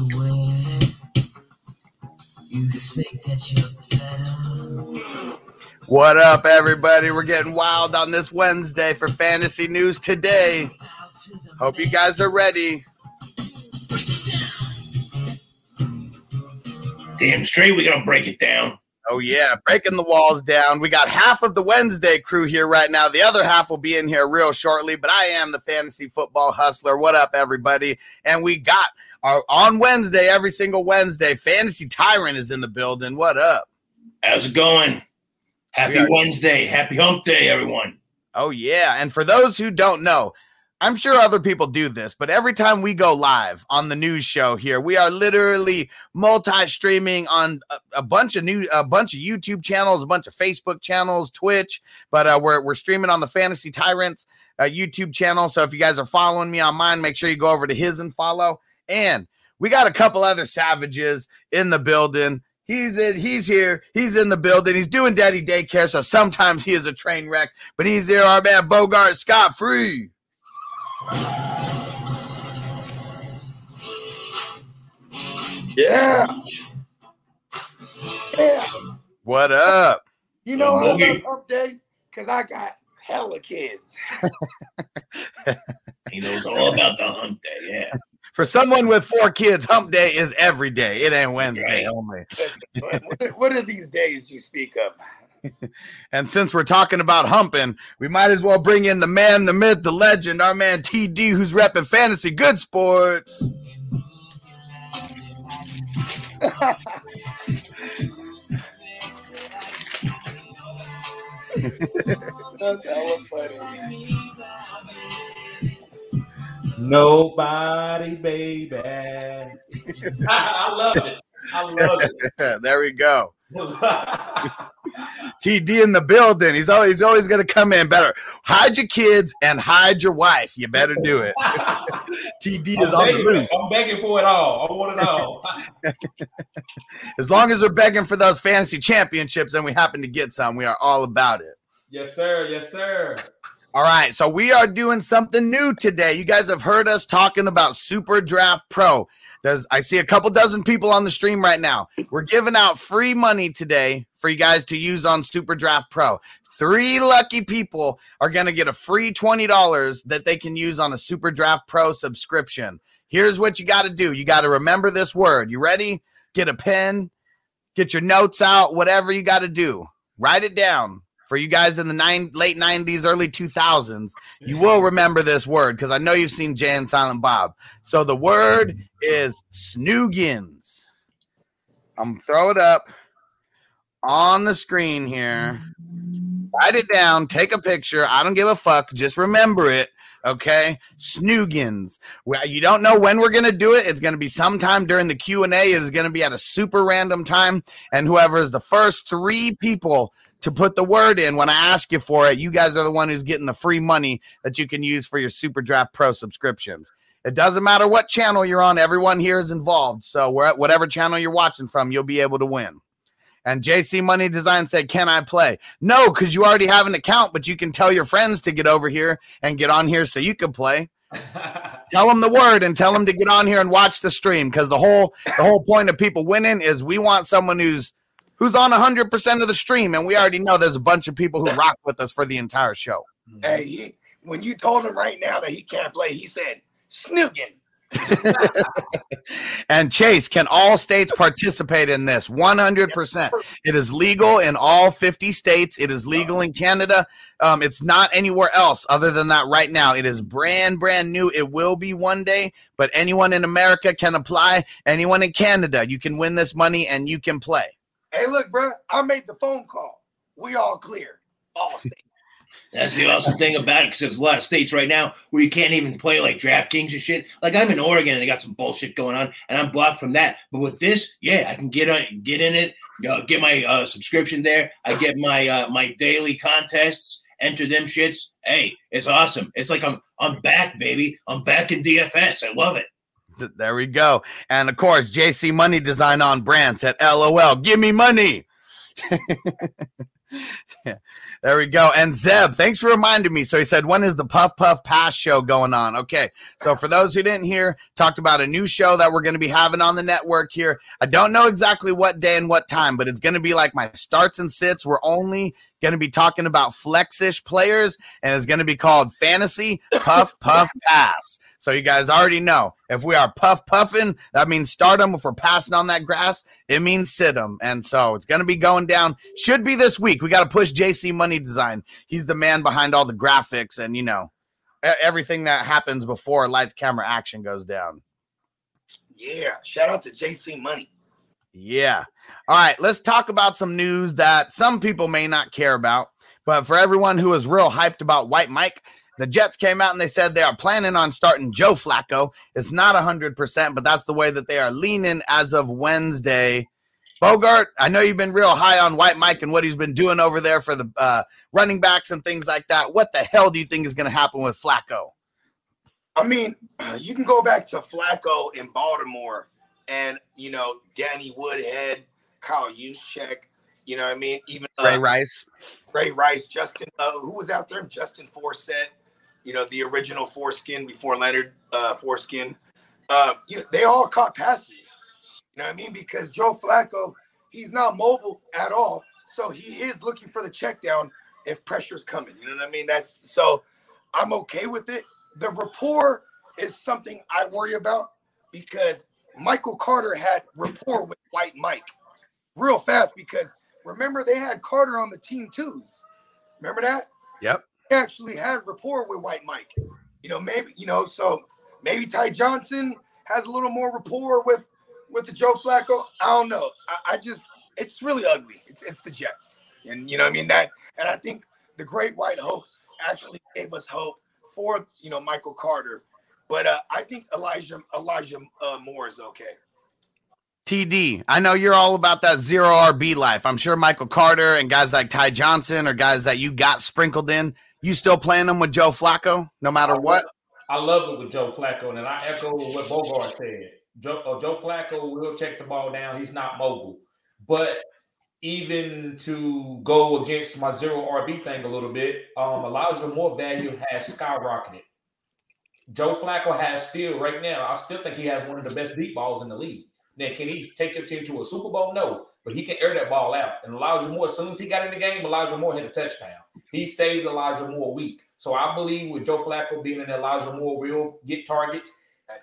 You think that you're better? What up, everybody? We're getting wild on this Wednesday for fantasy news today. Bow to the Hope you guys are ready. Break it down. Damn straight, we're gonna break it down. Oh, yeah, breaking the walls down. We got half of the Wednesday crew here right now. The other half will be in here real shortly, but I am the fantasy football hustler. What up, everybody? And we got on Wednesday, every single Wednesday, Fantasy Tyrant is in the building. What up? How's it going? Happy are- Wednesday. Happy hump day, everyone. Oh, yeah. And for those who don't know, I'm sure other people do this, but every time we go live on the news show here, we are literally multi-streaming on a, a bunch of new, a bunch of YouTube channels, a bunch of Facebook channels, Twitch, but uh, we're we're streaming on the Fantasy Tyrants uh, YouTube channel. So if you guys are following me on mine, make sure you go over to his and follow. And we got a couple other savages in the building. He's in, he's here, he's in the building, he's doing daddy daycare, so sometimes he is a train wreck, but he's there, our man Bogart Scott Free. Yeah. Yeah. What up? You know Yeah, what Boogie. about hump day? Because I got hella kids. He knows all about the hump day. Yeah. For someone with four kids, hump day is every day. It ain't Wednesday only. what are these days you speak of? And since we're talking about humping, we might as well bring in the man, the myth, the legend, our man TD, who's repping fantasy good sports. That's hella funny. Nobody, baby. I love it. I love it. there we go. TD in the building. He's always he's always gonna come in better. Hide your kids and hide your wife. You better do it. TD is I'm, on the loose. I'm begging for it all. I want it all. As long as we're begging for those fantasy championships and we happen to get some, we are all about it. yes, sir. Yes, sir. All right, so we are doing something new today. You guys have heard us talking about Super Draft Pro. There's I see a couple dozen people on the stream right now. We're giving out free money today for you guys to use on Super Draft Pro. Three lucky people are going to get a free $20 that they can use on a Super Draft Pro subscription. Here's what you got to do. You got to remember this word. You ready? Get a pen, get your notes out, whatever you got to do. Write it down. For you guys in the nine, late 90s, early 2000s, you will remember this word because I know you've seen Jay and Silent Bob. So the word is snoogans. I'm throw it up on the screen here. Write it down, take a picture. I don't give a fuck. Just remember it. Okay, snoogans. Well, you don't know when we're gonna do it. It's gonna be sometime during the Q and A. It's gonna be at a super random time, and whoever is the first three people to put the word in when I ask you for it, you guys are the one who's getting the free money that you can use for your Super Draft Pro subscriptions. It doesn't matter what channel you're on, everyone here is involved. So, whatever channel you're watching from, you'll be able to win. And JC Money Design said, Can I play? No, because you already have an account, but you can tell your friends to get over here and get on here so you can play. Tell them the word and tell them to get on here and watch the stream because the whole the whole point of people winning is we want someone who's who's on 100% of the stream and we already know there's a bunch of people who rock with us for the entire show. Hey, he, when you told him right now that he can't play, he said, Snoogin. and Chase, can all states participate in this? 100%. It is legal in all 50 states. It is legal in Canada. Um, it's not anywhere else other than that right now. It is brand, brand new. It will be one day, but anyone in America can apply. Anyone in Canada, you can win this money and you can play. Hey, look, bro, I made the phone call. We all clear. States. That's the awesome thing about it, because there's a lot of states right now where you can't even play like DraftKings and shit. Like I'm in Oregon and they got some bullshit going on, and I'm blocked from that. But with this, yeah, I can get on, get in it, uh, get my uh, subscription there. I get my uh, my daily contests, enter them shits. Hey, it's awesome. It's like I'm I'm back, baby. I'm back in DFS. I love it. Th- There we go. And of course, JC Money Design on brand said, LOL, give me money. there we go. And Zeb, thanks for reminding me. So he said, when is the Puff Puff Pass show going on? Okay. So for those who didn't hear, talked about a new show that we're going to be having on the network here. I don't know exactly what day and what time, but it's going to be like my starts and sits. We're only going to be talking about flexish players, and it's going to be called Fantasy Puff Puff Pass. So you guys already know if we are puff puffing, that means start them. If we're passing on that grass, it means sit them. And so it's going to be going down. Should be this week. We got to push JC Money Design. He's the man behind all the graphics and you know everything that happens before lights, camera, action goes down. Yeah. Shout out to JC Money. Yeah. All right, let's talk about some news that some people may not care about. But for everyone who is real hyped about White Mike, the Jets came out and they said they are planning on starting Joe Flacco. It's not 100%, but that's the way that they are leaning as of Wednesday. Bogart, I know you've been real high on White Mike and what he's been doing over there for the uh, running backs and things like that. What the hell do you think is going to happen with Flacco? I mean, you can go back to Flacco in Baltimore and, you know, Danny Woodhead, Kyle Juszczyk, you know what I mean? Even uh, Ray Rice. Ray Rice, Justin, uh, who was out there? Justin Forsett, you know, the original foreskin before Leonard uh, foreskin. Uh, you know, they all caught passes. You know what I mean? Because Joe Flacco, he's not mobile at all. So he is looking for the check down if pressure's coming. You know what I mean? That's so I'm okay with it. The rapport is something I worry about because Michael Carter had rapport with White Mike real fast because remember they had Carter on the team twos. Remember that? Yep. Actually had rapport with White Mike. You know, maybe you know, so maybe Ty Johnson has a little more rapport with with the Joe Flacco. I don't know. I, I just it's really ugly. It's it's the Jets, and you know I mean that. And I think the Great White Hope actually gave us hope for you know Michael Carter, but uh, I think Elijah Elijah uh, Moore is okay. TD, I know you're all about that zero RB life. I'm sure Michael Carter and guys like Ty Johnson or guys that you got sprinkled in. You still playing them with Joe Flacco, no matter what? I love it with Joe Flacco, and I echo what Bogart said. Joe, uh, Joe Flacco will check the ball down. He's not mobile, but even to go against my zero RB thing a little bit, um, Elijah Moore value has skyrocketed. Joe Flacco has still right now. I still think he has one of the best deep balls in the league. Now, can he take your team to a Super Bowl? No, but he can air that ball out. And Elijah Moore, as soon as he got in the game, Elijah Moore hit a touchdown. He saved Elijah Moore week. So I believe with Joe Flacco being in Elijah Moore will get targets,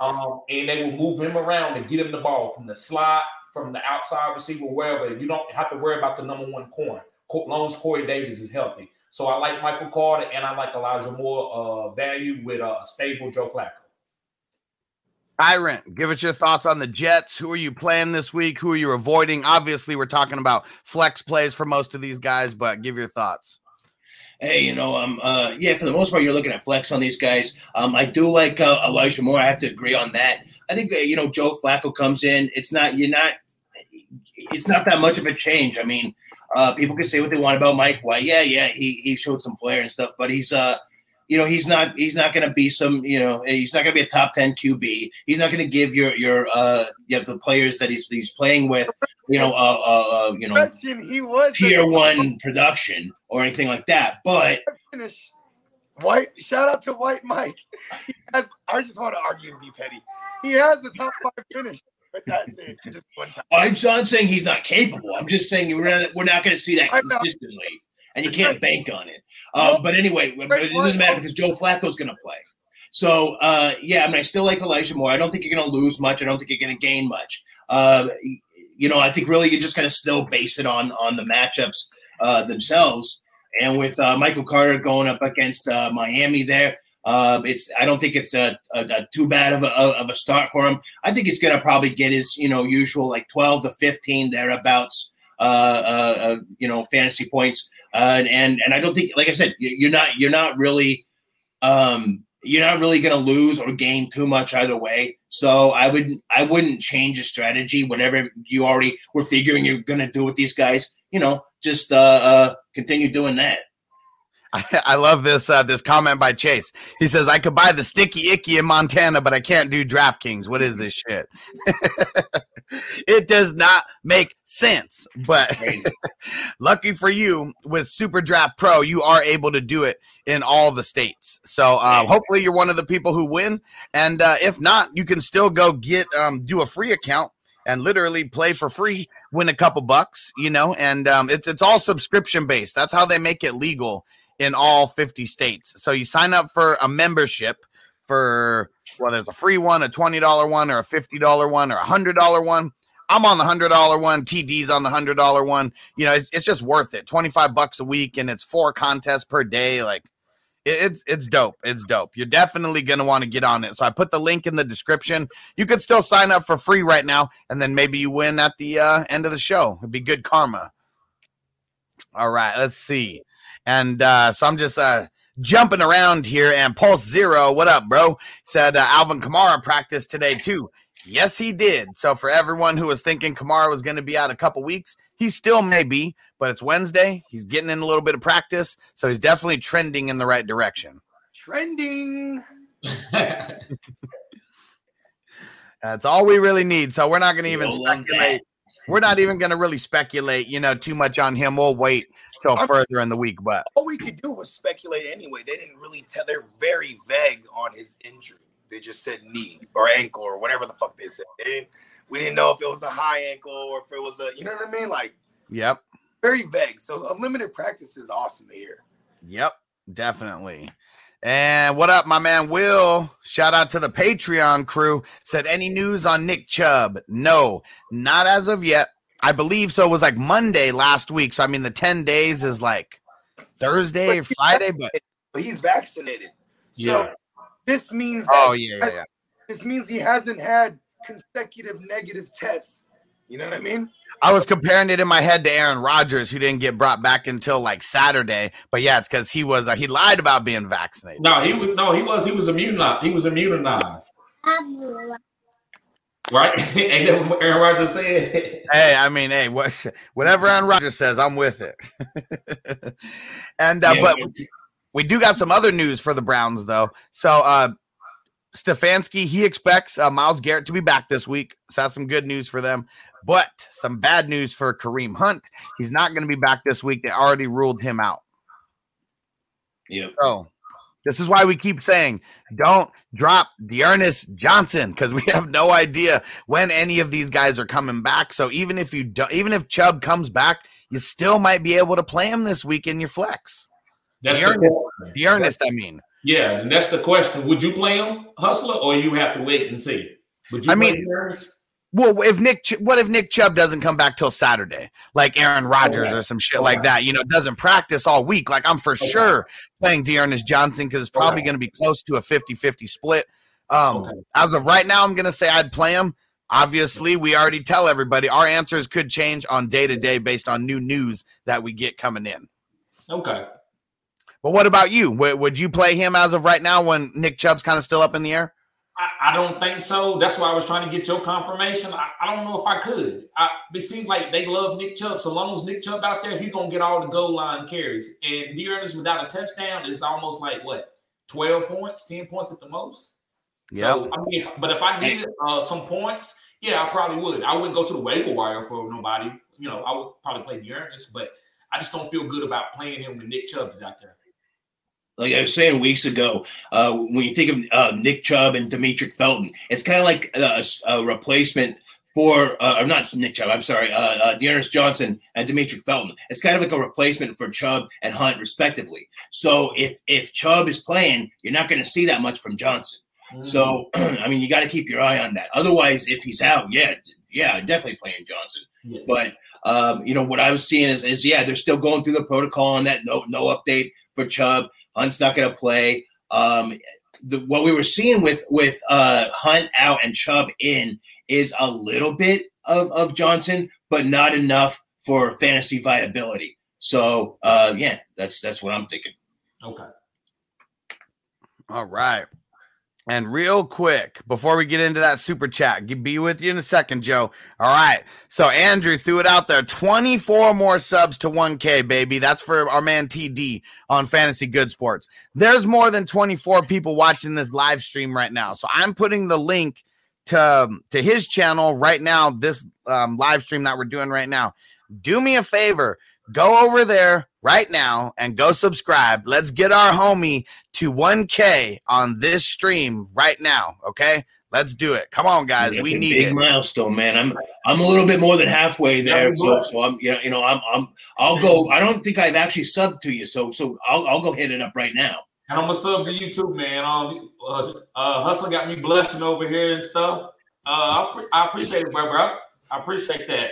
um, and they will move him around and get him the ball from the slot, from the outside receiver, wherever. You don't have to worry about the number one corner. Co- Long as Corey Davis is healthy. So I like Michael Carter and I like Elijah Moore uh, value with a stable Joe Flacco. Tyrant, give us your thoughts on the Jets. Who are you playing this week? Who are you avoiding? Obviously, we're talking about flex plays for most of these guys, but give your thoughts. Hey, you know, um, uh, yeah, for the most part, you're looking at flex on these guys. Um, I do like uh, Elijah Moore. I have to agree on that. I think uh, you know Joe Flacco comes in. It's not you're not. It's not that much of a change. I mean, uh, people can say what they want about Mike White. Yeah, yeah, he he showed some flair and stuff, but he's uh, you know, he's not he's not going to be some you know he's not going to be a top ten QB. He's not going to give your your uh yeah the players that he's he's playing with you know uh uh, uh you know he was a- tier one production or anything like that. But finish. White shout out to White Mike. He has I just want to argue and be petty. He has the top five finish, but that's it. Just one time. I'm not saying he's not capable. I'm just saying we're not we're not going to see that consistently, and you can't bank on it. Um, but anyway, but it doesn't matter because Joe Flacco's going to play. So uh, yeah, I mean, I still like Elijah Moore. I don't think you're going to lose much. I don't think you're going to gain much. Uh, you know, I think really you're just going to still base it on on the matchups uh, themselves. And with uh, Michael Carter going up against uh, Miami, there, uh, it's I don't think it's a, a, a too bad of a, of a start for him. I think he's going to probably get his you know usual like 12 to 15 thereabouts. Uh, uh, uh, you know, fantasy points. Uh, and and I don't think, like I said, you're not you're not really um, you're not really going to lose or gain too much either way. So I would I wouldn't change the strategy. Whatever you already were figuring you're going to do with these guys, you know, just uh, uh, continue doing that. I, I love this uh, this comment by Chase. He says, "I could buy the sticky icky in Montana, but I can't do DraftKings. What is this shit?" it does not make sense. But lucky for you, with Super Draft Pro, you are able to do it in all the states. So uh, hopefully, you're one of the people who win. And uh, if not, you can still go get um, do a free account and literally play for free, win a couple bucks, you know. And um, it's it's all subscription based. That's how they make it legal in all 50 states. So you sign up for a membership for whether it's a free one, a $20 one, or a $50 one, or a $100 one. I'm on the $100 one. TD's on the $100 one. You know, it's, it's just worth it. 25 bucks a week and it's four contests per day. Like, it's it's dope. It's dope. You're definitely gonna want to get on it. So I put the link in the description. You could still sign up for free right now, and then maybe you win at the uh, end of the show. It'd be good karma. All right, let's see. And uh, so I'm just uh, jumping around here. And Pulse Zero, what up, bro? Said uh, Alvin Kamara practiced today too. Yes, he did. So for everyone who was thinking Kamara was going to be out a couple weeks, he still may be, but it's Wednesday. He's getting in a little bit of practice, so he's definitely trending in the right direction. Trending. That's all we really need. So we're not going to even speculate. We're not even going to really speculate, you know, too much on him. We'll wait till further in the week. But all we could do was speculate anyway. They didn't really tell. They're very vague on his injury. They just said knee or ankle or whatever the fuck they said. They didn't, we didn't know if it was a high ankle or if it was a. You know what I mean? Like, yep, very vague. So a limited practice is awesome to hear. Yep, definitely. And what up, my man Will? Shout out to the Patreon crew. Said any news on Nick Chubb? No, not as of yet. I believe so. It was like Monday last week. So I mean, the ten days is like Thursday or Friday, but he's vaccinated. So Yeah. this means oh yeah, yeah, yeah. this means he hasn't had consecutive negative tests. You know what I mean? I was comparing it in my head to Aaron Rodgers, who didn't get brought back until like Saturday. But yeah, it's because he was uh, he lied about being vaccinated. No, he was no, he was he was immunized. He was immunized. Right? Ain't that what Aaron Rodgers said? Hey, I mean, hey, what, whatever Aaron Rodgers says, I'm with it. and uh, Yeah, but we do got some other news for the Browns, though. So uh Stefanski, he expects uh, Myles Garrett to be back this week. So that's some good news for them. But some bad news for Kareem Hunt. He's not going to be back this week. They already ruled him out. Yeah. So this is why we keep saying don't drop D'Ernest Johnson because we have no idea when any of these guys are coming back. So even if you do, even if Chubb comes back, you still might be able to play him this week in your flex. That's D'Ernest, the, D'Ernest, I mean. yeah, and that's the question. Would you play him, Hustler, or you have to wait and see? Would you I play mean- D'Ernest? Well, if Nick, Ch- what if Nick Chubb doesn't come back till Saturday, like Aaron Rodgers or some shit like that? You know, doesn't practice all week. Like I'm for Okay. sure playing D'Ernest Johnson because it's probably Okay. going to be close to a 50-50 split. Um, Okay. As of right now, I'm going to say I'd play him. Obviously, we already tell everybody our answers could change on day to day based on new news that we get coming in. Okay. But what about you? Would, would you play him as of right now when Nick Chubb's kind of still up in the air? I, I don't think so. That's why I was trying to get your confirmation. I, I don't know if I could. I, it seems like they love Nick Chubb. So long as Nick Chubb out there, he's gonna get all the goal line carries. And D'Ernest without a touchdown is almost like what, twelve points, ten points at the most. So, I mean, but if I needed uh, some points, yeah, I probably would. I wouldn't go to the waiver wire for nobody. You know, I would probably play D'Ernest, but I just don't feel good about playing him when Nick Chubb is out there. Like I was saying weeks ago, uh, when you think of uh, Nick Chubb and Demetric Felton, it's kind of like a, a replacement for uh, or not Nick Chubb. I'm sorry, uh, uh, D'Ernest Johnson and Demetric Felton. It's kind of like a replacement for Chubb and Hunt, respectively. So if if Chubb is playing, you're not going to see that much from Johnson. Mm-hmm. So I mean, you got to keep your eye on that. Otherwise, if he's out, yeah, yeah, definitely playing Johnson. Yes. But um, you know what I was seeing is, is yeah, they're still going through the protocol on that. No, no update for Chubb. Hunt's not going to play. Um, the, what we were seeing with with uh, Hunt out and Chubb in is a little bit of, of Johnson, but not enough for fantasy viability. So uh, yeah, that's that's what I'm thinking. Okay. All right. And real quick, before we get into that super chat, be with you in a second, Joe. All right. So Andrew threw it out there. 24 more subs to 1K, baby. That's for our man TD on Fantasy Good Sports. There's more than 24 people watching this live stream right now. So I'm putting the link to, to his channel right now, this um, live stream that we're doing right now. Do me a favor, go over there right now and go subscribe. Let's get our homie to 1K on this stream right now. Okay. Let's do it. Come on, guys. we need big it. milestone, man. I'm I'm a little bit more than halfway there. So, so I'm you know, you know, I'm I'm I'll go. I don't think I've actually subbed to you, so so I'll I'll go hit it up right now. And I'm gonna sub to you too, man. Um, uh, uh Hustler got me blessing over here and stuff. Uh, I, pre- I appreciate it, bro, bro. I appreciate that.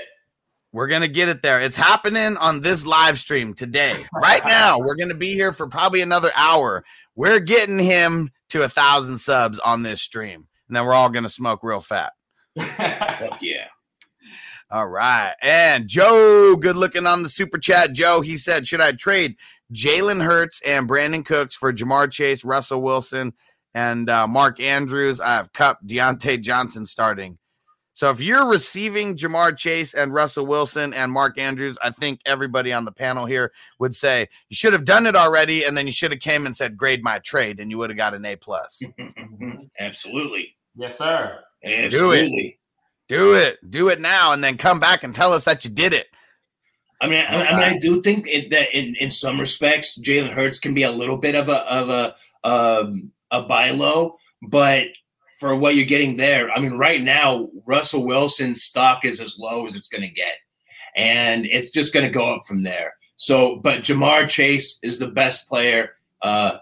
We're gonna get it there. It's happening on this live stream today. Right now, we're gonna be here for probably another hour. We're getting him to a thousand subs on this stream, and then we're all gonna smoke real fat. yeah. All right. And Joe, good looking on the super chat. Joe, he said, Should I trade Jalen Hurts and Brandin Cooks for Ja'Marr Chase, Russell Wilson, and uh, Mark Andrews? I have Kupp, Diontae Johnson starting. So if you're receiving Ja'Marr Chase and Russell Wilson and Mark Andrews, I think everybody on the panel here would say you should have done it already, and then you should have came and said grade my trade, and you would have got an A plus. Absolutely. Yes, sir. Absolutely. Do it. Do it. Do it now, and then come back and tell us that you did it. I mean, I, I mean, I do think it, that in, in some respects, Jalen Hurts can be a little bit of a of a um, a buy low, but for what you're getting there. I mean, right now, Russell Wilson's stock is as low as it's going to get, and it's just going to go up from there. So, but Ja'Marr Chase is the best player uh,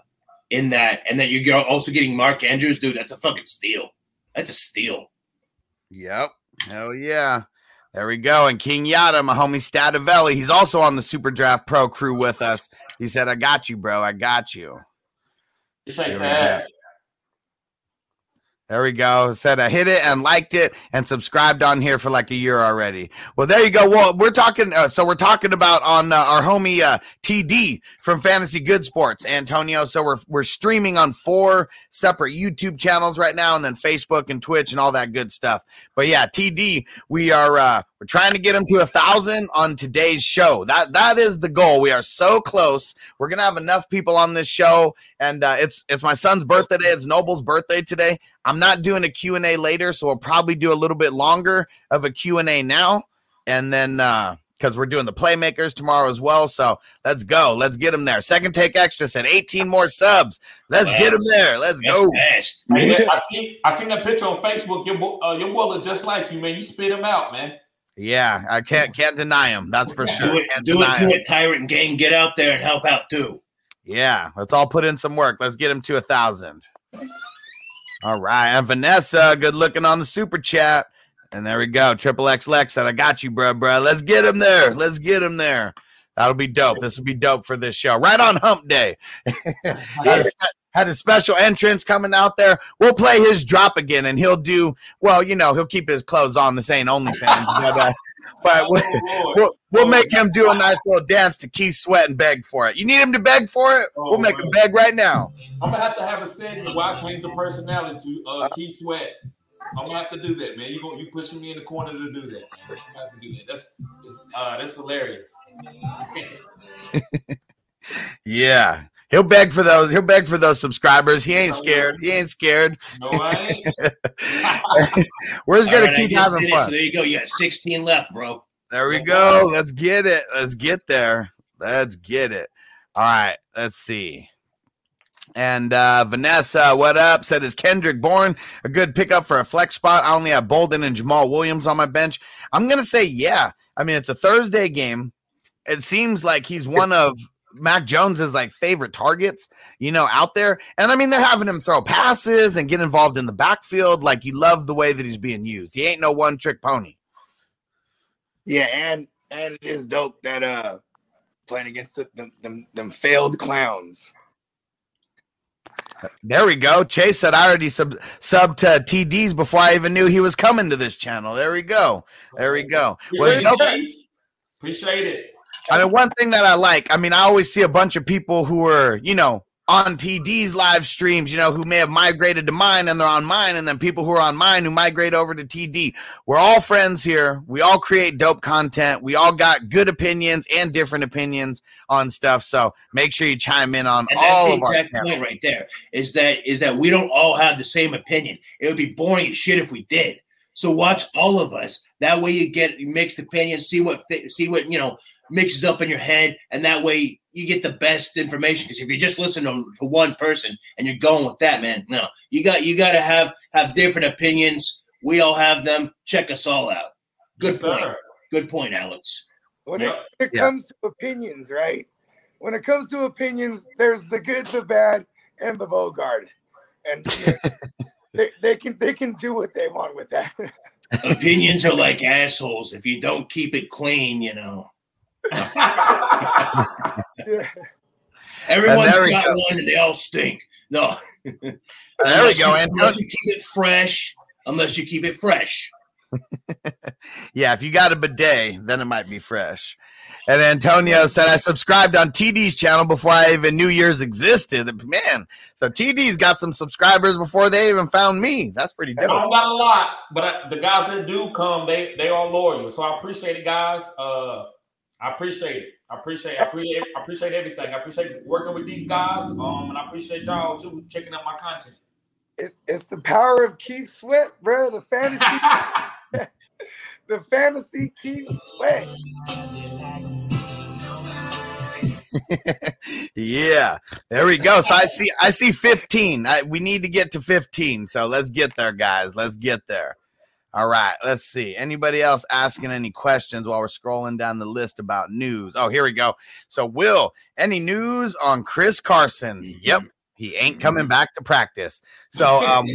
in that, and then you're also getting Mark Andrews, dude. That's a fucking steal. That's a steal. Yep. Hell yeah. There we go. And King Yada, my homie Stativelli, he's also on the Super Draft Pro crew with us. He said, I got you, bro. I got you. Just like that. There we go. Said I hit it and liked it and subscribed on here for like a year already. Well, there you go. Well, we're talking. Uh, so we're talking about on uh, our homie uh, TD from Fantasy Good Sports, Antonio. So we're we're streaming on four separate YouTube channels right now, and then Facebook and Twitch and all that good stuff. But yeah, TD, we are uh, we're trying to get him to a thousand on today's show. That that is the goal. We are so close. We're gonna have enough people on this show, and uh, it's it's my son's birthday. It's Noble's birthday today. I'm not doing a Q&A later, so we'll probably do a little bit longer of a Q&A now. And then uh because we're doing the playmakers tomorrow as well. So let's go. Let's get them there. Second take extra said 18 more subs. Let's wow. get them there. Let's That's go. Fast. I see I seen that picture on Facebook. Your uh, your boy look just like you, man. You spit him out, man. Yeah, I can't can't deny him. That's for sure. Do it, do it, do it, Tyrant Gang. Get out there and help out too. Yeah, let's all put in some work. Let's get him to a thousand. All right. And Vanessa, good looking on the super chat. And there we go. Triple X Lex said, I got you, bro, bro. Let's get him there. Let's get him there. That'll be dope. This will be dope for this show. Right on hump day. had, a, had, a, special entrance coming out there. We'll play his drop again and he'll do, well, you know, he'll keep his clothes on. This ain't OnlyFans. but, uh, but we'll, oh, we'll, we'll, make him do a nice little dance to Keith Sweat and beg for it. You need him to beg for it? Oh, we'll make him beg right now. I'm gonna have to have a segment where I change the personality to uh, Keith Sweat. I'm gonna have to do that, man. You you pushing me in the corner to do that. Man. You have to do that. That's uh, that's hilarious. yeah. He'll beg for those. He'll beg for those subscribers. He ain't scared. He ain't scared. No, I ain't. We're just gonna right, keep having fun. So there you go. You got 16 left, bro. There we go. Let's get it. Let's get there. Let's get it. All right. Let's see. And uh, Vanessa, what up? Said is Kendrick Bourne a good pickup for a flex spot? I only have Bolden and Jamaal Williams on my bench. I'm gonna say yeah. I mean, it's a Thursday game. It seems like he's one of Mac Jones's like favorite targets, you know, out there. And I mean, they're having him throw passes and get involved in the backfield. Like you love the way that he's being used. He ain't no one trick pony. Yeah, and and it is dope that uh playing against the, them, them them failed clowns. There we go. Chase said I already sub sub to TDs before I even knew he was coming to this channel. There we go. There we go. Well, Appreciate, you it. Appreciate it. I mean, one thing that I like, I mean, I always see a bunch of people who are, you know, on TD's live streams, you know, who may have migrated to mine and they're on mine, and then people who are on mine who migrate over to TD. We're all friends here. We all create dope content. We all got good opinions and different opinions on stuff. So make sure you chime in on And all of our point right there. Is that is that we don't all have the same opinion. It would be boring as shit if we did. So watch all of us. That way you get mixed opinions. See what fit, see what you know mixes up in your head, and that way you get the best information. Because if you just listen to, to one person and you're going with that, man, no, you got you got to have have different opinions. We all have them. Check us all out. Good Yes, point. sir. Good point, Alex. When it, when it Yeah. comes to opinions, right? When it comes to opinions, there's the good, the bad, and the Bogard, and they, they can they can do what they want with that. Opinions are like assholes. If you don't keep it clean, you know. Yeah. Everyone's there we got go. one and they all stink. No. There we go, you- Antonio. Unless you keep it fresh. Unless you keep it fresh. Yeah, if you got a bidet, then it might be fresh. And Antonio said, I subscribed on TD's channel before I even knew yours existed. Man, so TD's got some subscribers before they even found me. That's pretty I dope. don't got a lot, but I, the guys that do come, they they are loyal. So I appreciate it, guys. Uh, I appreciate it. I appreciate. I appreciate. I appreciate everything. I appreciate working with these guys. Um, and I appreciate y'all too checking out my content. It's it's the power of Keith Sweat, bro. The fantasy, the fantasy Keith Sweat. yeah, there we go. So I see, I see 15. I, we need to get to 15. So let's get there, guys. Let's get there. All right, let's see. Anybody else asking any questions while we're scrolling down the list about news? Oh, here we go. So, Will, any news on Chris Carson? Yep, he ain't coming back to practice. So, um,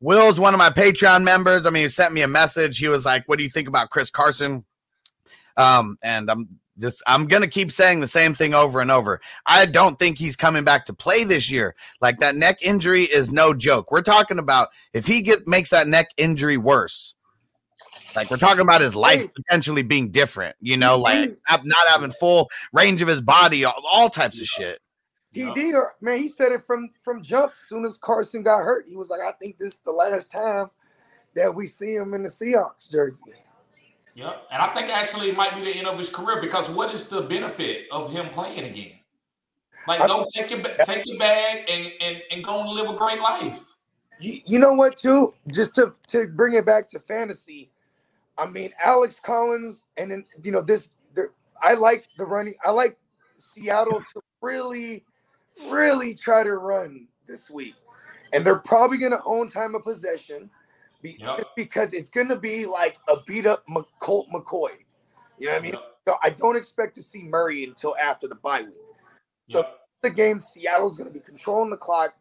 Will's one of my Patreon members. I mean, he sent me a message. He was like, "What do you think about Chris Carson?" Um, and I'm just I'm gonna keep saying the same thing over and over. I don't think he's coming back to play this year. Like that neck injury is no joke. We're talking about if he get makes that neck injury worse. Like we're talking about his life potentially being different, you know, like not not having full range of his body, all, all types of shit. TD, or man, he said it from from jump. As soon as Carson got hurt, he was like, "I think this is the last time that we see him in the Seahawks jersey." Yep. And I think actually it might be the end of his career because what is the benefit of him playing again? Like, I- go take your take your bag and and and go and live a great life. You, you know what, too? Just to to bring it back to fantasy, I mean, Alex Collins, and then you know this. I like the running. I like Seattle to really, really try to run this week, and they're probably going to own time of possession, be, Yep. because it's going to be like a beat up Colt McCoy. You know what I mean? Yep. So I don't expect to see Murray until after the bye week. So Yep. the game, Seattle's going to be controlling the clock.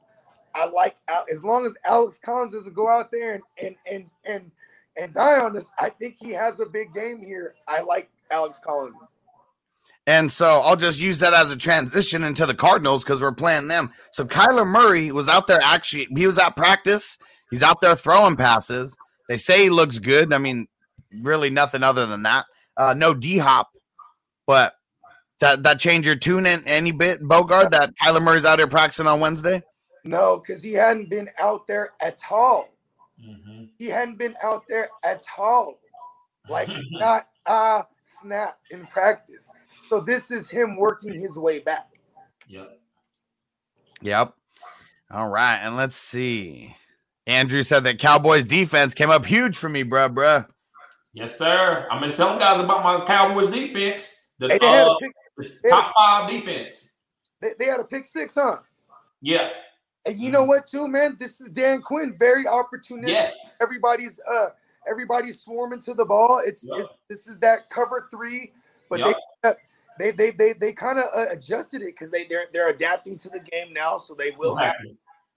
I like as long as Alex Collins doesn't go out there and and and and and die on this. I think he has a big game here. I like Alex Collins. And so I'll just use that as a transition into the Cardinals because we're playing them. So Kyler Murray was out there actually, he was at practice. He's out there throwing passes. They say he looks good. I mean, really nothing other than that. Uh, no D hop, but that that change your tune in any bit, Bogard, that Kyler Murray's out here practicing on Wednesday? No, because he hadn't been out there at all. Mhm. He hadn't been out there at all. Like not a snap in practice. So this is him working his way back. Yep. Yep. All right. And let's see. Andrew said that Cowboys defense came up huge for me, bruh, bruh. Yes, sir. I've been telling guys about my Cowboys defense. The Hey, they, had uh, a pick, it's top five defense. they, they had a pick six, huh? Yeah. And you know what, too, man? This is Dan Quinn, very opportunistic. Yes. Everybody's uh everybody's swarming to the ball. It's, it's this is that cover three, but they they they they they kind of uh, adjusted it because they they're they're adapting to the game now, so they will have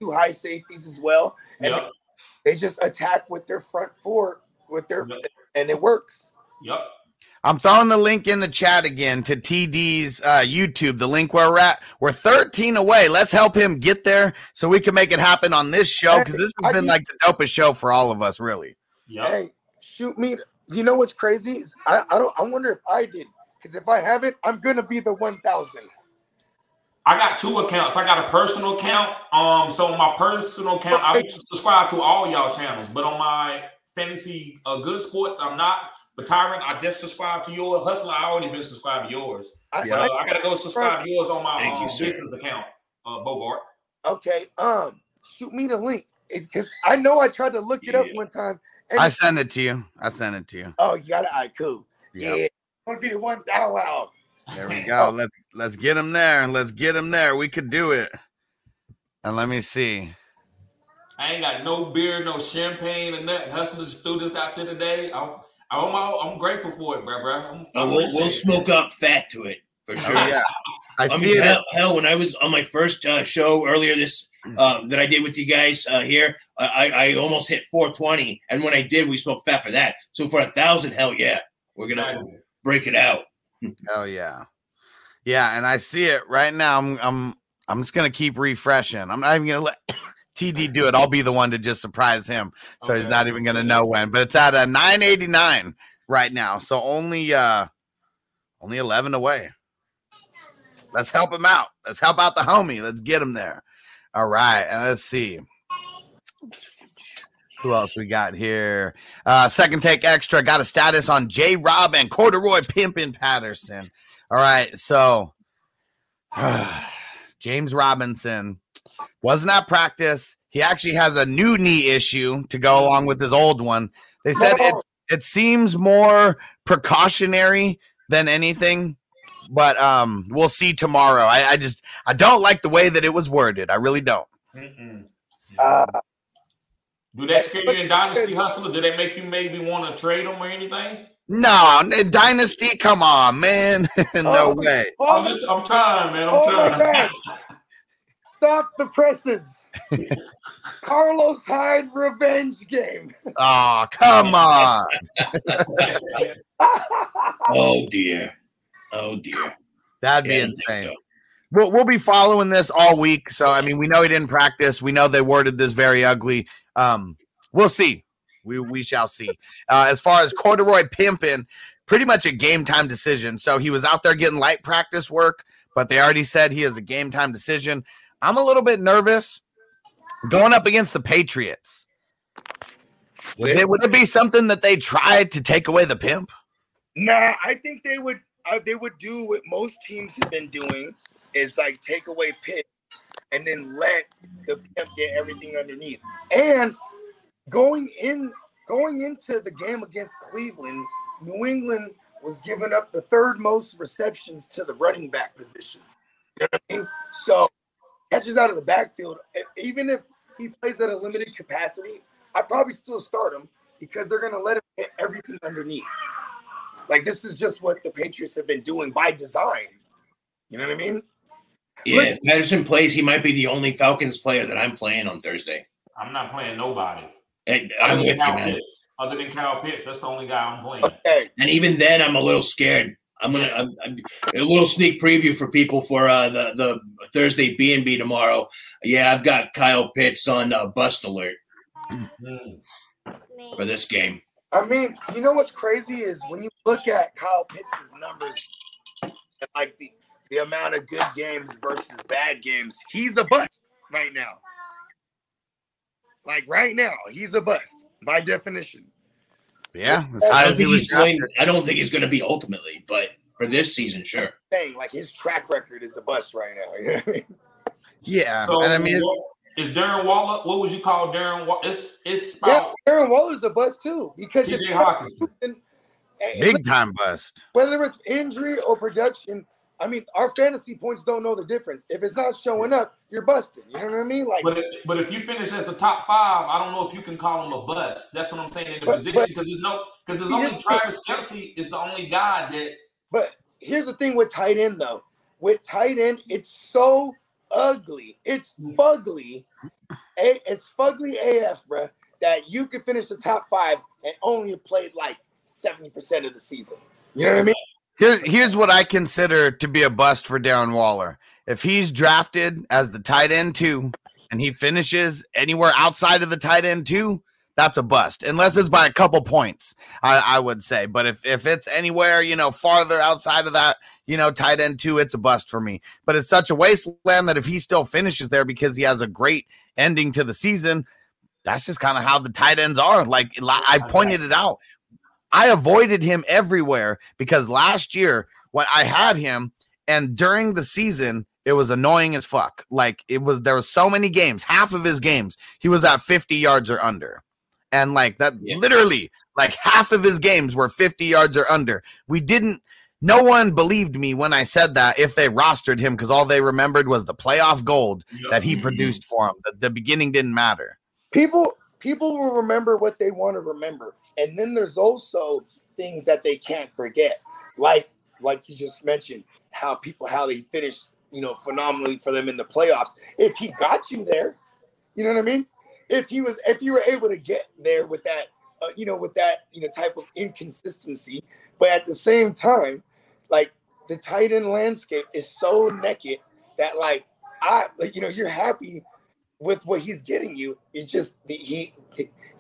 two high safeties as well, and Yep. they just attack with their front four with their and it works. Yep. I'm throwing the link in the chat again to TD's uh, YouTube, the link where we're at. We're 13 away. Let's help him get there so we can make it happen on this show because this has been like the dopest show for all of us, really. Yep. Hey, shoot me. You know what's crazy? I, I don't I wonder if I did. Because if I haven't, I'm gonna be the one thousand. I got two accounts. I got a personal account. Um, so on my personal account, I subscribe to all y'all channels, but on my fantasy uh, good sports, I'm not. But Tyron, I just subscribed to yours. Hustler, I already been subscribed to yours. I, Yeah. Uh, I gotta go subscribe to yours on my Thank you, um, business account, uh, Bogart. okay. Um, shoot me the link. It's because I know I tried to look it up one time. And I sent it to you. I sent it to you. oh, you got it. All right, cool. Yep. Yeah, I want to be the one thou wow. There we go. Let's let's get him there. And let's get him there. We could do it. And let me see. I ain't got no beer, no champagne, and nothing. Hustler just threw this out there today. I'm, I'm, I'm grateful for it, bro, bro. I'm, Uh, I we'll, we'll smoke up fat to it for Oh, sure. yeah. I I see mean, it. hell, hell, when I was on my first uh, show earlier this uh, that I did with you guys uh, here, I, I I almost hit 420, and when I did, we smoked fat for that. So for a thousand, hell yeah, we're gonna Exactly. break it out. Oh yeah. Yeah, and I see it right now. I'm I'm I'm just gonna keep refreshing. I'm not even gonna let TD do it. I'll be the one to just surprise him. So he's not even gonna know when. But it's at a 989 right now. So only uh only 11 away. Let's help him out. Let's help out the homie. Let's get him there. All right, and let's see. Who else we got here? Uh second take extra. Got a status on J Rob and Corduroy Pimpin Patterson. All right, so James Robinson wasn't at practice. He actually has a new knee issue to go along with his old one. They said it, it seems more precautionary than anything, but um, we'll see tomorrow. I, I just I don't like the way that it was worded. I really don't. Uh, Do that scare you in Dynasty Hustler? Do they make you maybe want to trade them or anything? No, Dynasty, come on, man. no Oh, way. I'm just, I'm trying, man. I'm Oh trying. God. Stop the presses. Carlos Hyde revenge game. Oh, come on. Oh dear, oh dear. That'd be Yeah, insane. We'll, we'll be following this all week. So, I mean, we know he didn't practice. We know they worded this very ugly. Um, we'll see. We, we shall see. Uh, as far as Corduroy Pimpin, pretty much a game time decision. So he was out there getting light practice work, but they already said he is a game time decision. I'm a little bit nervous going up against the Patriots. Would it, would it be something that they tried to take away the pimp? Nah, I think they would uh, they would do what most teams have been doing is like take away pimp and then let the pimp get everything underneath. And going in going into the game against Cleveland, New England was giving up the third most receptions to the running back position. You know I mean? So catches out of the backfield, even if he plays at a limited capacity, I probably still start him because they're gonna let him hit everything underneath. Like this is just what the Patriots have been doing by design. You know what I mean? Yeah, Look- if Patterson plays. He might be the only Falcons player that I'm playing on Thursday. I'm not playing nobody. And I'm Other than with you, man. Pitts. Other than Kyle Pitts, that's the only guy I'm playing. Okay. And even then, I'm a little scared. I'm gonna I'm, I'm- a little sneak preview for people for uh, the the Thursday B and B tomorrow. Yeah, I've got Kyle Pitts on uh, bust alert Mm. for this game. I mean, you know what's crazy is when you look at Kyle Pitts' numbers and like the, the amount of good games versus bad games, he's a bust right now. Like right now, he's a bust by definition. Yeah, as I high don't as he think was he's going, drafted. I don't think he's going to be ultimately, but for this season, sure. Saying like his track record is a bust right now. You know what I mean? Yeah, So, and I mean, what- is Darren Waller? What would you call Darren Waller? It's it's Yeah, about Aaron Waller's a bust too because if T.J. Hockenson. big time bust. whether it's injury or production, I mean, our fantasy points don't know the difference. If it's not showing up, you're busting. You know what I mean? Like, But if, but if you finish as the top five, I don't know if you can call him a bust. That's what I'm saying in the But- position because there's no because there's only here's the thing. Travis Kelce is the only guy that but here's the thing with tight end though. With tight end, it's so ugly. It's fugly. It's fugly AF, bruh, that you could finish the top five and only played like 70% of the season. You know what I mean? Here, here's what I consider to be a bust for Darren Waller. If he's drafted as the tight end two and he finishes anywhere outside of the tight end two, that's a bust. Unless it's by a couple points, I, I would say. But if, if it's anywhere, you know, farther outside of that, you know, tight end two, it's a bust for me. But it's such a wasteland that if he still finishes there because he has a great ending to the season, that's just kind of how the tight ends are. Like I pointed it out. I avoided him everywhere because last year when I had him and during the season it was annoying as fuck. Like it was there was so many games, half of his games he was at 50 yards or under. And like that Yeah. literally like half of his games were 50 yards or under. We didn't no one believed me when I said that if they rostered him because all they remembered was the playoff gold that he produced for them. The, the beginning didn't matter. people people will remember what they want to remember and then there's also things that they can't forget like like you just mentioned how people how they finished you know phenomenally for them in the playoffs if he got you there you know what i mean if he was if you were able to get there with that uh, you know with that you know type of inconsistency but at the same time like the tight end landscape is so naked that like i like you know you're happy with what he's getting you. It just the, he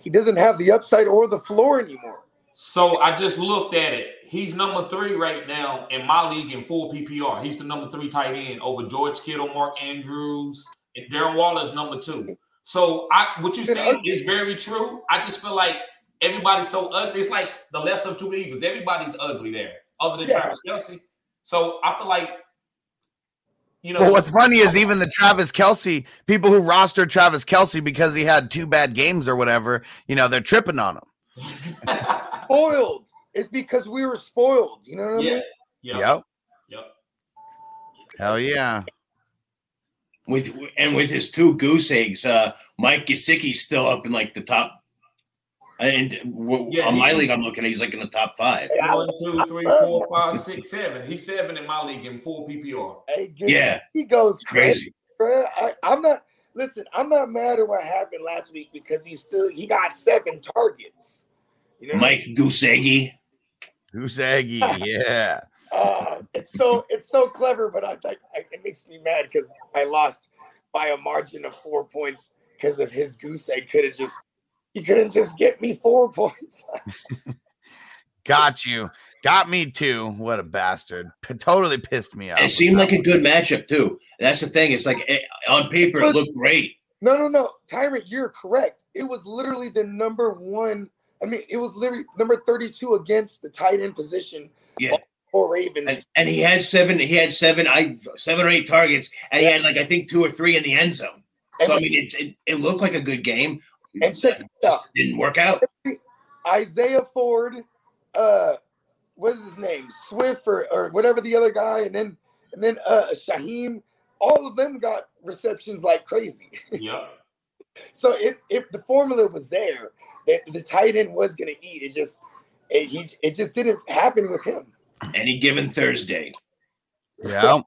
he doesn't have the upside or the floor anymore. So I just looked at it. He's number three right now in my league in full PPR. He's the number three tight end over George Kittle, Mark Andrews, and Darren Waller is number two. So I what you saying is very true. I just feel like everybody's so ugly. It's like the lesser of two evils. Everybody's ugly there, other than Yeah. Travis Kelce. So I feel like you know Well, what's funny is even the Travis Kelce people who roster Travis Kelce because he had two bad games or whatever, you know, they're tripping on him. Spoiled. It's because we were spoiled. You know what I yeah, mean? yeah, Yep. yep. Hell yeah. with and with his two goose eggs, uh, Mike Gesicki's still up in like the top. And w- Yeah, on my league, I'm looking. He's like in the top five. Hey, I- One, two, three, four, five, six, seven. He's seven in my league in full PPR. Hey, good- Yeah. he goes crazy. Crazy. bruh. I, I'm not. Listen, I'm not mad at what happened last week because he still he got seven targets. You know, Mike Gooseggy. Goose eggy. Yeah. Uh, it's so it's so clever, but I think I, it makes me mad because I lost by a margin of four points because of his goose egg. Could have just he couldn't just get me four points. Got you. Got me too. What a bastard. P- totally pissed me off. It seemed like a good matchup too. That's the thing. It's like eh, on paper it looked great. No, no, no, Tyrant, you're correct. It was literally the number one. I mean, it was literally number 32 against the tight end position Yeah. for Ravens. And, and he had seven. He had seven. I seven or eight targets, and he had like I think two or three in the end zone. So I mean, it it, it looked like a good game. And check It out. just didn't work out. Isaiah Ford, uh, what's his name? Swift or, or whatever the other guy, and then and then uh Shaheem, all of them got receptions like crazy. Yeah. So if if the formula was there, that the tight end was gonna eat. It just it, he it just didn't happen with him. Any given Thursday. Yeah.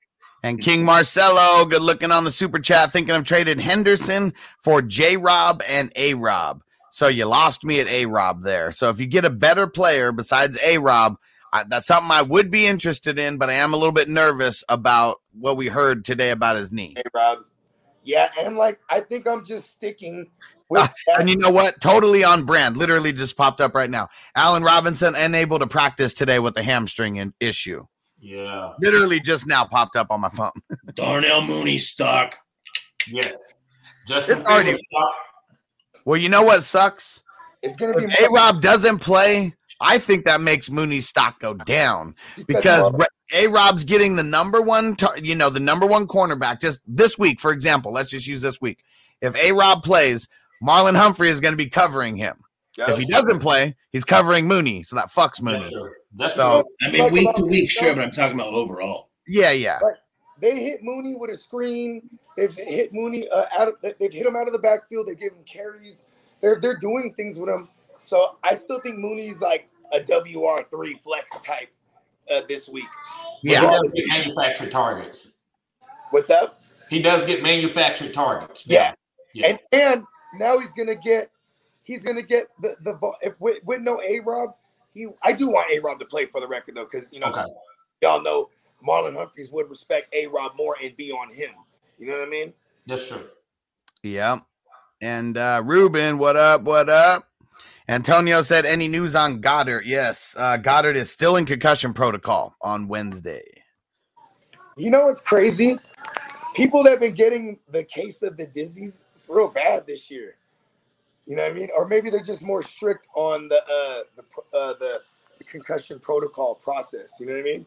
And King Marcelo, good looking on the super chat, thinking of trading Henderson for J Rob and A Rob. So you lost me at A Rob there. So if you get a better player besides A Rob, that's something I would be interested in, but I am a little bit nervous about what we heard today about his knee. Hey Rob. Yeah, and like I think I'm just sticking with Ah. And you know what? Totally on brand. Literally just popped up right now. Allen Robinson unable to practice today with the hamstring in- issue. Yeah. Literally just now popped up on my phone. Darnell Mooney stock. Yes. Justin It's already- Fields stock. Well, you know what sucks? it's gonna be A Rob doesn't play, I think that makes Mooney's stock go down because A Rob's getting the number one, tar- you know, the number one cornerback just this week, for example. Let's just use this week. If A Rob plays, Marlon Humphrey is going to be covering him. If he doesn't play, he's covering Mooney. So that fucks Mooney. That's true. That's So- true. I mean, week to week, sure, but I'm talking about overall. Yeah, yeah. They hit Mooney with a screen. They've hit Mooney uh, out of. They've hit him out of the backfield. They give him carries. They're they're doing things with him. So I still think Mooney's like a WR three flex type uh, this week. Yeah, He does get manufactured targets. What's up? He does get manufactured targets. Yeah. Yeah. And and now he's gonna get he's gonna get the the if with, with no A Rob, he I do want A Rob to play for the record though, because you know Okay. y'all know Marlon Humphreys would respect A Rob more and be on him. You know what I mean? That's true. Yeah. And uh Ruben, what up? What up? Antonio said, any news on Goddard? Yes, uh, Goddard is still in concussion protocol on Wednesday. You know what's crazy? People that have been getting the case of the dizzies, it's real bad this year. You know what I mean? Or maybe they're just more strict on the uh the uh the, the concussion protocol process. You know what I mean?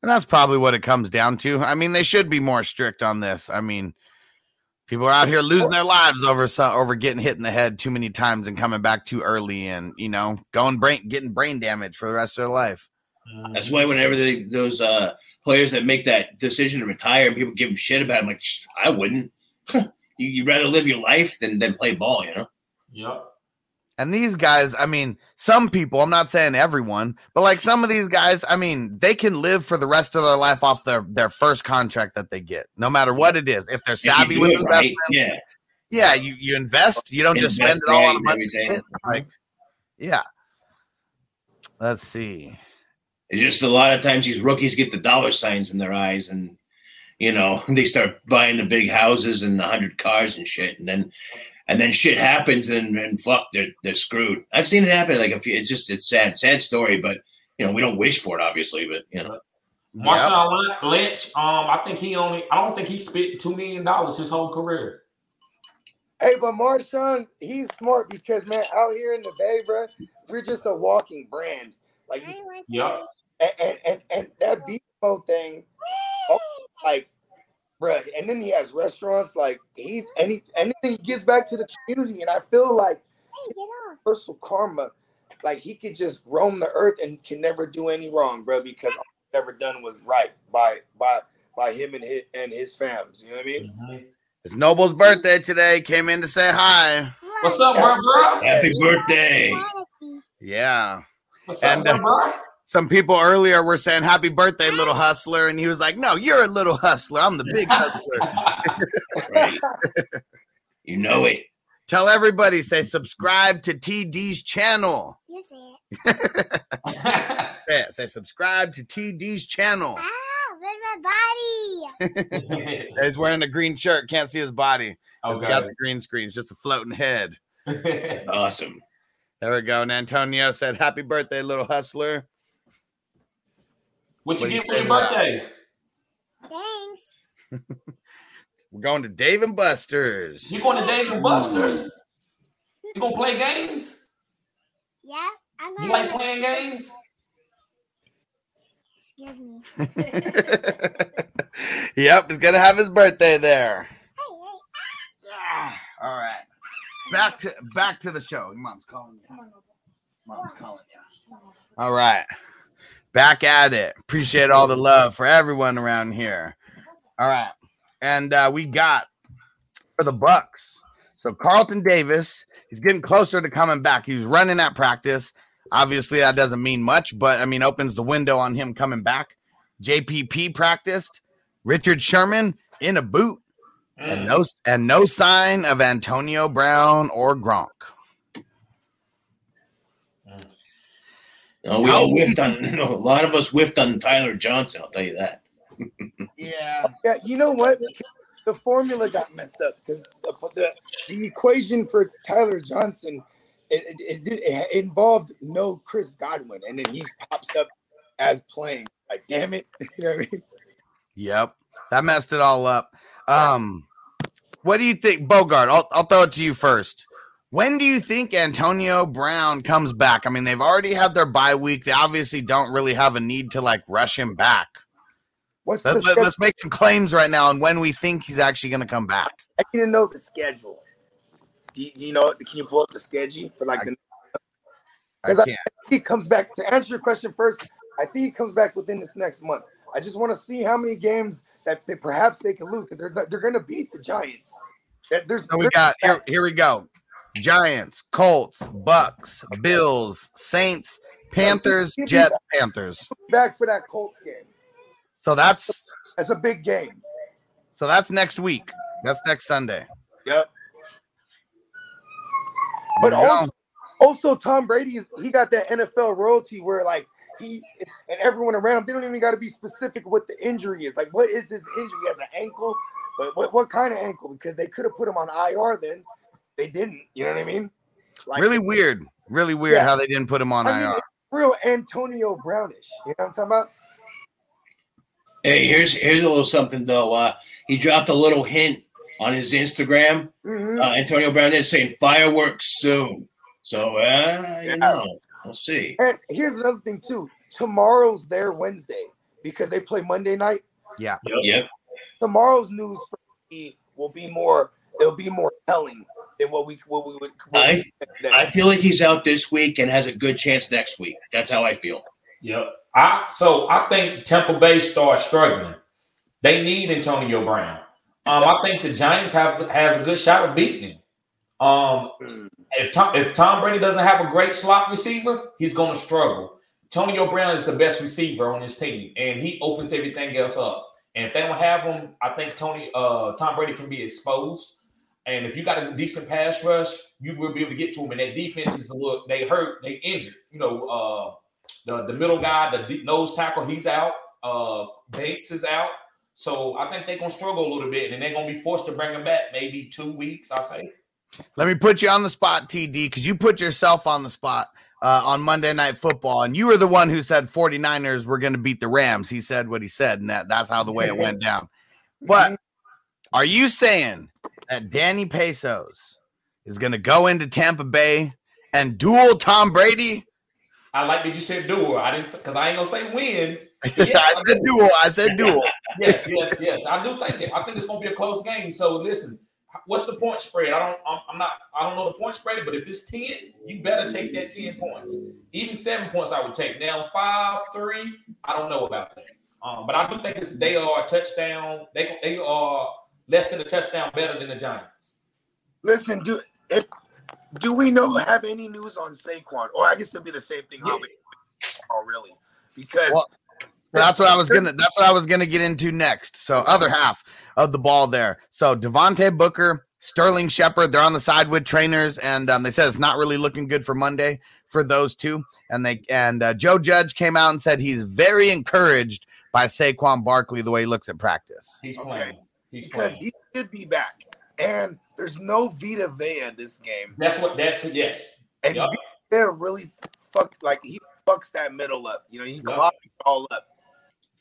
And that's probably what it comes down to. I mean, they should be more strict on this. I mean, people are out here losing their lives over over getting hit in the head too many times and coming back too early, and you know, going brain getting brain damage for the rest of their life. That's why whenever they, those uh, players that make that decision to retire and people give them shit about it, I'm like, I wouldn't. you, you'd rather live your life than, than play ball, you know? Yep. And these guys, I mean, some people, I'm not saying everyone, but like some of these guys, I mean, they can live for the rest of their life off their their first contract that they get, no matter what it is. If they're savvy do with it right, investments, yeah. yeah, you you invest. You don't just spend it all on a and bunch of shit. Like, mm-hmm. yeah. Let's see. It's just a lot of times these rookies get the dollar signs in their eyes and, you know, they start buying the big houses and the hundred cars and shit. And then, and then shit happens and, and fuck, they're, they're screwed. I've seen it happen. Like, if you, it's just, it's sad, sad story, but, you know, we don't wish for it, obviously, but, you know. Marshawn Lynch, um, I think he only, I don't think he spent two million dollars his whole career. Hey, but Marshawn, he's smart because man, out here in the Bay, bro, we're just a walking brand. Like, yeah, and and and, and that beast mode thing, like, bro. And then he has restaurants. Like, he's any anything he gives back to the community, and I feel like universal karma. Like he could just roam the earth and can never do any wrong, bro, because all he's ever done was right by by by him and his and his fams. You know what I mean? Mhm. It's Noble's birthday today. Came in to say hi. What's up, bro, bro? Happy birthday. Yeah. What's up, And, bro, uh, bro? Some people earlier were saying happy birthday, little hustler. And he was like, No, you're a little hustler. I'm the big hustler. Right. you know it. Tell everybody, say subscribe to TD's channel. You say it. Say, say subscribe to TD's channel. Ah, with my body. He's wearing a green shirt. Can't see his body. 'cause We got okay. the green screen. It's just a floating head. Awesome. There we go. And Antonio said, Happy birthday, little hustler. What you What do you get for your birthday? Thanks. We're going to Dave and Buster's. You going to Dave and Buster's? You gonna play games? Yeah, I'm You gonna. like playing games? Excuse me. yep, he's gonna have his birthday there. Hey, hey. Ah, All right. Back to back to the show. Your mom's calling you. Mom's calling you. All right. Back at it. Appreciate all the love for everyone around here. All right. And uh, we got for the Bucks. So Carlton Davis, he's getting closer to coming back. He's running at practice. Obviously, that doesn't mean much, but I mean, opens the window on him coming back. JPP practiced. Richard Sherman in a boot. And no and no sign of Antonio Brown or Gronk. You know, we all whiffed on, you know, a lot of us whiffed on Tyler Johnson, I'll tell you that. Yeah. Yeah, you know what? The formula got messed up because the, the, the equation for Tyler Johnson it, it, it, did- it involved no Chris Godwin, and then he pops up as playing. Like, damn it, you know what I mean? Yep. That messed it all up. Um, what do you think, Bogart? I'll, I'll throw it to you first. When do you think Antonio Brown comes back? I mean, they've already had their bye week. They obviously don't really have a need to like rush him back. What's Let's, let, us make some claims right now on when we think he's actually going to come back. I need to know the schedule. Do you, do you know? Can you pull up the schedule for like I- the? I Because I- can't. He comes back to answer your question first. I think he comes back within this next month. I just want to see how many games that they, perhaps they can lose because they're they're going to beat the Giants. There- There's So we got here. Here we go. Giants, Colts, Bucks, Bills, Saints, Panthers, Jets, Panthers. back for that Colts game. So that's That's a big game. so that's next week. That's next Sunday. Yep. But you go. also, also Tom Brady is he got that NFL royalty where like he and everyone around him they don't even got to be specific what the injury is. Like, what is his injury? He has an ankle, but what, what kind of ankle? Because they could have put him on IR then. They didn't. You know what I mean? Like, really weird. Really weird Yeah. how they didn't put him on I IR. it's real Antonio Brownish. You know what I'm talking about? Hey, here's here's a little something though. Uh, he dropped a little hint on his Instagram. Mhm. Uh, Antonio Brown is saying fireworks soon. So uh, you know, we'll see. And here's another thing too. Tomorrow's their Wednesday because they play Monday night. Yeah. Yep. Tomorrow's news for me will be more. It'll be more telling than what we what we would. What I- we today. I feel like he's out this week and has a good chance next week. That's how I feel. Yep. I so I think Tampa Bay starts struggling. They need Antonio Brown. Um, I think the Giants have has a good shot of beating him. Um, Mm. if Tom if Tom Brady doesn't have a great slot receiver, he's going to struggle. Antonio Brown is the best receiver on his team, and he opens everything else up. And if they don't have him, I think Tony uh, Tom Brady can be exposed. And if you got a decent pass rush, you will be able to get to them. And that defense is a little they hurt, they injured. You know, uh, the the middle guy, the deep nose tackle, he's out. Uh, Bates is out. So I think they're gonna struggle a little bit, and they're gonna be forced to bring him back maybe two weeks. I say. Let me put you on the spot, TD, because you put yourself on the spot uh, on Monday Night Football, and you were the one who said 49ers were going to beat the Rams. He said what he said, and that, that's how the way it went down. But are you saying that Danny Pesos is going to go into Tampa Bay and duel Tom Brady? I like that you said duel. I didn't because I ain't gonna say win. Yes, I said duel. I said duel. yes, yes, yes. I do think that. I think it's gonna be a close game. So listen, what's the point spread? I don't. I'm, I'm not. I don't know the point spread, but if it's ten, you better take that ten points. Even seven points, I would take. Now five, three, I don't know about that. Um, but I do think it's they are a touchdown. They they are less than a touchdown better than the Giants. Listen, do if do we know have any news on Saquon? Or I guess it'd be the same thing. How we, oh, really? Because Well, that's what I was gonna. That's what I was gonna get into next. So other half of the ball there. So Devontae Booker, Sterling Shepard, they're on the side with trainers, and um, they said it's not really looking good for Monday for those two. And they and uh, Joe Judge came out and said he's very encouraged by Saquon Barkley the way he looks at practice. He's Okay. playing. He's because playing. he should be back, and there's no Vita Vea this game, That's what. That's yes. and Yup. Vita really fuck like he fucks that middle up. You know, he clogs it all up.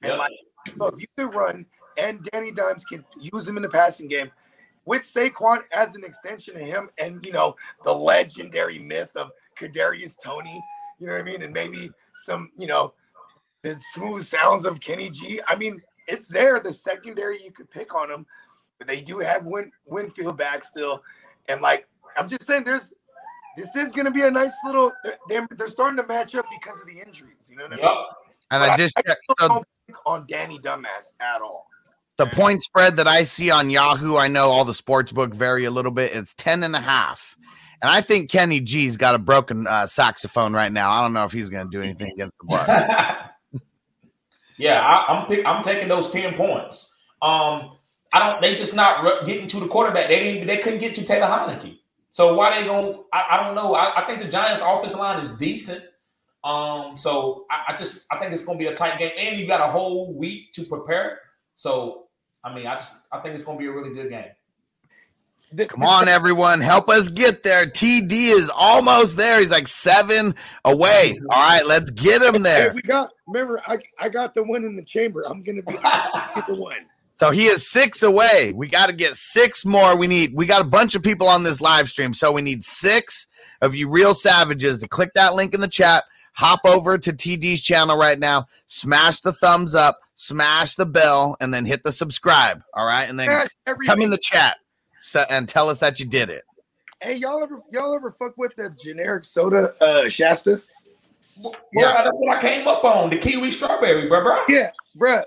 And Yup. like, so if you could run and Danny Dimes can use him in the passing game with Saquon as an extension of him, and you know the legendary myth of Kadarius Toney. You know what I mean? And maybe some, you know, the smooth sounds of Kenny G. I mean, it's there. The secondary you could pick on them, but they do have Win- Winfield back still, and like I'm just saying, there's this is going to be a nice little. They're, they're starting to match up because of the injuries. You know what I mean? Yup. And But I just I checked. still So don't think on Danny Dumbass at all. the point spread that I see on Yahoo, I know all the sports book vary a little bit. It's 10 and a half. And I think Kenny G's got a broken uh, saxophone right now. I don't know if he's going to do anything against the Bucks. yeah, I, I'm pick, I'm taking those ten points. Um, I don't. They just not ru- getting to the quarterback. They didn't. They couldn't get to Taylor Heinicke. So why they going? I, I don't know. I, I think the Giants' offensive line is decent. Um, so I, I just I think it's going to be a tight game, and you got a whole week to prepare. So I mean, I just I think it's going to be a really good game. The- Come on, everyone. Help us get there. TD is almost there. He's like seven away. All right, let's get him Hey, there. we got. Remember, I I got the one in the chamber. I'm gonna be get the one. So he is six away. We got to get six more. We need, we got a bunch of people on this live stream. So we need six of you real savages to click that link in the chat, hop over to TD's channel right now, smash the thumbs up, smash the bell, and then hit the subscribe. All right. And then Man, come in the chat so, and tell us that you did it. Hey, y'all ever y'all ever fuck with the generic soda uh Shasta? Well, that's what I came up on the kiwi strawberry, bro. bro. Yeah, bruh.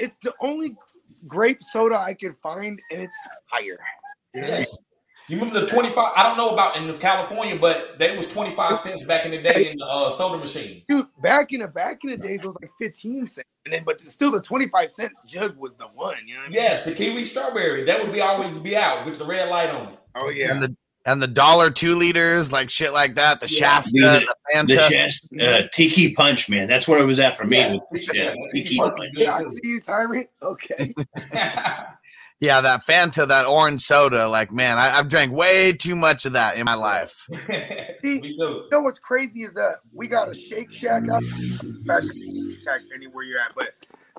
it's the only grape soda I could find, and it's higher. Yes. You remember the 25? I don't know about in California, but they was 25 cents back in the day in the uh, soda machine. Dude, back in the back in the days, it was like 15 cents. And then but still the 25 cent jug was the one, you know what I mean? Yes, the kiwi strawberry. That would be always be out with the red light on it. Oh yeah. And the and the dollar two liters, like shit like that. The Yeah. Shasta, Dude, the Fanta. The chest, uh, Tiki Punch, man. That's where it was at for me. Yeah. with- yeah, Yeah. Tiki Punch. Punch. Yeah, I see you, Tyrant. Okay. yeah, that Fanta, that orange soda. Like, man, I, I've drank way too much of that in my life. Me too. You know what's crazy is that we got a Shake Shack out Shack anywhere you're at, but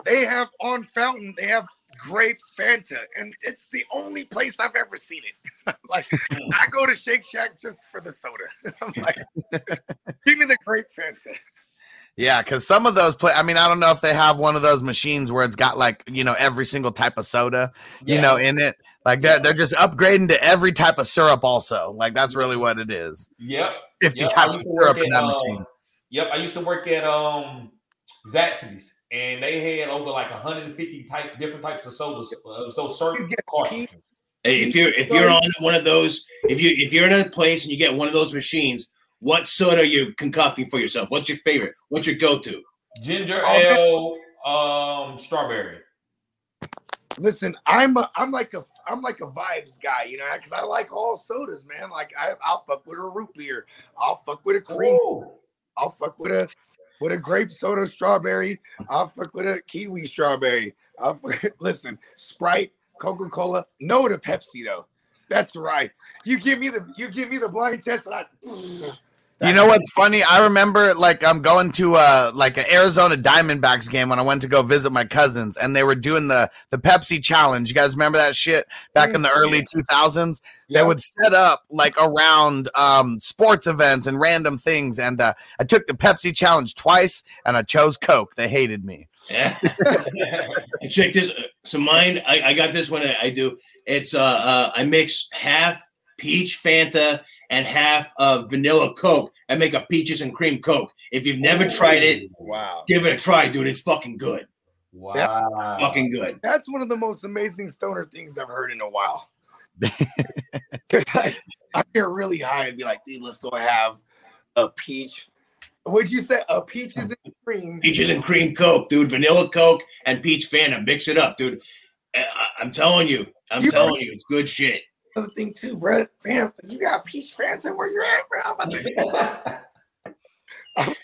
they have on Fountain, they have grape Fanta, and it's the only place I've ever seen it. like mm. I go to Shake Shack just for the soda. I'm like, give me the grape Fanta. Yeah, because some of those play. I mean, I don't know if they have one of those machines where it's got like you know every single type of soda, you know, in it. Like they're they're just upgrading to every type of syrup. Also, like that's really what it is. Yep. Fifty Yep, I types of used to work syrup in at, that um, machine. Yep, I used to work at um Zaxby's, and they had over like 150 type different types of sodas. Uh, it was those certain cartridges. Hey, if you're if you're on one of those, if you if you're in a place and you get one of those machines, what soda are you concocting for yourself? What's your favorite? What's your go-to? Ginger Oh, ale, um, strawberry. Listen, I'm a, I'm like a I'm like a vibes guy, you know, because I like all sodas, man. Like I, I'll fuck with a root beer, I'll fuck with a cream, Ooh. I'll fuck with a with a grape soda strawberry, I'll fuck with a kiwi strawberry. I'll fuck, listen, Sprite, Coca Cola, no to Pepsi though. That's right. You give me the you give me the blind test, and I. You know what's funny? I remember like I'm going to uh like an Arizona Diamondbacks game when I went to go visit my cousins and they were doing the the Pepsi challenge. You guys remember that shit back in the early 2000s? They would set up like around um sports events and random things and uh I took the Pepsi challenge twice and I chose Coke. They hated me. Yeah. Check this. So mine, I, I got this one. I, I do. It's uh, uh, I mix half peach Fanta and half of vanilla Coke. and make a peaches and cream Coke. If you've never tried it, Wow. give it a try, dude. It's fucking good. Wow. Fucking good. That's one of the most amazing stoner things I've heard in a while. I, I get really high and be like, dude, let's go have a peach. What'd you say? A peaches and cream. Peaches and cream Coke, dude. Vanilla Coke and peach Fanta. Mix it up, dude. I, I- I'm telling you. I'm You- telling you, it's good shit. Other thing too, bro. Fam, you got peach fans where you're at, bro. I'm about, to, I'm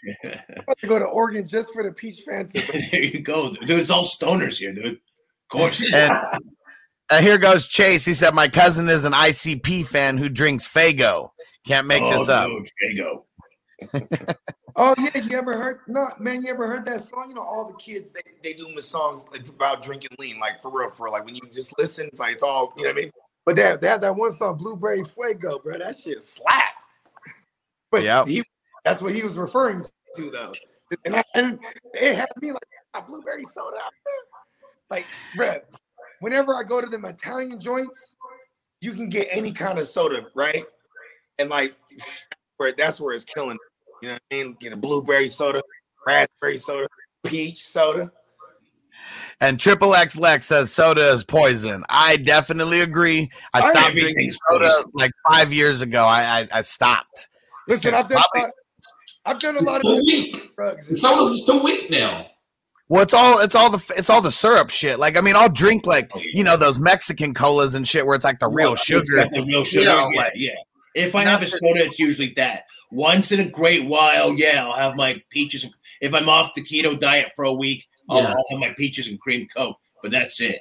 about to go to Oregon just for the peach Fanta. there you go, dude. It's all stoners here, dude. Of course. And uh, here goes Chase. He said my cousin is an ICP fan who drinks Faygo. Can't make oh, this up. Dude, there you go. Oh yeah, you ever heard? No, man, you ever heard that song? You know, all the kids they, they do the songs like, about drinking lean, like for real, for real. like when you just listen, it's like it's all you know what I mean. But they have that one song, Blueberry Faygo, bro. That shit slap. But yeah, that's what he was referring to though, and, I, and it had me like "Ah, blueberry soda. Like, bro, whenever I go to them Italian joints, you can get any kind of soda, right? And like, where that's where it's killing. You know what I mean? Get a blueberry soda, raspberry soda, peach soda. And Triple X Lex says soda is poison. I definitely agree. I I- stopped drinking soda poison. like five years ago. I I, I stopped. Listen, I've done, a Probably- lot, I've done a lot too of weak. drugs. The sodas is too weak now. Well, it's all it's all the it's all the syrup shit. Like I mean, I'll drink like oh, you know those Mexican colas and shit where it's like the real It's sugar. got the real sugar. know, yeah, like- yeah. If I have a soda, it's usually that. Once in a great while, yeah, I'll have my peaches. If I'm off the keto diet for a week, I'll, Yeah. I'll have my peaches and cream Coke. But that's it.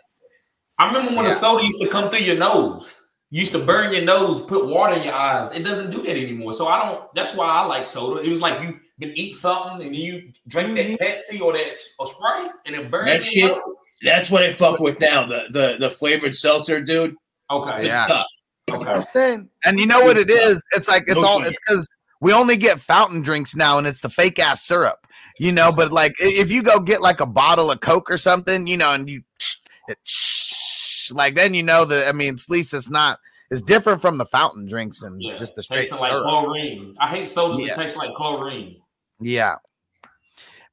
I remember when Yeah. the soda used to come through your nose. You used to burn your nose, put water in your eyes. It doesn't do that anymore. So I don't. That's why I like soda. It was like you been eat something and you drink that mm-hmm. Pepsi or that or Sprite and it burns. That shit- nose. That's what I fuck with now. The the the flavored seltzer, dude. Okay. Good Yeah. stuff. Okay. And you know what it is? It's like it's No all sugar. it's because we only get fountain drinks now, and it's the fake ass syrup. You know, but like if you go get like a bottle of Coke or something, you know, and you it, like then you know that I mean, at least it's not. It's different from the fountain drinks and Yeah. just the straight like chlorine. I hate sodas Yeah. that taste like chlorine. Yeah.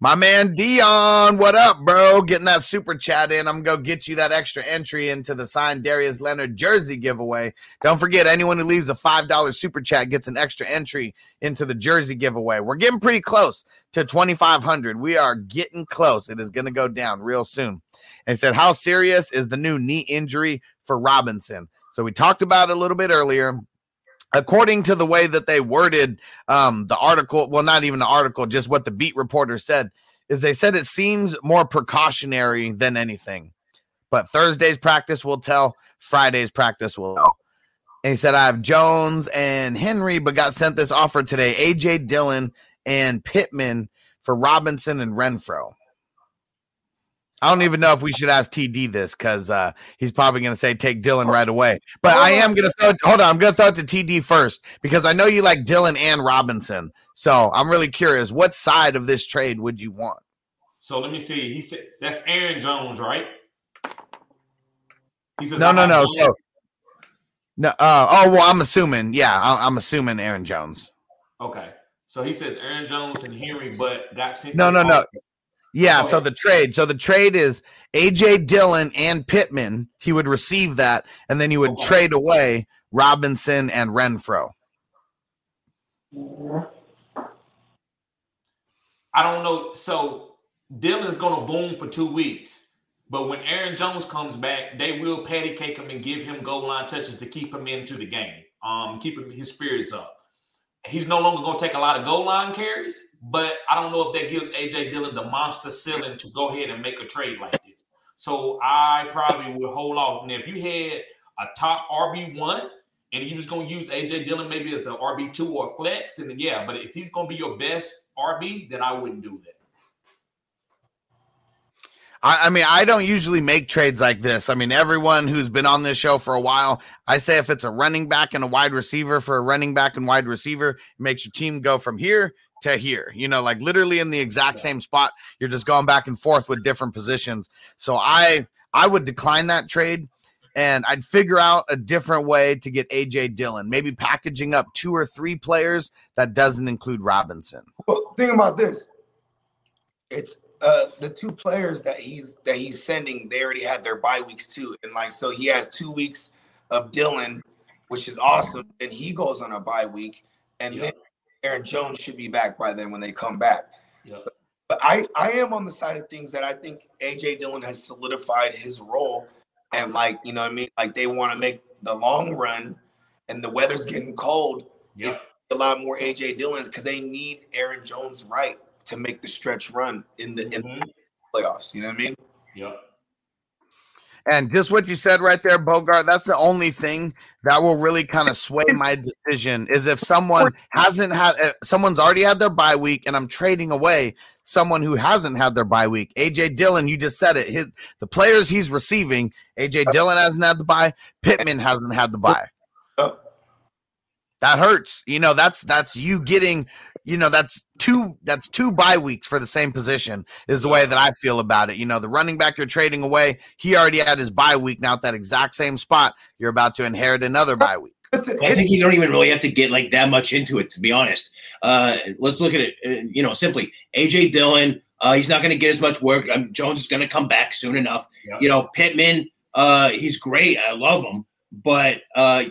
My man Dion, what up, bro? Getting that super chat in. I'm gonna go get you that extra entry into the signed Darius Leonard jersey giveaway. Don't forget, anyone who leaves a five dollar super chat gets an extra entry into the jersey giveaway. We're getting pretty close to 2,500. We are getting close. It is gonna go down real soon. And he said, how serious is the new knee injury for Robinson? So we talked about it a little bit earlier according to the way that they worded um, the article, well, not even the article, just what the beat reporter said, is they said it seems more precautionary than anything. But Thursday's practice will tell, Friday's practice will tell. And he said, I have Jones and Henry, but got sent this offer today AJ Dillon and Pittman for Robinson and Renfro. I don't even know if we should ask TD this because uh, he's probably going to say take Dillon right away. But I am going to throw. Hold on, I'm going to throw it to TD first because I know you like Dillon and Robinson. So I'm really curious. What side of this trade would you want? So let me see. He said that's Aaron Jones, right? He says, no, no, no. So no. Uh, oh well, I'm assuming. Yeah, I, am assuming Aaron Jones. Okay. So he says Aaron Jones and Henry, but got sent. No, no, no. Yeah, so the trade. So the trade is AJ Dillon and Pittman. He would receive that, and then he would okay. trade away Robinson and Renfro. I don't know. So Dillon's gonna boom for two weeks. But when Aaron Jones comes back, they will patty cake him and give him goal line touches to keep him into the game, um, keep him, his spirits up he's no longer going to take a lot of goal line carries, but I don't know if that gives AJ Dillon the monster ceiling to go ahead and make a trade like this. So I probably would hold off. Now, if you had a top RB one and he was going to use AJ Dillon maybe as an RB two or flex, then yeah. But if he's going to be your best RB, then I wouldn't do that. I, I, mean, I don't usually make trades like this. I mean, everyone who's been on this show for a while, I say if it's a running back and a wide receiver for a running back and wide receiver, it makes your team go from here to here. You know, like literally in the exact same spot. You're just going back and forth with different positions. So I I would decline that trade and I'd figure out a different way to get AJ Dillon, maybe packaging up two or three players that doesn't include Robinson. Well, think about this. It's uh the two players that he's that he's sending, they already had their bye weeks too. And like so he has two weeks of Dillon, which is awesome. And he goes on a bye week, and yep. then Aaron Jones should be back by then when they come back. Yep. So, but I I am on the side of things that I think AJ Dillon has solidified his role. And like, you know what I mean? Like they want to make the long run and the weather's getting cold. Yep. It's a lot more AJ Dillon's because they need Aaron Jones right to make the stretch run in the in mm-hmm. the playoffs. You know what I mean? Yep. And just what you said right there, Bogart, that's the only thing that will really kind of sway my decision is if someone hasn't had, uh, someone's already had their bye week and I'm trading away someone who hasn't had their bye week. AJ Dillon, you just said it. His, the players he's receiving, AJ Dillon hasn't had the bye, Pittman hasn't had the bye. That hurts. You know, that's that's you getting you know that's two that's two bye weeks for the same position is the way that I feel about it. You know, the running back you're trading away, he already had his bye week. Now at that exact same spot, you're about to inherit another bye week. I think you don't even really have to get like that much into it, to be honest. Uh, let's look at it, uh, you know, simply. AJ Dillon, uh, he's not going to get as much work. Um, Jones is going to come back soon enough. Yep. You know, Pittman, uh, he's great. I love him, but uh,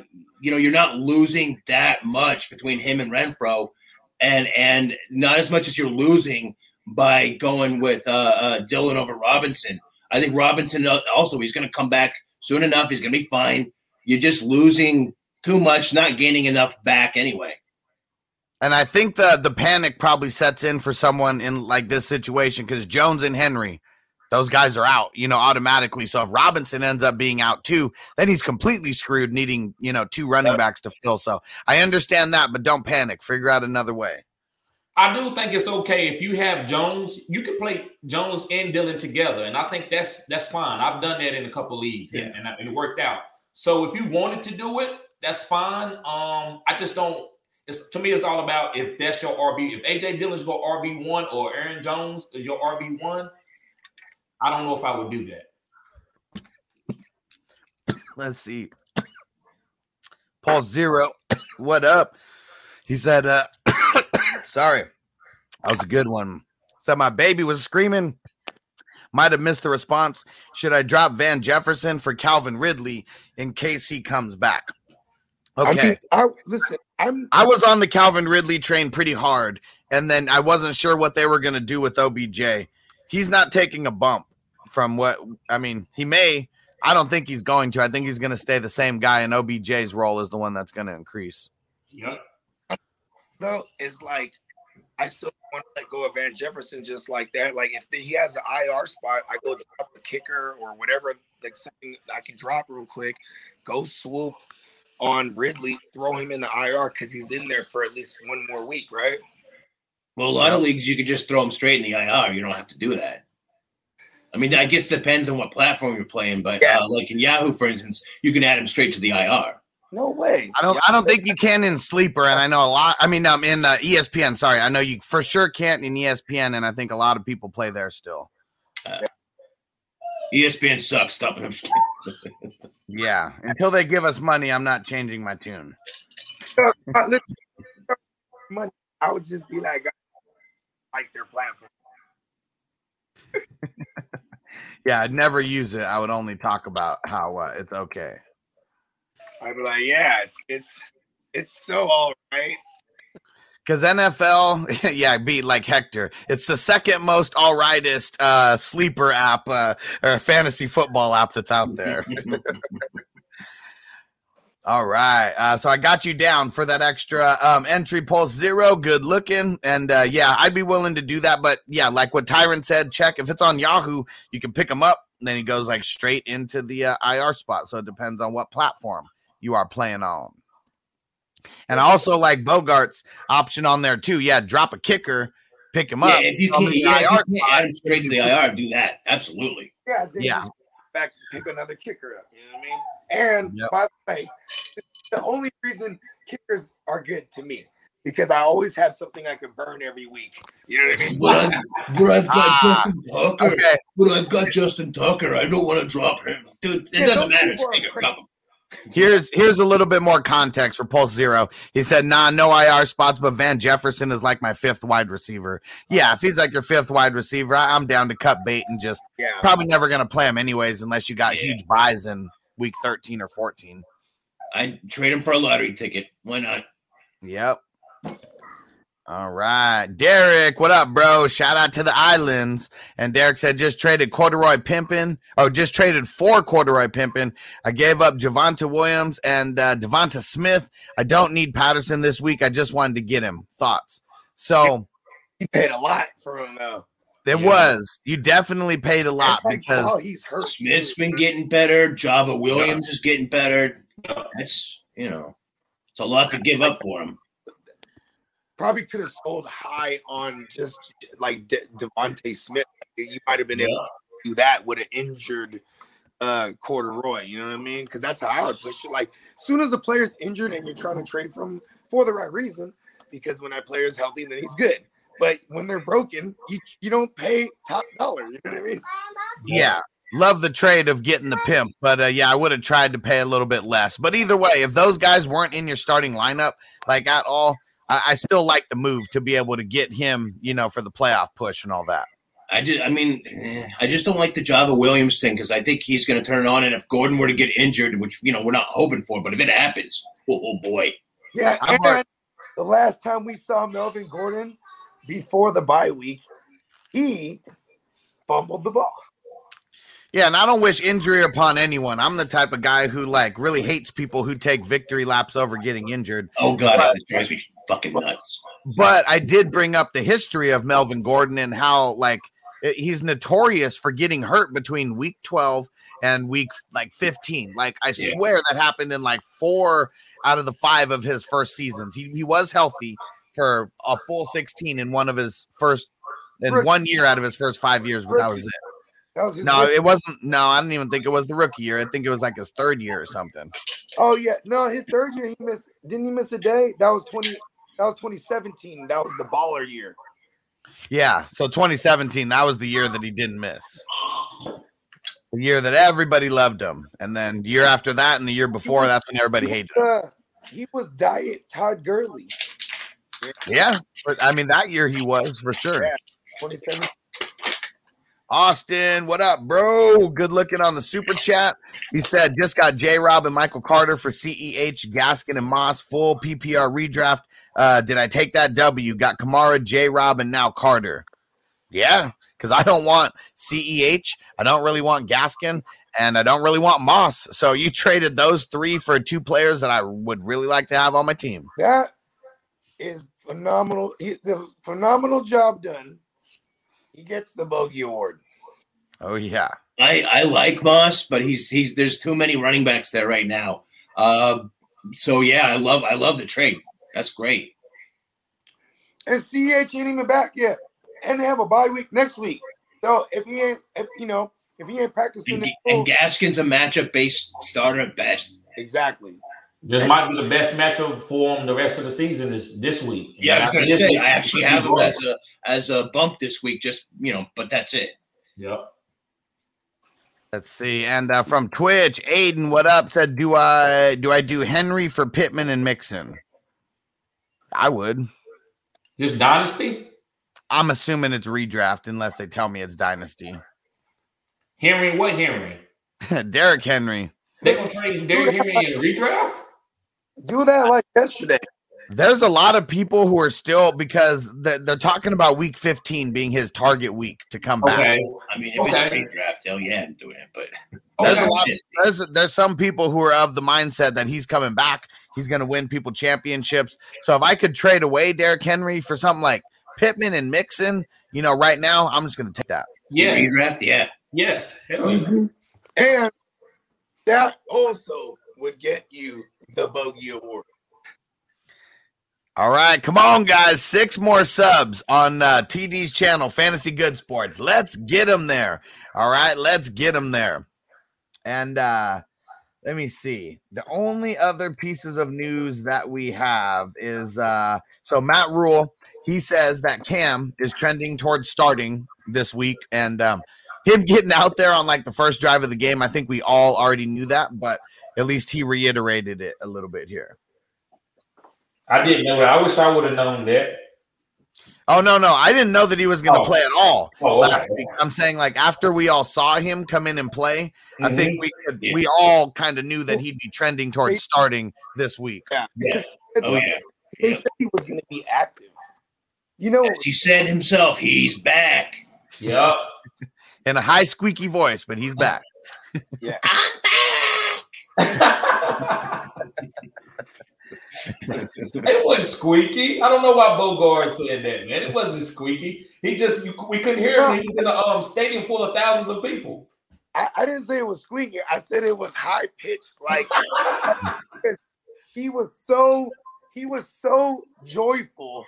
you know, you're not losing that much between him and Renfro and and not as much as you're losing by going with uh, uh, Dillon over Robinson. I think Robinson also he's going to come back soon enough. He's going to be fine. You're just losing too much, not gaining enough back anyway. And I think the the panic probably sets in for someone in like this situation because Jones and Henry those guys are out, you know, automatically. So if Robinson ends up being out too, then he's completely screwed, needing, you know, two running backs to fill. So I understand that, but don't panic. Figure out another way. I do think it's okay if you have Jones, you can play Jones and Dillon together, and I think that's that's fine. I've done that in a couple leagues, yeah. and, and, it worked out. So if you wanted to do it, that's fine. Um, I just don't. It's to me, it's all about if that's your RB. If AJ Dillon's go RB one or Aaron Jones is your RB one, I don't know if I would do that. Let's see. Paul Zero, what up? He said, uh, sorry, that was a good one. Said my baby was screaming. Might have missed the response. Should I drop Van Jefferson for Calvin Ridley in case he comes back? I Okay. mean, I listen. I'm I was on the Calvin Ridley train pretty hard, and then I wasn't sure what they were going to do with OBJ. He's not taking a bump from what I mean. He may. I don't think he's going to. I think he's going to stay the same guy, and OBJ's role is the one that's going to increase. Yep. though is like I still want to let go of Van Jefferson just like that. Like if he has an IR spot, I go drop the kicker or whatever, like something I can drop real quick. Go swoop on Ridley, throw him in the IR because he's in there for at least one more week, right? Well, a lot of leagues you could just throw them straight in the IR. You don't have to do that. I mean, I guess it depends on what platform you're playing, but Yeah. uh, like in Yahoo, for instance, you can add them straight to the IR. No way. I don't. I don't think you can in sleeper, and I know a lot. I mean, I'm um, in uh, ESPN. Sorry, I know you for sure can't in ESPN, and I think a lot of people play there still. ESPN sucks. Stop it. Yeah, until they give us money, I'm not changing my tune. Uh, money, I would just be like, like their platform. Yeah, I'd never use it. I would only talk about how uh, it's okay. I'd be like, yeah, it's it's it's so all right. Because NFL, yeah, be like Hector. It's the second most all rightest uh, sleeper app uh, or fantasy football app that's out there. all right. Uh, so I got you down for that extra um, entry pulse zero. Good looking. And uh, yeah, I'd be willing to do that. But yeah, like what Tyron said, check if it's on Yahoo, you can pick him up. And then he goes like straight into the uh, IR spot. So it depends on what platform you are playing on. And I also like Bogart's option on there too. Yeah, drop a kicker, pick him yeah, up. if you can't, in the yeah, if you can't spot. add them straight to the IR, do that. Absolutely. Yeah, Yeah. back pick another kicker up. You know what I mean? And Yep. by the way, the only reason kickers are good to me because I always have something I can burn every week. You know what I mean? But I've, but I've got Ah, Justin Tucker. Okay. But I've got Justin Tucker. I don't want to drop him. Dude, it Yeah, doesn't matter. people Just are take a couple. Here's here's a little bit more context for Pulse Zero. He said, "Nah, no IR spots, but Van Jefferson is like my fifth wide receiver. Yeah, if he's like your fifth wide receiver, I- I'm down to cut bait and just Yeah. probably never gonna play him anyways, unless you got Yeah. huge buys in week 13 or 14. I'd trade him for a lottery ticket. Why not? Yep. All right. Derek, what up, bro? Shout out to the islands. And Derek said just traded Corduroy Pimpin, or just traded for Corduroy Pimpin. I gave up Javonte Williams and uh, Devonta Smith. I don't need Patterson this week. I just wanted to get him. Thoughts? So He paid a lot for him though. There Yeah. was. You definitely paid a lot Like, because oh, he's hurt. Smith's been getting better. Java Williams is getting better. That's you know, it's a lot to give up for him. probably could have sold high on just like De- DeVonta Smith. You might have been able to do that with an injured uh corduroy. You know what I mean? Because that's how I would push it. Like, as soon as the player's injured and you're trying to trade from for the right reason, because when that player's healthy, then he's good. But when they're broken, you you don't pay top dollar. You know what I mean? Yeah. Love the trade of getting the pimp, but uh, yeah, I would have tried to pay a little bit less. But either way, if those guys weren't in your starting lineup, like at all, I, I still like the move to be able to get him, you know, for the playoff push and all that. I just, I mean, eh, I just don't like the Java Williams thing because I think he's going to turn it on. And if Gordon were to get injured, which you know we're not hoping for, but if it happens, oh, oh boy, Yeah. And the last time we saw Melvin Gordon before the bye week, he fumbled the ball. Yeah, and I don't wish injury upon anyone. I'm the type of guy who like really hates people who take victory laps over getting injured. oh god, But- that drives me fucking nuts. But I did bring up the history of Melvin Gordon and how like he's notorious for getting hurt between week 12 and week like 15. Like I Yeah. swear that happened in like four out of the five of his first seasons. He he was healthy for a full 16 in one of his first in Rookie. one year out of his first five years, but that was it. That was No, rookie- it wasn't. No, I don't even think it was the rookie year. I think it was like his third year or something. Oh yeah, no, his third year he missed. Didn't he miss a day? That was twenty. That was 2017. That was the baller year. Yeah. So 2017, that was the year that he didn't miss. The year that everybody loved him. And then the year after that and the year before, that's when everybody hated him. Uh, he was diet Todd Gurley. Yeah. But I mean, that year he was for sure. Yeah. 27. Austin, what up, bro? Good looking on the super chat. He said just got J Rob and Michael Carter for CEH, Gaskin and Moss, full PPR redraft. Uh, did I take that W? Got Kamara, J Rob, and now Carter. Yeah, because I don't want CEH. I don't really want Gaskin, and I don't really want Moss. So you traded those three for two players that I would really like to have on my team. That is phenomenal. He, the phenomenal job done. He gets the bogey award. Oh yeah. I, I like Moss, but he's he's there's too many running backs there right now. Uh, so yeah, I love I love the trade. That's great. And CH ain't even back yet. And they have a bye week next week. So if he ain't if you know, if he ain't practicing And, and Gaskin's a matchup based starter at best. exactly. This might be the best matchup for him the rest of the season is this week. Yeah, I was gonna say week, I actually have him as a as a bump this week, just you know, but that's it. Yep. Let's see. And uh, from Twitch, Aiden, what up? Said, do I do I do Henry for Pittman and Mixon? I would. Just dynasty. I'm assuming it's redraft unless they tell me it's dynasty. Henry, what Henry? Derrick Henry. They gonna trade Derrick Henry in redraft? Do that like yesterday. There's a lot of people who are still because they're, they're talking about week 15 being his target week to come back. I mean, if Okay. it's redraft, hell yeah, I'm doing it. But There's Okay. a lot. There's there's some people who are of the mindset that he's coming back. He's going to win people championships. So if I could trade away Derrick Henry for something like Pittman and Mixon, you know, right now I'm just going to take that. Yes. redraft, yeah. Yes. Hell yeah. Mhm. And that also would get you the bogey award. All right, come on, guys. Six more subs on uh, TD's channel, Fantasy Good Sports. Let's get them there. All right, let's get them there. And uh, let me see. The only other pieces of news that we have is uh, so Matt Rhule. He says that Cam is trending towards starting this week, and um, him getting out there on like the first drive of the game. I think we all already knew that, but at least he reiterated it a little bit here. I didn't know that. I wish I would have known that. Oh no, no, I didn't know that he was going to Oh. play at all Oh, okay. week. I'm saying like after we all saw him come in and play, I Mhm. think we could, Yeah. we all kind of knew that he'd be trending towards starting this week. Yeah. Yes. Oh yeah. They Yeah. said he was going to be active. You know, As he said himself, he's back. Yep. In a high squeaky voice, but he's back. yeah. I'm back. it wasn't squeaky. I don't know why Bogart said that, man. It wasn't squeaky. He just you, we couldn't hear him. He was in a um, stadium full of thousands of people. I, I didn't say it was squeaky. I said it was high pitched. Like he was so he was so joyful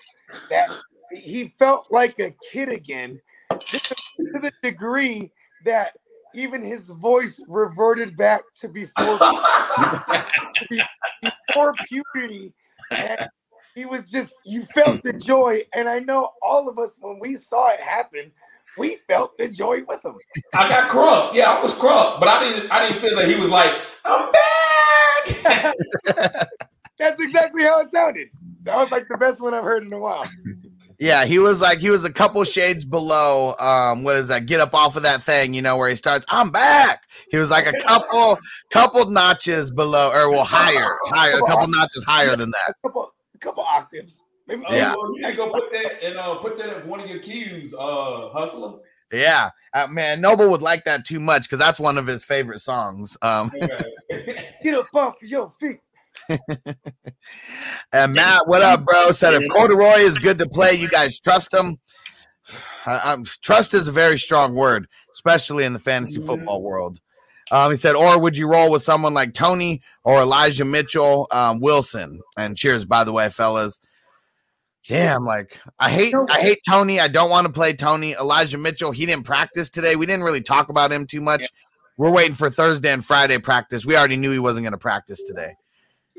that he felt like a kid again to the degree that even his voice reverted back to before before puberty and he was just you felt the joy and i know all of us when we saw it happen we felt the joy with him I got crunk. Yeah, I was crunk, but I didn't. I didn't feel that he was like, "I'm back." that's exactly how it sounded that was like the best one i've heard in a while Yeah, he was like he was a couple shades below. Um, what is that? Get up off of that thing, you know, where he starts. I'm back. He was like a couple couple notches below, or well, higher, higher, a couple notches higher than that. a couple a couple octaves maybe Oh, Yeah. you to go put that and uh, put that in one of your cues, uh, hustler. Yeah, uh, man, Noble would like that too much because that's one of his favorite songs. Um, get up off your feet and Matt, what up, bro? Said if Corduroy is good to play, you guys trust him. I, trust is a very strong word, especially in the fantasy football world. Um, he said, or would you roll with someone like Tony or Elijah Mitchell, um, Wilson? And cheers, by the way, fellas. Damn, like I hate I hate Tony. I don't want to play Tony. Elijah Mitchell, he didn't practice today. We didn't really talk about him too much. Yeah. We're waiting for Thursday and Friday practice. We already knew he wasn't going to practice today.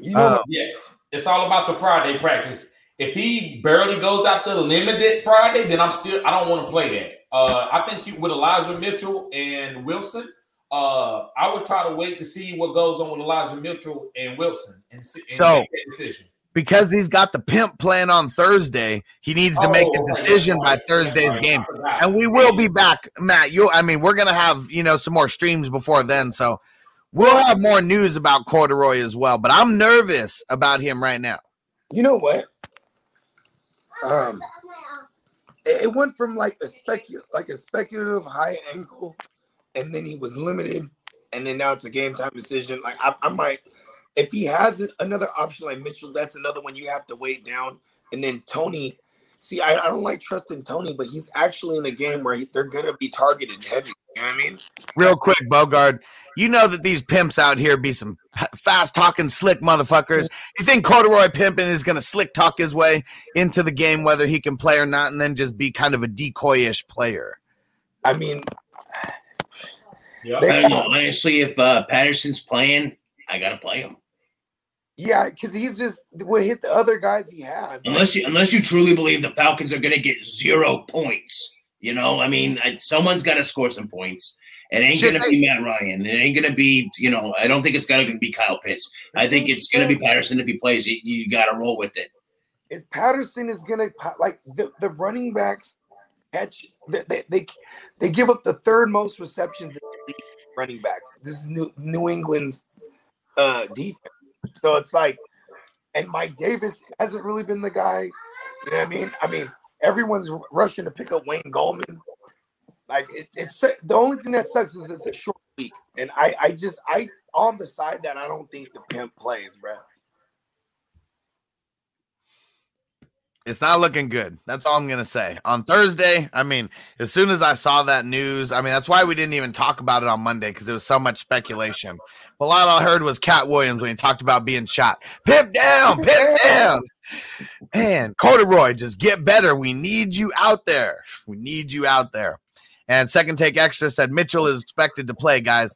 You know Uh, yes, it's all about the Friday practice. If he barely goes out the limited Friday, then I'm still. I don't want to play that. Uh, I think you, with Elijah Mitchell and Wilson, uh, I would try to wait to see what goes on with Elijah Mitchell and Wilson and, see, and So- make that decision. because he's got the pimp plan on Thursday, he needs to make Oh, a decision that's by right, Thursday's right, game. And we will be back, Matt. You, I mean, we're gonna have you know some more streams before then, so we'll have more news about Corduroy as well. But I'm nervous about him right now. You know what? Um, it, went from like a specu like a speculative high ankle, and then he was limited, and then now it's a game time decision. Like I, I might, if he has another option like Mitchell, that's another one you have to wait down. And then Tony, see, I, I don't like trusting Tony, but he's actually in a game where he, they're gonna be targeted heavy. You know what I mean? Real quick, Bogart, you know that these pimps out here be some fast talking, slick motherfuckers. You think Corduroy pimping is gonna slick talk his way into the game, whether he can play or not, and then just be kind of a decoyish player? I mean, Yep. They- I don't. Honestly, if uh, Patterson's playing, I gotta play him. Yeah, because he's just would hit the other guys he has. Unless you unless you truly believe the Falcons are gonna get zero points. You know, I mean, I, someone's got to score some points. It ain't Should gonna they- be Matt Ryan. It ain't gonna be, you know, I don't think it's gonna be Kyle Pitts. I think it's gonna be Patterson if he plays. You, you got to roll with it If Patterson is gonna like the, the running backs catch they, they they they give up the third most receptions in the league, running backs. This is New New England's uh defense. So it's like and Mike Davis hasn't really been the guy. You know what I mean? I mean, everyone's rushing to pick up Wayne Gallman. Like it, it's the only thing that sucks is it's a short week. And I I just I on the side that I don't think the pimp plays, bro. It's not looking good. That's all I'm gonna say. On Thursday, I mean, as soon as I saw that news, I mean, that's why we didn't even talk about it on Monday because there was so much speculation. But a lot I heard was Katt Williams when he talked about being shot. Pip down, pip down. Man, Corduroy, just get better. We need you out there. We need you out there. And second take extra said Mitchell is expected to play, guys.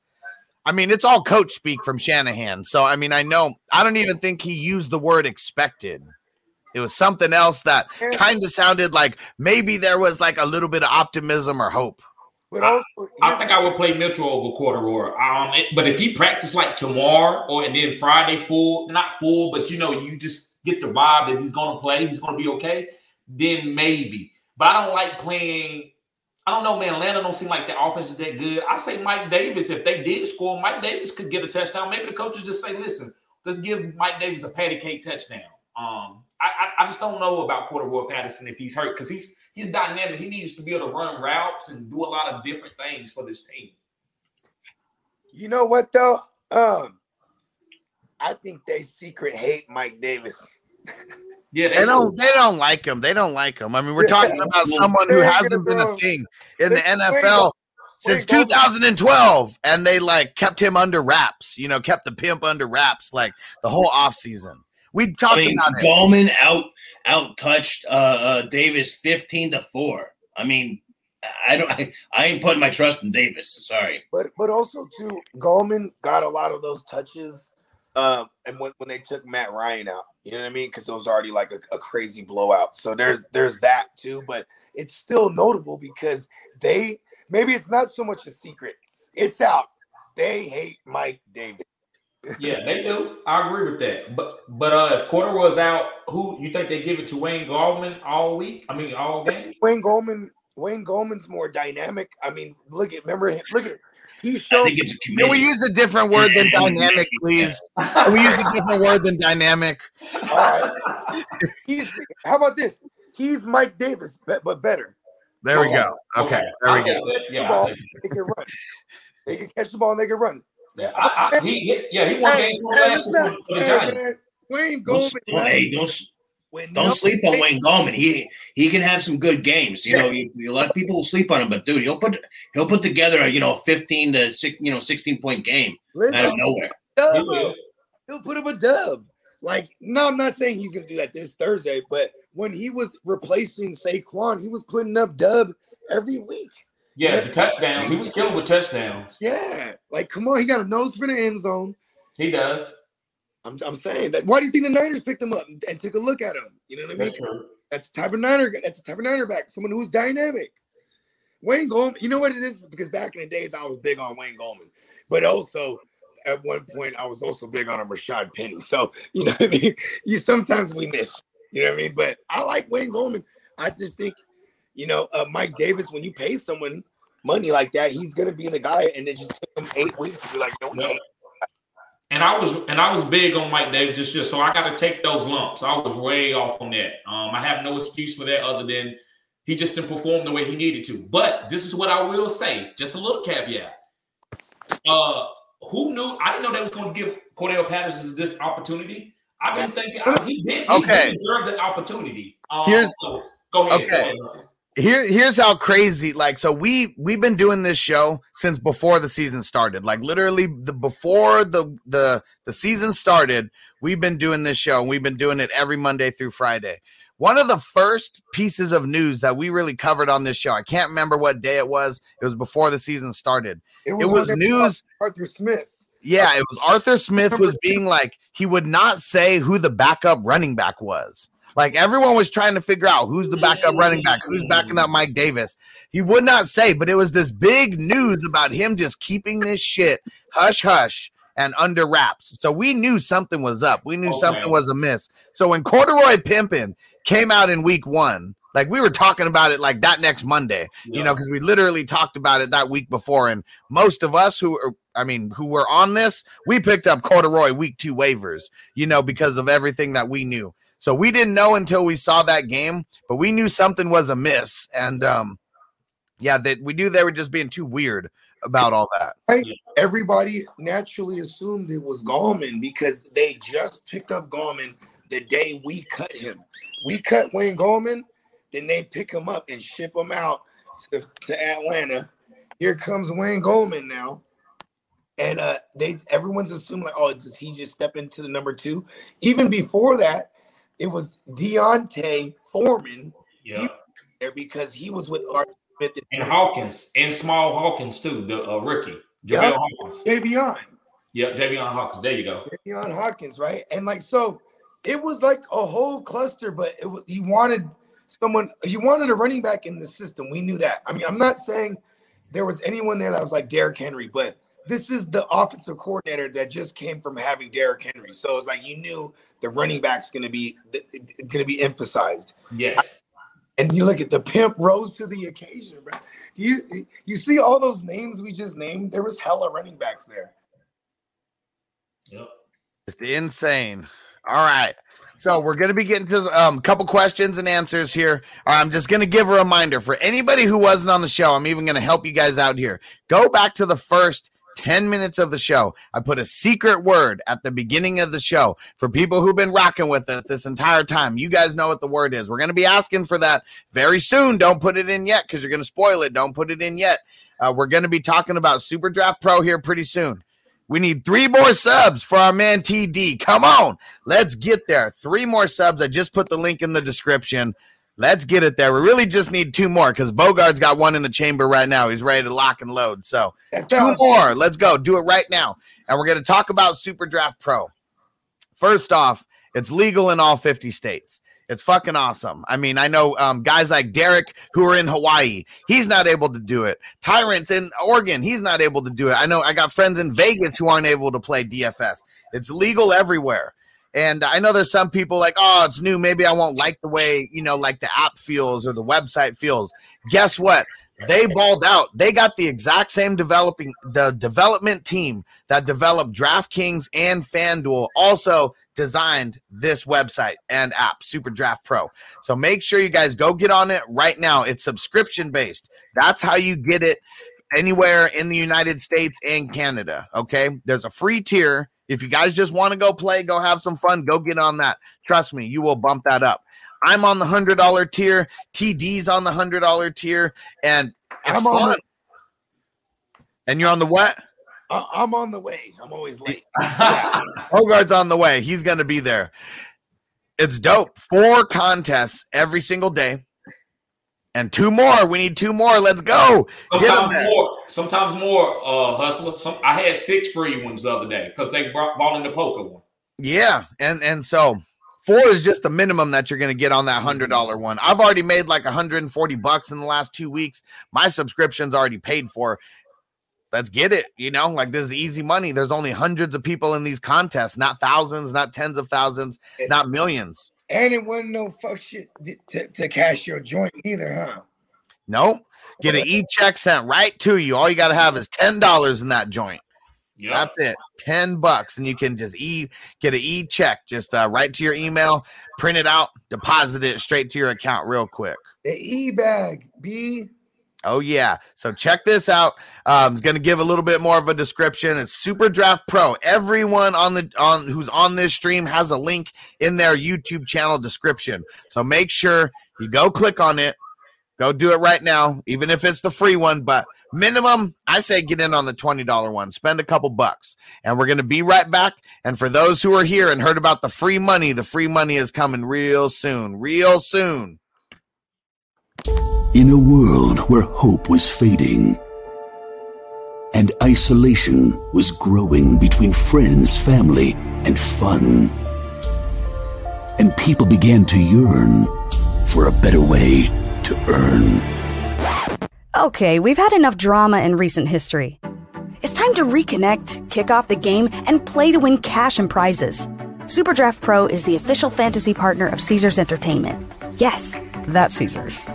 I mean, it's all coach speak from Shanahan. So I mean, I know I don't even think he used the word expected. It was something else that kind of sounded like maybe there was like a little bit of optimism or hope. But also, I think I would play Mitchell over Corduroy. Um, it- but if he practiced like tomorrow or and then Friday full, not full, but you know, you just get the vibe that he's gonna play, he's gonna be okay. Then maybe. But I don't like playing. I don't know, man. Atlanta don't seem like the offense is that good. I say Mike Davis. If they did score, Mike Davis could get a touchdown. Maybe the coaches just say, "Listen, let's give Mike Davis a patty cake touchdown." Um, I, I, I just don't know about Corduroy Patterson if he's hurt because he's he's dynamic. He needs to be able to run routes and do a lot of different things for this team. You know what though? Um, I think they secret hate Mike Davis. Yeah, They don't they don't like him. They don't like him. I mean, we're talking about someone who hasn't been a thing in the NFL since 2012 and they like kept him under wraps, you know, kept the pimp under wraps like the whole offseason. We talked I mean, about it. Gallman out out touched uh, uh, Davis fifteen to four. I mean, I don't. I, I ain't putting my trust in Davis. Sorry. But but also too, Gallman got a lot of those touches. Um, and when, when they took Matt Ryan out, you know what I mean? Because it was already like a, a crazy blowout. So there's there's that too. But it's still notable because they maybe it's not so much a secret. It's out. They hate Mike Davis. Yeah, they do. I agree with that. But but uh if Corduroy's out, who you think they give it to Wayne Gallman all week? I mean all game? Wayne Gallman. Wayne Gallman's more dynamic. I mean, look at remember him- look at he I showed think it's a Can we committee. use a different word than dynamic, please? Can we use a different word than dynamic? all right. He's how about this? He's Mike Davis, but, but better. There we go. Okay, there I'll we go. take that. The Yeah, ball, I'll take it. they can run. They can catch the ball and they can run. Yeah, I, I, he, he- yeah, he won Hey, games from hey, last let's week not- for the hey, Giants. Wayne Don't, Gallman. don't- hey, don't when don't no- sleep on Wayne Gallman. He he can have some good games. You know, you, you let people sleep on him, but dude, he'll put he'll put together a you know fifteen to six you know sixteen point game Listen, out of nowhere. dub. He will. He'll put him a dub. Like, no, I'm not saying he's gonna do that this Thursday, but when he was replacing Saquon, he was putting up dub every week. Yeah, the touchdowns. He was killing with touchdowns. Yeah, like come on, he got a nose for the end zone. He does. I'm, I'm saying that. Why do you think the Niners picked him up and, and took a look at him? You know what I mean? That's true. That's the type of Niner. That's the type of Niner back. Someone who's dynamic. Wayne Gallman. You know what it is? Because back in the days, I was big on Wayne Gallman, but also at one point I was also big on a Rashaad Penny. So you know what I mean. You sometimes we miss. You know what I mean. But I like Wayne Gallman. I just think, you know, uh, Mike Davis. When you pay someone money like that, he's gonna be the guy. And then just took him eight weeks to be like, no, no. And I was and I was big on Mike Davis just just so I got to take those lumps. I was way off on that. Um, I have no excuse for that other than he just didn't perform the way he needed to. But this is what I will say, just a little caveat. Uh, who knew? I didn't know they was going to give Cordarrelle Patterson this opportunity. I've been thinking he did. He Okay. deserve the opportunity. Um, Here's- so go ahead. okay. Go ahead. Here here's how crazy like so we we've been doing this show since before the season started like literally the before the the the season started we've been doing this show and we've been doing it every monday through friday one of the first pieces of news that we really covered on this show i can't remember what day it was it was before the season started it was they brought news Arthur Smith. yeah, it was Arthur Smith was being like he would not say who the backup running back was. Like everyone was trying to figure out who's the backup running back, who's backing up Mike Davis. He would not say, but it was this big news about him just keeping this shit hush hush and under wraps. So we knew something was up. We knew oh, Okay. something was amiss. So when Corduroy Pimpin came out in week one, like we were talking about it like that next Monday, you know, because we literally talked about it that week before. And most of us who are, I mean, who were on this, we picked up corduroy week two waivers, you know, because of everything that we knew. So we didn't know until we saw that game, but we knew something was amiss. And um, yeah, that we knew they were just being too weird about all that. Everybody naturally assumed it was Gallman because they just picked up Gallman the day we cut him. We cut Wayne Gallman, then they pick him up and ship him out to, to Atlanta. Here comes Wayne Gallman now. And uh they everyone's assuming like, oh, does he just step into the number two? Even before that, it was D'Onta Foreman Yeah. there because he was with Arthur Smith And Hawkins and Small Hawkins too, the uh, rookie. Yeah. JaVale Hawkins. Javian. Yeah, Javian Hawkins. There you go. Deion Hawkins, right? And like so, it was like a whole cluster, but it was he wanted someone he wanted a running back in the system. We knew that. I mean, I'm not saying there was anyone there that was like Derrick Henry, but this is the offensive coordinator that just came from having Derrick Henry. So it's like you knew the running back's gonna be gonna be emphasized. Yes. And you look at the pimp rose to the occasion, bro. You you see all those names we just named, there was hella running backs there. Yep. Just insane. All right. So we're going to be getting to um, a couple questions and answers here. All right, I'm just going to give a reminder for anybody who wasn't on the show. I'm even going to help you guys out here. Go back to the first 10 minutes of the show. I put a secret word at the beginning of the show for people who've been rocking with us this entire time. You guys know what the word is. We're going to be asking for that very soon. Don't put it in yet because you're going to spoil it. Don't put it in yet. Uh, we're going to be talking about Super Draft Pro here pretty soon. We need three more subs for our man TD. Come on, let's get there. Three more subs. I just put the link in the description. Let's get it there. We really just need two more because Bogart's got one in the chamber right now. He's ready to lock and load. So two more. Let's go. Do it right now. And we're going to talk about Super Draft Pro. First off, it's legal in all 50 states. It's fucking awesome. I mean, I know um, guys like Derek who are in Hawaii. He's not able to do it. Tyrant's in Oregon. He's not able to do it. I know I got friends in Vegas who aren't able to play DFS. It's legal everywhere. And I know there's some people like, oh, it's new. Maybe I won't like the way, you know, like the app feels or the website feels. Guess what? They balled out. They got the exact same developing the development team that developed DraftKings and FanDuel also designed this website and app, Super Draft Pro. So make sure you guys go get on it right now. It's subscription based. That's how you get it anywhere in the United States and Canada. Okay. There's a free tier. If you guys just want to go play, go have some fun, go get on that. Trust me, you will bump that up. I'm on the hundred dollar tier. TD's on the hundred dollar tier, and it's I'm on the- and you're on the what? I- I'm on the way. I'm always late. Hogarth's on the way. He's going to be there. It's dope. Four contests every single day. And two more. We need two more. Let's go. Get 'em Sometimes there. more. Sometimes more. Uh, hustler. Some I had six free ones the other day because they brought bought in the poker one. Yeah. And and so four is just the minimum that you're going to get on that hundred dollar one. I've already made like 140 bucks in the last two weeks. My subscription's already paid for. let's get it. You know, like this is easy money. There's only hundreds of people in these contests, not thousands, not tens of thousands, not millions. And it wasn't no fuck shit to, to, to cash your joint either, huh? Nope. Get an e-check sent right to you. All you got to have is ten dollars in that joint. Yep. That's it. 10 bucks. And you can just e get an e check, just uh, write to your email, print it out, deposit it straight to your account real quick. The e bag, B. Oh, yeah. So check this out. Um, it's going to give a little bit more of a description. It's Super Draft Pro. Everyone on the on who's on this stream has a link in their YouTube channel description. So make sure you go click on it. Go do it right now, even if it's the free one. But minimum, I say get in on the $20 one. Spend a couple bucks. And we're going to be right back. And for those who are here and heard about the free money, the free money is coming real soon. Real soon. In a world where hope was fading and isolation was growing between friends, family, and fun, and people began to yearn for a better way earn. Okay, we've had enough drama in recent history. It's time to reconnect, kick off the game, and play to win cash and prizes. Superdraft Pro is the official fantasy partner of Caesars Entertainment. Yes, that's Caesars.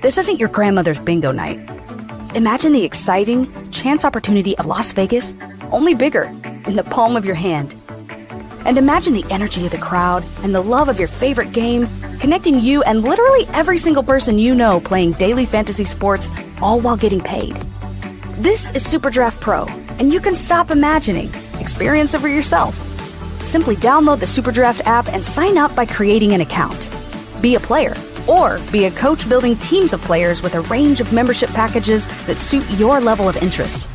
This isn't your grandmother's bingo night. Imagine the exciting chance opportunity of Las Vegas, only bigger, in the palm of your hand. And imagine the energy of the crowd and the love of your favorite game, connecting you and literally every single person you know playing daily fantasy sports, all while getting paid. This is Superdraft Pro, and you can stop imagining. Experience it for yourself. Simply download the Superdraft app and sign up by creating an account. Be a player, or be a coach building teams of players with a range of membership packages that suit your level of interest.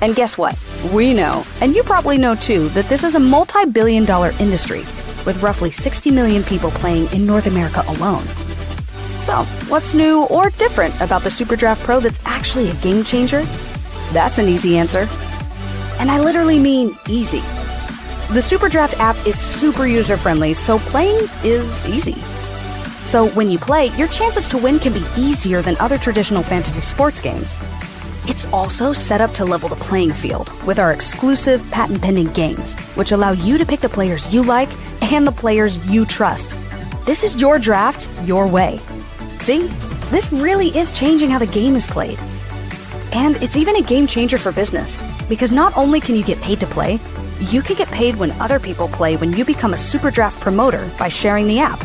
And guess what? We know, and you probably know too, that this is a multi billion dollar industry with roughly 60 million people playing in North America alone. So, what's new or different about the Superdraft Pro that's actually a game changer? That's an easy answer. And I literally mean easy. The Superdraft app is super user friendly, so playing is easy. So when you play, your chances to win can be easier than other traditional fantasy sports games. It's also set up to level the playing field with our exclusive patent pending games, which allow you to pick the players you like and the players you trust. This is your draft, your way. See? This really is changing how the game is played. And it's even a game changer for business, because not only can you get paid to play, you can get paid when other people play when you become a Super Draft promoter by sharing the app.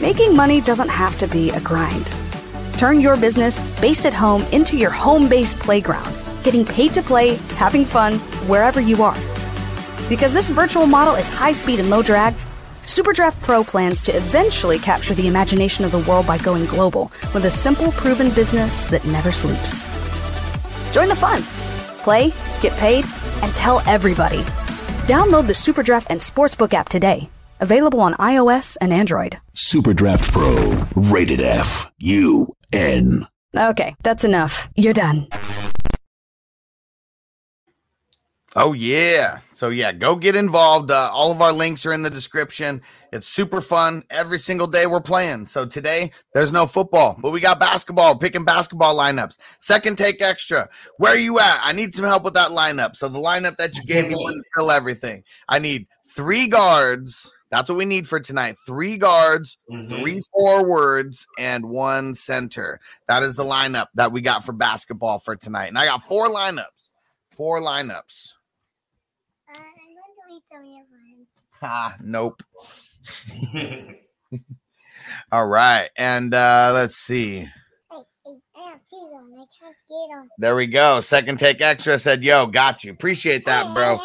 Making money doesn't have to be a grind. Turn your business based at home into your home based playground, getting paid to play, having fun, wherever you are. Because this virtual model is high speed and low drag, Superdraft Pro plans to eventually capture the imagination of the world by going global with a simple, proven business that never sleeps. Join the fun. Play, get paid, and tell everybody. Download the Superdraft and Sportsbook app today. Available on iOS and Android. Superdraft Pro, rated F, U, N. Okay, that's enough. You're done. Oh yeah. So yeah, go get involved. Uh, all of our links are in the description. It's super fun. Every single day we're playing. So today there's no football, but we got basketball, picking basketball lineups. Second take extra. Where are you at? I need some help with that lineup. So the lineup that you gave me wouldn't fill everything. I need three guards. That's what we need for tonight. Three guards, Mhm. three forwards, and one center. That is the lineup that we got for basketball for tonight. And I got four lineups. Four lineups. Uh, I'm going to delete some of your friends. Ha, nope. All right. And uh let's see. Hey, hey, I have shoes on. I can't get them. There we go. Second take extra said, yo, got you. Appreciate that, hey, bro.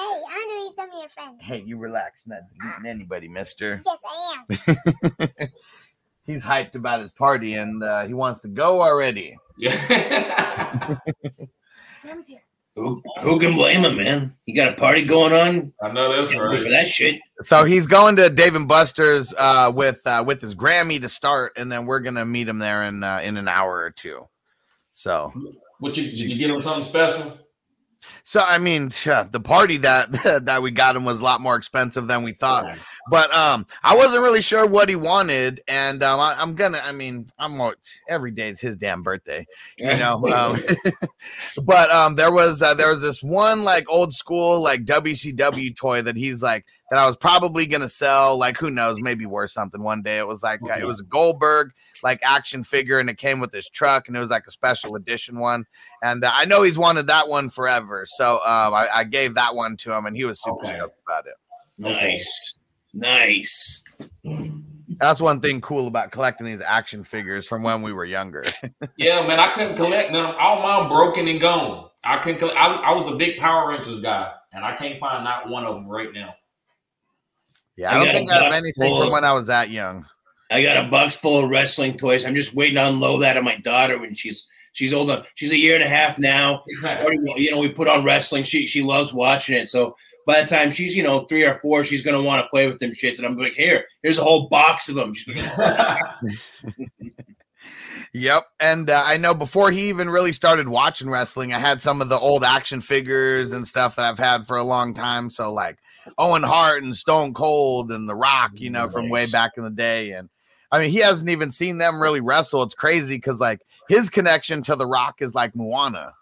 Hey, hey, I'm deleting some of your friends. Hey, you relax. Not deleting anybody, mister. Yes, I am. He's hyped about his party and uh, he wants to go already. Yeah. Who, who can blame him, man? You got a party going on? I know that's Can't wait for that shit. So he's going to Dave and Buster's uh, with uh, with his Grammy to start, and then we're gonna meet him there in uh, in an hour or two. So What you did you get him something special? So I mean, the party that that we got him was a lot more expensive than we thought. But um, I wasn't really sure what he wanted, and um, I, am gonna. I mean, I'm every day is his damn birthday, you know. um, but um, there was uh, there was this one like old school like WCW toy that he's like that I was probably gonna sell. Like who knows, maybe worth something one day. It was like uh, it was Goldberg like action figure, and it came with this truck, and it was like a special edition one. And uh, I know he's wanted that one forever, so um, I, I, gave that one to him, and he was super okay. stoked about it. Nice, nice. That's one thing cool about collecting these action figures from when we were younger. yeah, man, I couldn't collect none. All mine broken and gone. I couldn't. Collect, I, I was a big Power Rangers guy, and I can't find not one of them right now. Yeah, I, I don't think I have anything from when I was that young. I got a box full of wrestling toys. I'm just waiting to unload that on my daughter when she's she's older. She's a year and a half now. you know, we put on wrestling. She she loves watching it. So by the time she's you know three or four, she's gonna want to play with them shits. And I'm like, here, here's a whole box of them. Yep. And uh, I know before he even really started watching wrestling, I had some of the old action figures and stuff that I've had for a long time. So, like Owen Hart and Stone Cold and The Rock, you know, nice. from way back in the day. And I mean, he hasn't even seen them really wrestle. It's crazy because like his connection to The Rock is like Moana.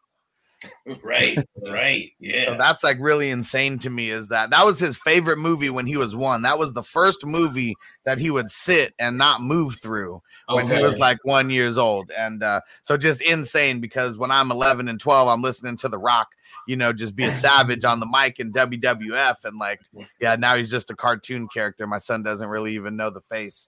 Right, right, yeah. So that's like really insane to me. Is that that was his favorite movie when he was one? That was the first movie that he would sit and not move through when he was like one years old, and uh, so just insane because when I'm 11 and 12, I'm listening to The Rock you know, just be a savage on the mic in WWF. And like, yeah, now he's just a cartoon character. My son doesn't really even know the face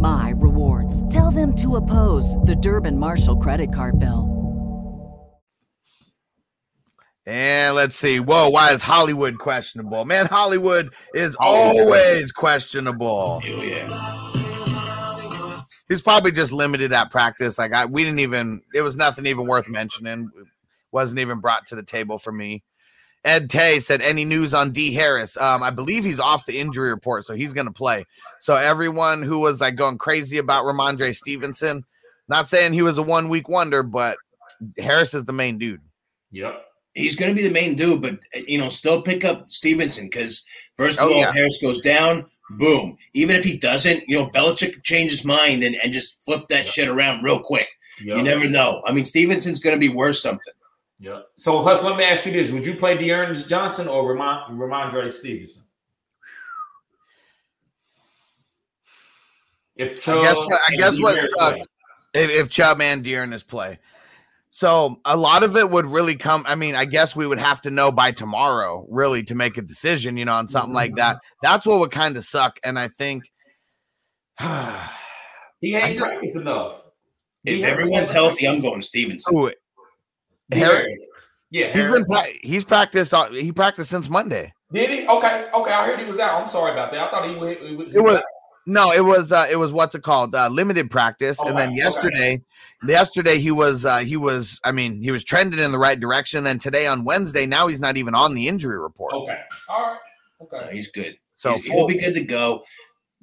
my rewards. Tell them to oppose the Durbin Marshall credit card bill. And let's see. Whoa, why is Hollywood questionable? Man, Hollywood is oh, always questionable. Hell yeah. He's probably just limited at practice. Like I, we didn't even. It was nothing even worth mentioning. It wasn't even brought to the table for me. Ed Tay said, "Any news on D Harris? Um, I believe he's off the injury report, so he's going to play. So everyone who was like going crazy about Rhamondre Stevenson, not saying he was a one week wonder, but Harris is the main dude. Yep he's going to be the main dude, but you know, still pick up Stevenson because first of oh, all, yeah. Harris goes down, boom. Even if he doesn't, you know, Belichick change his mind and, and just flip that shit around real quick. You never know. I mean, Stevenson's going to be worth something. Yeah. So, Hus, let me ask you this: Would you play D'Ernest Johnson or Ramon, Rhamondre Stevenson? If Chubb I guess, I guess what sucks if, if Chubb and D'Ernest play so a lot of it would really come. I mean, I guess we would have to know by tomorrow, really, to make a decision, you know, on something like that. Mm-hmm. That's what would kind of suck. And I think he ain't practiced enough. If everyone's healthy, I'm going Stevenson. Ooh, Harris. Yeah, he's Harris. been he's practiced. He practiced since Monday. Did he? Okay, okay. I heard he was out. I'm sorry about that. I thought he, he, he was. It was no, it was uh, it was what's it called? Uh, limited practice. Oh, and then yesterday, okay. yesterday he was uh, he was I mean, he was trending in the right direction. Then today on Wednesday, now he's not even on the injury report. Okay. All right. Okay. No, he's good. So he's, he'll be good to go.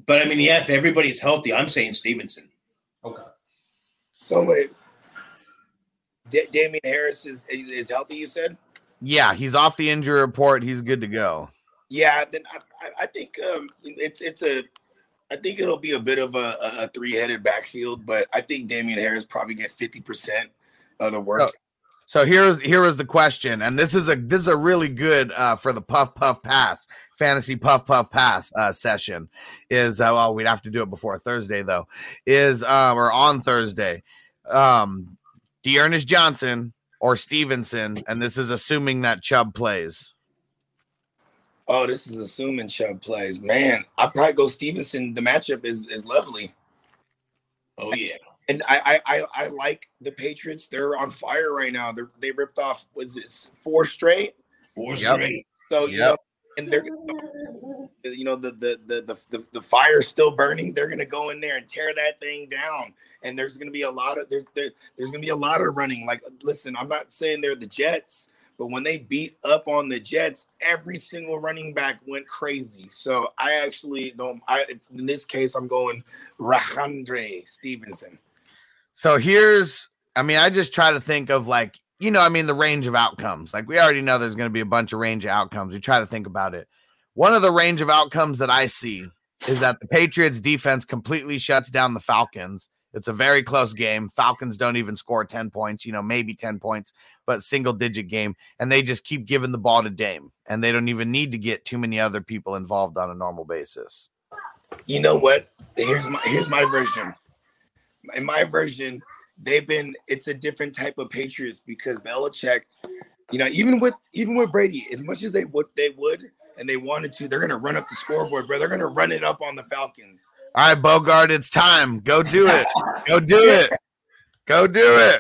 But I mean, yeah, if everybody's healthy, I'm saying Stevenson. Okay. So wait. D- Damien Harris is, is healthy, you said? Yeah, he's off the injury report. He's good to go. Yeah, then I, I think um, it's it's a I think it'll be a bit of a, a three-headed backfield, but I think Damien Harris probably get fifty percent of the work. So, so here's here is the question, and this is a this is a really good uh, for the puff puff pass fantasy puff puff pass uh, session. Is uh, well, we'd have to do it before Thursday though. Is uh, or on Thursday, um, D'Ernest Johnson or Stevenson, and this is assuming that Chubb plays. Oh, this is assuming Chubb plays. Man, I probably go Stevenson. The matchup is is lovely. Oh yeah, and I I I, like the Patriots. They're on fire right now. They they ripped off was it four straight? Four yep. straight. So yep. you know, and they're you know the the the the, the, the fire's still burning, they're gonna go in there and tear that thing down. And there's gonna be a lot of there's there, there's gonna be a lot of running. Like, listen, I'm not saying they're the Jets, but when they beat up on the Jets, every single running back went crazy. So I actually don't. I in this case, I'm going Rhamondre Stevenson. So here's, I mean, I just try to think of like, you know, I mean, the range of outcomes. Like we already know there's going to be a bunch of range of outcomes. We try to think about it. One of the range of outcomes that I see is that the Patriots defense completely shuts down the Falcons. It's a very close game. Falcons don't even score 10 points, you know, maybe 10 points, but single digit game. And they just keep giving the ball to Dame. And they don't even need to get too many other people involved on a normal basis. You know what? Here's my here's my version. In my version, they've been it's a different type of Patriots because Belichick, you know, even with even with Brady, as much as they would they would and they wanted to, they're gonna run up the scoreboard, bro. They're gonna run it up on the Falcons. All right, Bogart, it's time. Go do it. Go do it. Go do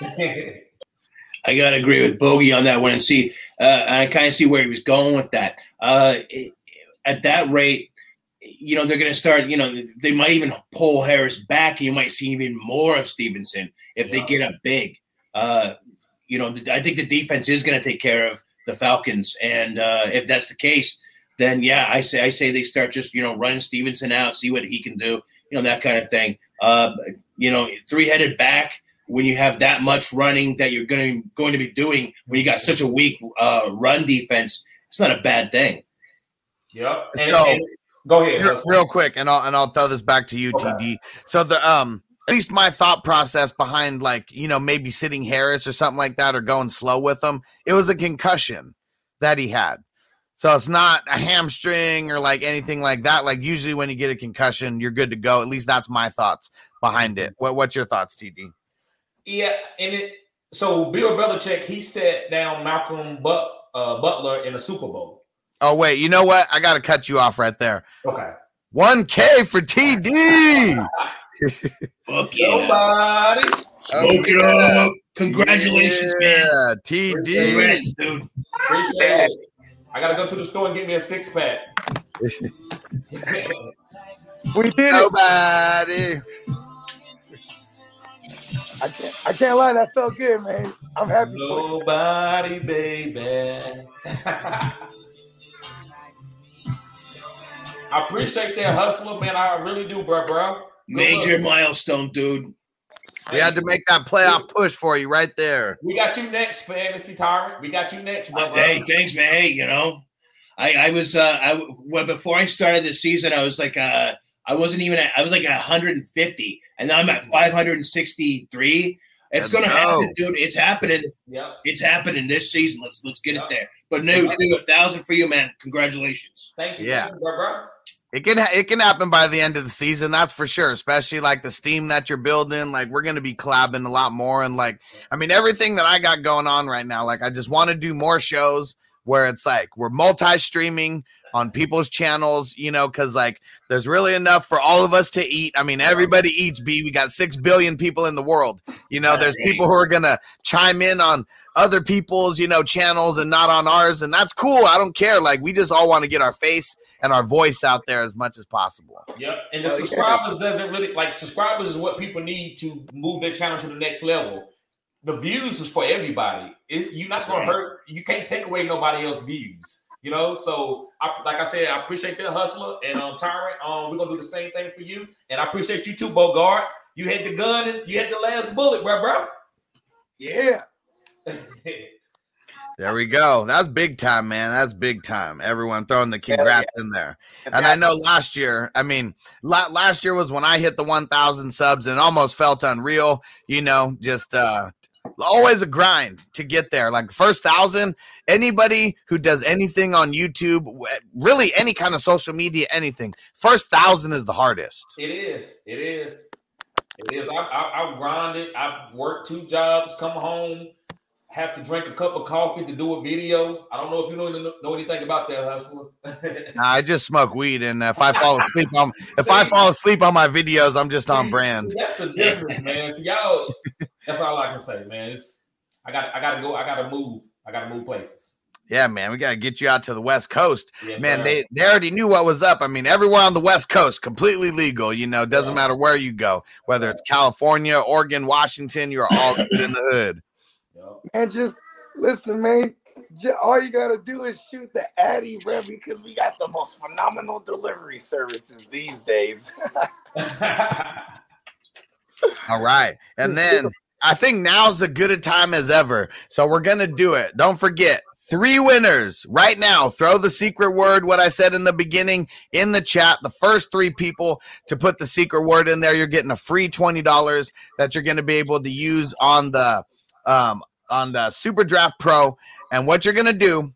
it. I gotta agree with Bogey on that one, and see, uh, I kind of see where he was going with that. Uh, it, at that rate, you know, they're going to start, you know, they might even pull Harris back and you might see even more of Stevenson if yeah. they get up big. Uh, you know, I think the defense is going to take care of the Falcons. And uh, if that's the case, then yeah, I say, I say they start just, you know, running Stevenson out, see what he can do, you know, that kind of thing. Uh, you know, three headed back when you have that much running that you're going to, going to be doing when you got such a weak uh, run defense, it's not a bad thing. Yep. And, so, and go ahead. Real, real, quick, and I'll and I'll throw this back to you, okay. TD. So the um at least my thought process behind like you know maybe sitting Harris or something like that or going slow with him, it was a concussion that he had. So it's not a hamstring or like anything like that. Like usually when you get a concussion, you're good to go. At least that's my thoughts behind it. What what's your thoughts, TD? Yeah, and it so Bill Belichick he set down Malcolm but, uh, Butler in the Super Bowl. Oh wait, you know what? I got to cut you off right there. Okay. 1K for TD. Fuck yeah. Nobody. Smoke it up. Congratulations, yeah, man. TD. Congrats, dude. Appreciate it. I gotta go to the store and get me a six pack. we did Nobody. it. Nobody. I can't, I can't lie, that felt good, man. I'm happy. Nobody, baby. I appreciate that hustler, man. I really do, bro, bro. Major milestone, dude. We had to make that playoff push for you right there. We got you next, fantasy tyrant. We got you next, bro. Hey, thanks, man. Hey, you know, I I was uh I well before I started the season, I was like uh I wasn't even at, I was like 150, and now I'm at 563. It's gonna happen, dude. It's happening. Yeah, it's happening this season. Let's let's get yep. it there. But no, do a thousand for you, man. Congratulations. Thank you. Yeah, bro, bro. It can it can happen by the end of the season, that's for sure. Especially like the steam that you're building. Like we're gonna be collabing a lot more, and like I mean everything that I got going on right now. Like I just want to do more shows where it's like we're multi-streaming on people's channels, you know, because like there's really enough for all of us to eat. I mean, everybody eats. B. We got six billion people in the world. You know, there's people who are gonna chime in on other people's, you know, channels and not on ours, and that's cool. I don't care. Like we just all want to get our face and our voice out there as much as possible. Yep. And the subscribers doesn't really like subscribers is what people need to move their channel to the next level. The views is for everybody. It, you're not going to hurt. You can't take away nobody else's views. You know, so I, like I said, I appreciate that hustler and um Tyrant. Um, we're gonna do the same thing for you, and I appreciate you too, Bogart. You had the gun and you had the last bullet, bro, bro. Yeah. There we go. That's big time, man. That's big time. Everyone throwing the congrats yeah. in there. And I know last year, I mean, last year was when I hit the 1,000 subs and almost felt unreal. You know, just uh always a grind to get there. Like first thousand, anybody who does anything on YouTube, really any kind of social media, anything, first thousand is the hardest. It is. It is. It is. I, I, I grinded. I've worked two jobs, come home have to drink a cup of coffee to do a video. I don't know if you know, know anything about that, hustler. nah, I just smoke weed, and if I fall asleep on if See, I fall asleep on my videos, I'm just on brand. See, that's the difference, man. So y'all, that's all I can say, man. It's I got I got to go. I got to move. I got to move places. Yeah, man, we got to get you out to the West Coast. Yes, man, sir. they, they already knew what was up. I mean, everywhere on the West Coast, completely legal. You know, doesn't matter where you go, whether it's California, Oregon, Washington, you're all in the hood. And just listen, man. all you gotta do is shoot the Addy, bro, because we got the most phenomenal delivery services these days. All right. And then I think now's as good a time as ever. So we're going to do it. Don't forget three winners right now. Throw the secret word, what I said in the beginning, in the chat. The first three people to put the secret word in there, you're getting a free $20 that you're going to be able to use on the um, on the Super Draft Pro. And what you're going to do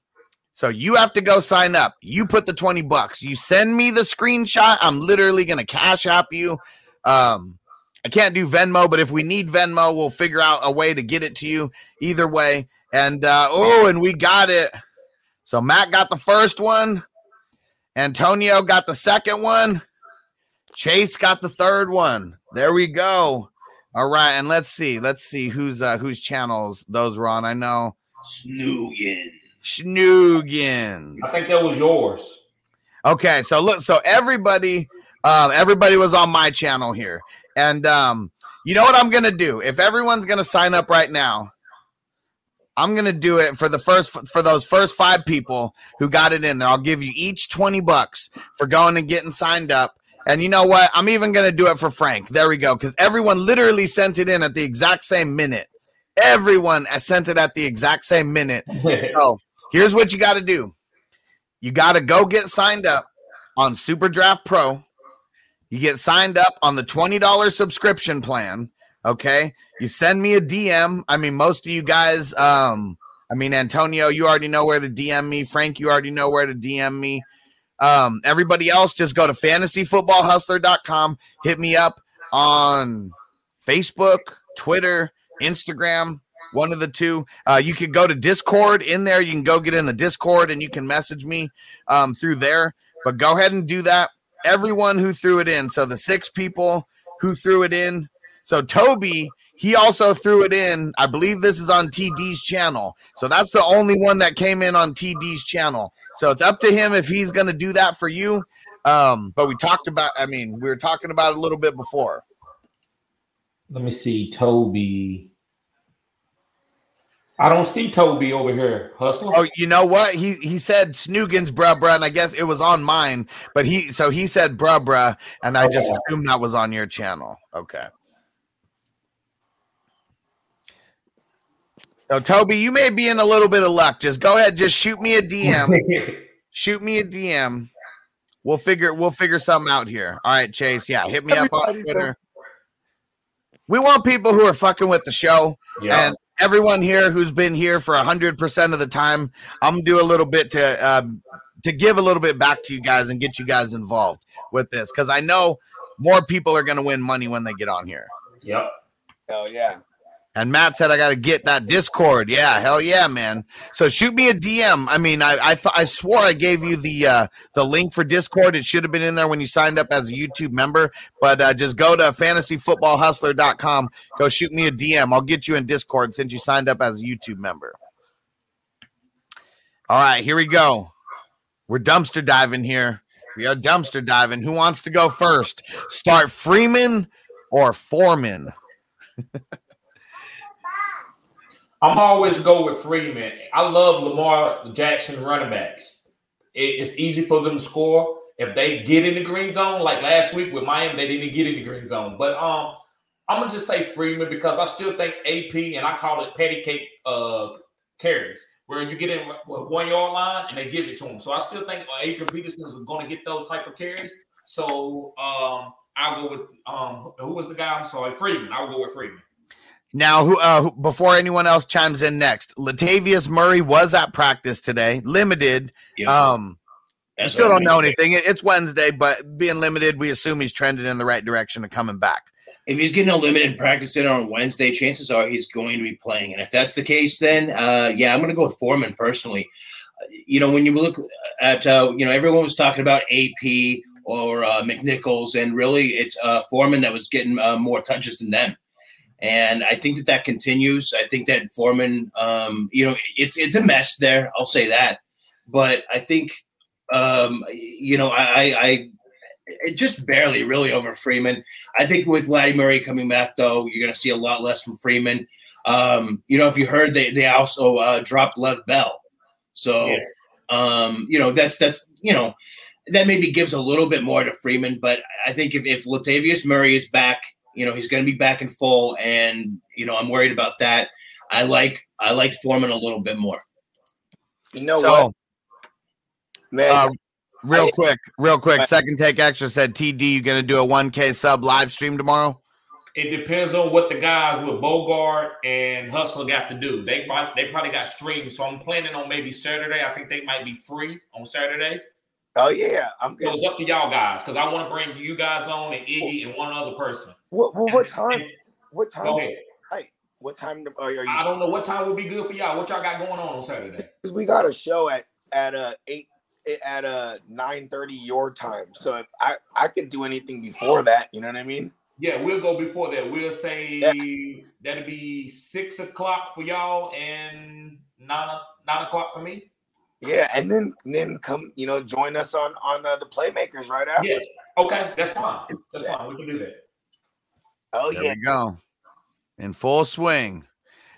so you have to go sign up. You put the 20 bucks. You send me the screenshot. I'm literally going to cash app you. Um, I can't do Venmo, but if we need Venmo, we'll figure out a way to get it to you either way. And uh, oh, and we got it. So Matt got the first one. Antonio got the second one. Chase got the third one. There we go. All right, and let's see. Let's see who's uh whose channels those were on. I know Snoogan. Snoogan. I think that was yours. Okay, so look, so everybody, um, everybody was on my channel here, and um, you know what I'm gonna do? If everyone's gonna sign up right now, I'm gonna do it for the first for those first five people who got it in there. I'll give you each twenty bucks for going and getting signed up. And you know what? I'm even gonna do it for Frank. There we go, because everyone literally sent it in at the exact same minute. Everyone sent it at the exact same minute. So here's what you got to do. You got to go get signed up on Super Draft Pro. You get signed up on the $20 subscription plan. Okay. You send me a DM. I mean, most of you guys, um, I mean, Antonio, you already know where to DM me. Frank, you already know where to DM me. Um, everybody else, just go to fantasyfootballhustler.com. Hit me up on Facebook, Twitter, Instagram, one of the two. Uh, you can go to Discord in there. You can go get in the Discord and you can message me um, through there. But go ahead and do that. Everyone who threw it in. So the six people who threw it in. So Toby, he also threw it in. I believe this is on TD's channel. So that's the only one that came in on TD's channel. So it's up to him if he's going to do that for you. Um, but we talked about, I mean, we were talking about it a little bit before. Let me see, Toby. I don't see Toby over here, hustler. Oh, you know what? He he said Snoogans bruh bruh, and I guess it was on mine, but he so he said bruh bruh, and I just assumed that was on your channel. Okay. So Toby, you may be in a little bit of luck. Just go ahead, just shoot me a DM. shoot me a DM. We'll figure we'll figure something out here. All right, Chase. Yeah, hit me up on Twitter. We want people who are fucking with the show. Yeah. And everyone here who's been here for hundred percent of the time, I'm gonna do a little bit to um, to give a little bit back to you guys and get you guys involved with this because I know more people are gonna win money when they get on here. Yep. Hell yeah. And Matt said I got to get that Discord. Yeah, hell yeah, man. So shoot me a DM. I mean, I I, th- I swore I gave you the uh, the link for Discord. It should have been in there when you signed up as a YouTube member. But uh, just go to fantasyfootballhustler.com. Go shoot me a DM. I'll get you in Discord since you signed up as a YouTube member. All right, here we go. We're dumpster diving here. We are dumpster diving. Who wants to go first? Start Freeman or Foreman? I'm always go with Freeman. I love Lamar Jackson running backs. It- it's easy for them to score if they get in the green zone. Like last week with Miami, they didn't get in the green zone. But um, I'm gonna just say Freeman because I still think AP and I call it patty cake uh carries where you get in one yard line and they give it to him. So I still think uh, Adrian Peterson is going to get those type of carries. So um, I'll go with um, who was the guy? I'm sorry, Freeman. I'll go with Freeman. Now, who, uh, who- before anyone else chimes in next, Latavius Murray was at practice today, limited. Yeah. Um, still don't know anything. It- It's Wednesday, but being limited, we assume he's trending in the right direction and coming back. if he's getting a limited practice in on Wednesday, chances are he's going to be playing. And if that's the case, then uh, yeah, I'm going to go with Foreman personally. Uh, You know, when you look at uh, you know everyone was talking about AP or uh, McNichols, and really it's uh, Foreman that was getting uh, more touches than them. And I think that that continues. I think that Foreman, um, you know, it's it's a mess there. I'll say that, but I think, um, you know, I, I it just barely really over Freeman. I think with Laddie Murray coming back, though, you're going to see a lot less from Freeman. Um, you know, if you heard, they they also uh, dropped Lev Bell, so Yes. um, you know that's that's you know that maybe gives a little bit more to Freeman, but I think if if Latavius Murray is back, you know he's going to be back in full, and you know I'm worried about that. I like I like Foreman a little bit more. You know So, what, man? uh, real I- quick, real quick. Right. Second take extra said TD. You gonna do a 1K sub live stream tomorrow? It depends on what the guys with Bogart and Hustler got to do. They might, they probably got streams, so I'm planning on maybe Saturday. I think they might be free on Saturday. oh yeah, I'm So good. it's up to y'all guys because I want to bring you guys on and Iggy and one other person. What, what, what time? What time? Go ahead. What time are you? I don't know what time would be good for y'all. What y'all got going on on Saturday? We got a show at at uh eight at uh nine thirty your time. So if I I could do anything before that. You know what I mean? Yeah, we'll go before that. We'll say that'll be six o'clock for y'all and nine nine o'clock for me. Yeah, and then then come you know join us on on uh, the playmakers right after. Yes. Okay, that's fine. That's fine. We can do that. Oh There yeah. we go. In full swing.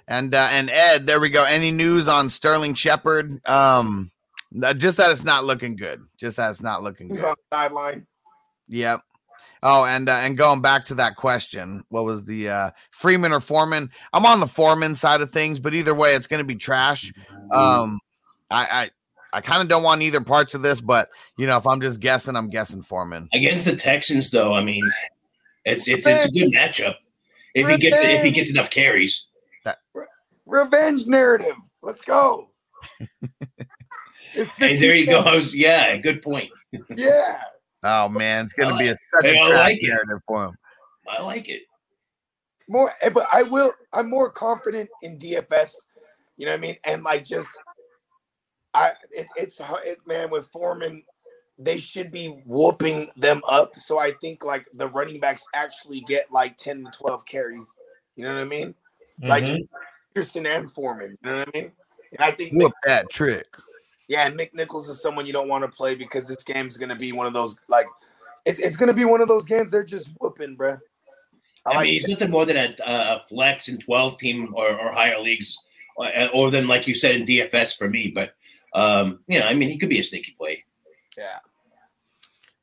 And uh, and Ed, there we go. Any news on Sterling Shepard? Um, uh, just that it's not looking good. Just that it's not looking He's good. on the sideline. Yep. Oh, and uh, and going back to that question, what was the uh, Freeman or Foreman? I'm on the Foreman side of things, but either way, it's going to be trash. Um, I I, I kind of don't want either parts of this, but you know, if I'm just guessing, I'm guessing Foreman. Against the Texans, though, I mean, it's it's it's a good matchup if he gets if he gets enough carries. Revenge narrative. Let's go. Hey, there you go. season. I was, yeah, good point. Yeah. Oh man, it's going to be a such Hey, a I trash like it. narrative for him. I like it. More, eh, but I will. I'm more confident in DFS. You know what I mean? And like just, I it, it's hard- it, man with Foreman, they should be whooping them up. So I think like the running backs actually get like ten to twelve carries. You know what I mean? Like Mhm. Peterson and Foreman. You know what I mean? And I think Whoop that trick. yeah, and McNichols is someone you don't want to play because this game's gonna be one of those like it's, it's gonna be one of those games they're just whooping, bruh. I, I, like mean, he's it. nothing more than a, a flex in 12 team or, or higher leagues, or, or than like you said in DFS for me. But um, you know, I mean, he could be a sneaky play. Yeah.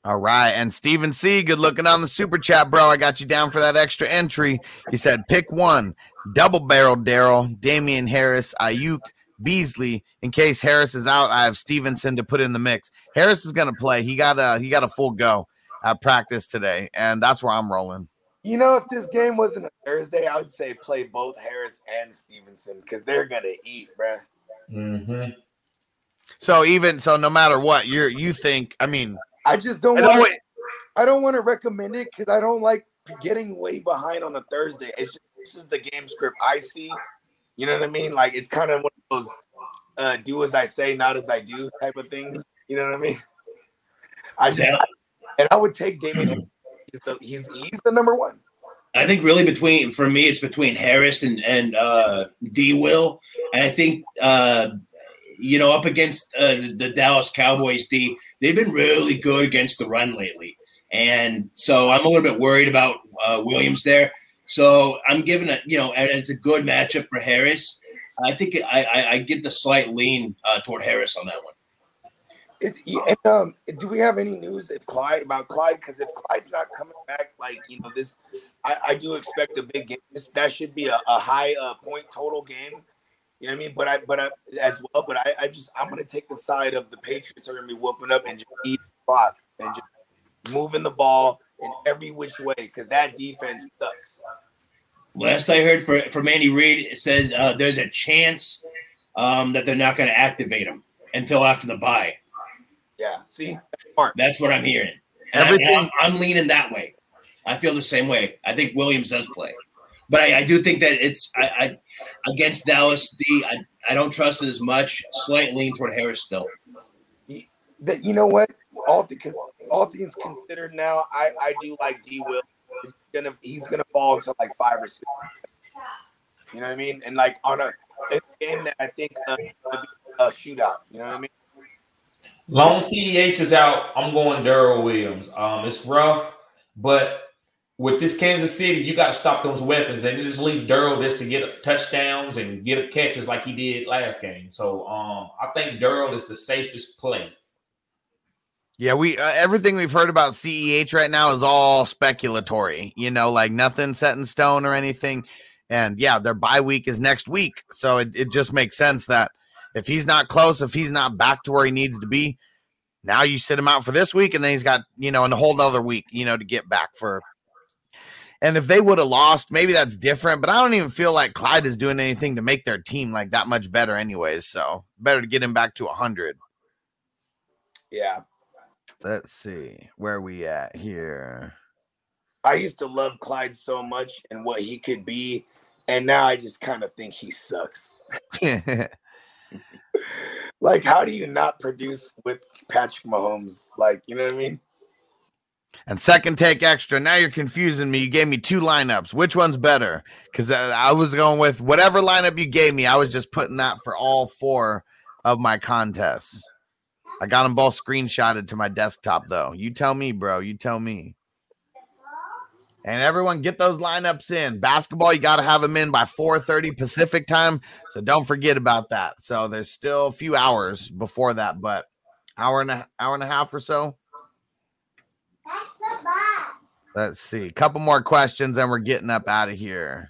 All right. And Steven C, good looking on the super chat, bro. I got you down for that extra entry. He said, pick one, double barrel Darrel, Damien Harris, Ayuk, Beasley. In case Harris is out, I have Stevenson to put in the mix. Harris is gonna play. He got a he got a full go at practice today, and that's where I'm rolling. You know, if this game wasn't a Thursday, I would say play both Harris and Stevenson because they're gonna eat, bruh. Mhm. So even so, no matter what, you're you think, I mean, I just don't I know want. I don't want to recommend it because I don't like getting way behind on a Thursday. It's just, this is the game script I see. You know what I mean? Like it's kind of one of those uh, "do as I say, not as I do" type of things. You know what I mean? I just Yeah. and I would take Damien. He's the he's he's the number one. I think really between for me it's between Harris and and uh, D Will, and I think uh, you know up against uh, the Dallas Cowboys D they've been really good against the run lately, and so I'm a little bit worried about uh, Williams there. So I'm giving it you know and it's a good matchup for Harris. I think I I, I get the slight lean uh, toward Harris on that one. It, and, um, do we have any news if Clyde about Clyde? Because if Clyde's not coming back, like you know, this, I, I do expect a big game. This that should be a, a high uh, point total game. You know what I mean? But I, but I, as well, but I, I just I'm gonna take the side of the Patriots are gonna be whooping up and just eat the clock and just moving the ball in every which way because that defense sucks. Last I heard for, from Andy Reid, it says uh, there's a chance um, that they're not going to activate him until after the bye. Yeah, see, That's what I'm hearing. And Everything- I'm, I'm leaning that way. I feel the same way. I think Williams does play, but I, I do think that it's I, I against Dallas D. I, I don't trust it as much. Slight lean toward Harris still. that you know what all because all things considered now I I do like D Will is gonna he's gonna fall into like five or six. You know what I mean? And like on a, a game that I think uh, gonna a shootout. You know what I mean? Long CEH is out. I'm going Darrel Williams. Um, it's rough, but with this Kansas City, you got to stop those weapons, and it just leaves Darrel just to get touchdowns and get catches like he did last game. So um, I think Darrel is the safest play. Yeah, we uh, everything we've heard about CEH right now is all speculatory. You know, like nothing set in stone or anything. And yeah, their bye week is next week, so it, it just makes sense that if he's not close, if he's not back to where he needs to be, now you sit him out for this week, and then he's got you know, a whole other week, you know, to get back for. And if they would have lost, maybe that's different. But I don't even feel like Clyde is doing anything to make their team like that much better, anyways. So better to get him back to hundred. Yeah. Let's see where we at here. I used to love Clyde so much and what he could be, and now I just kind of think he sucks. like, how do you not produce with Patrick Mahomes? Like, you know what I mean? And second take extra. Now you're confusing me. You gave me two lineups. Which one's better? Because I, was going with whatever lineup you gave me. I was just putting that for all four of my contests. I got them both screenshotted to my desktop, though. You tell me, bro. You tell me. And everyone get those lineups in. Basketball, you got to have them in by 4:30 Pacific time. So don't forget about that. So there's still a few hours before that, but hour and a hour and a half or so. Let's see. A couple more questions and we're getting up out of here.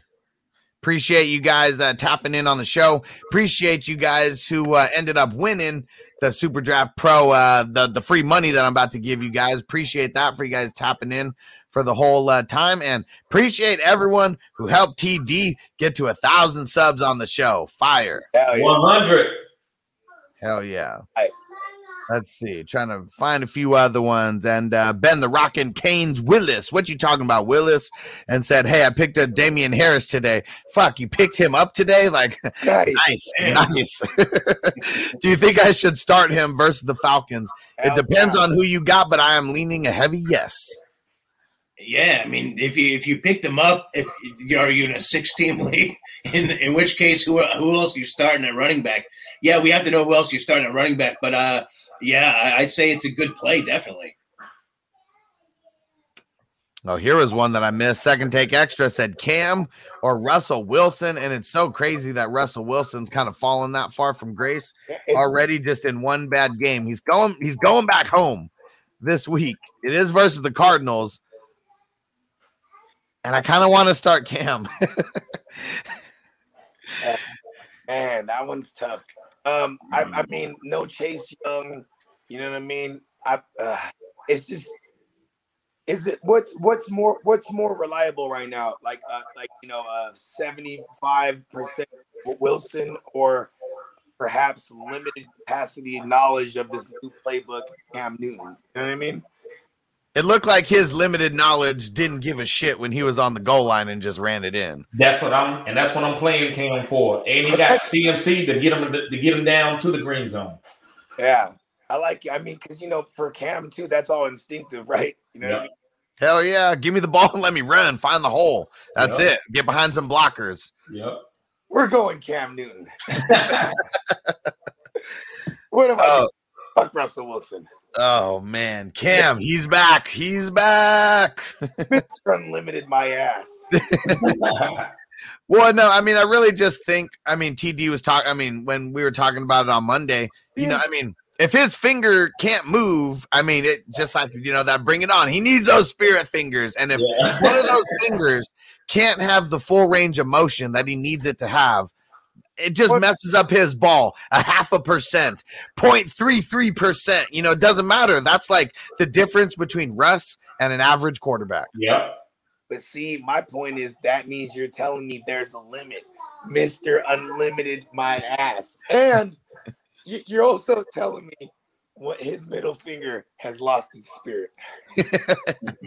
Appreciate you guys uh, tapping in on the show. Appreciate you guys who uh, ended up winning the Super Draft Pro, uh, the the free money that I'm about to give you guys. Appreciate that for you guys tapping in for the whole uh, time, and appreciate everyone who helped TD get to a thousand subs on the show. Fire, Hell yeah. 100. hell yeah. Right. Let's see, trying to find a few other ones. And uh, Ben the Rockin' Canes Willis, what you talking about, Willis? And said, "Hey, I picked up Damien Harris today. Fuck, you picked him up today? Like, Nice. nice, nice. Do you think I should start him versus the Falcons? It depends yeah. on who you got, but I am leaning a heavy yes. Yeah, I mean, if you if you picked them up, if are you in a six team league, in in which case, who who else are you starting at running back? Yeah, we have to know who else you're starting at running back, but uh, yeah, I, I'd say it's a good play, definitely. Oh, here was one that I missed. Second take extra said Cam or Russell Wilson, and it's so crazy that Russell Wilson's kind of fallen that far from grace It's- already, just in one bad game. He's going. He's going back home this week. It is versus the Cardinals, and I kind of want to start Cam. Man, that one's tough. Um, I, I mean, no Chase Young. You know what I mean? I. Uh, it's just. Is it what's what's more what's more reliable right now? Like uh, like you know, uh, seventy five percent Wilson or perhaps limited capacity and knowledge of this new playbook, Cam Newton. You know what I mean? it looked like his limited knowledge didn't give a shit when he was on the goal line and just ran it in. That's what I'm, and that's what I'm playing Cam for. And he got CMC to get him to get him down to the green zone. Yeah, I like. I mean, because you know, for Cam too, that's all instinctive, right? You know what I mean? Hell yeah, give me the ball and let me run, find the hole. That's Yeah. it. Get behind some blockers. Yep. We're going Cam Newton. What about Oh, fuck Russell Wilson? oh man, Cam, he's back. He's back. Mr. Unlimited, my ass. Well, no, I mean, I really just think, I mean, TD was talking, I mean, when we were talking about it on Monday, you know, I mean, if his finger can't move, I mean, it just like, you know, that bring it on. He needs those spirit fingers. And if Yeah. one of those fingers can't have the full range of motion that he needs it to have, it just messes up his ball a half a percent, 0.33%. You know, it doesn't matter. That's like the difference between Russ and an average quarterback. Yep. But see, my point is that means you're telling me there's a limit, Mr. Unlimited, my ass. And you- you're also telling me what his middle finger has lost its spirit.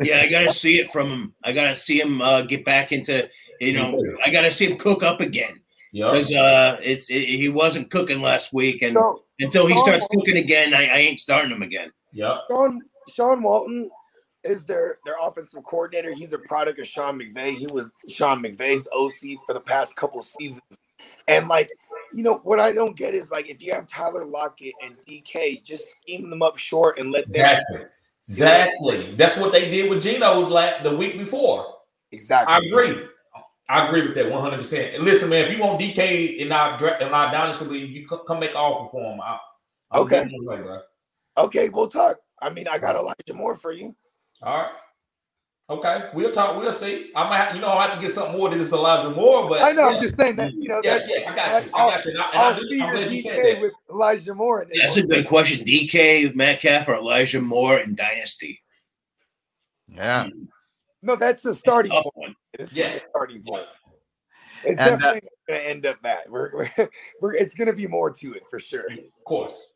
Yeah, I gotta see it from him. I gotta see him uh, get back into, you know, I gotta see him cook up again Yep. because uh, it's it, he wasn't cooking last week, and So, until he Sean starts Walton- cooking again, I, I ain't starting him again. Yeah, Shane, Shane Waldron is their their offensive coordinator. He's a product of Sean McVay. He was Sean McVay's OC for the past couple seasons. And like, you know, what I don't get is like if you have Tyler Lockett and DK, just scheme them up short and let them Exactly. Exactly. That's what they did with Geno the week before. exactly. I agree. I agree with that 100. percent And listen, man, if you want DK in our in our dynasty league, you come make an offer for him. I, Okay. away, bro. Okay, we'll talk. I mean, I got Elijah Moore for you. All right. Okay, we'll talk. We'll see. I might, have, you know, I have to get something more than just Elijah Moore, but I know. yeah. I'm just saying that you know. Yeah, that's, yeah, I got you. like, I got you. And I, and I I'll do- see I'm you DK with Elijah Moore. And That's a good question. DK Metcalf or Elijah Moore in Dynasty? Yeah. No, that's the starting Tough point. It's Yeah. the starting point. It's And, uh, definitely going to end up that. We're, we're, we're it's going to be more to it for sure. Of course.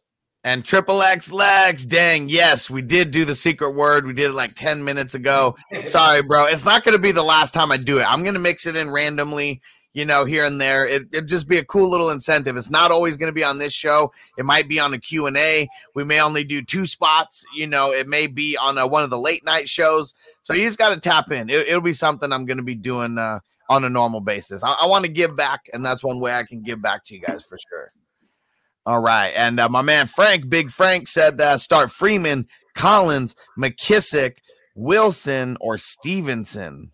And triple X legs, dang, yes, we did do the secret word. We did it like 10 minutes ago. Sorry, bro. It's not going to be the last time I do it. I'm going to mix it in randomly, you know, here and there. It, it'd just be a cool little incentive. It's not always going to be on this show. It might be on a Q&A. We may only do two spots. You know, it may be on a, one of the late night shows. So you just got to tap in. It, will be something I'm going to be doing uh, on a normal basis. I, I want to give back, and that's one way I can give back to you guys for sure. All right. And uh, my man Frank, Big Frank, said that start Freeman, Collins, McKissic, Wilson, or Stevenson.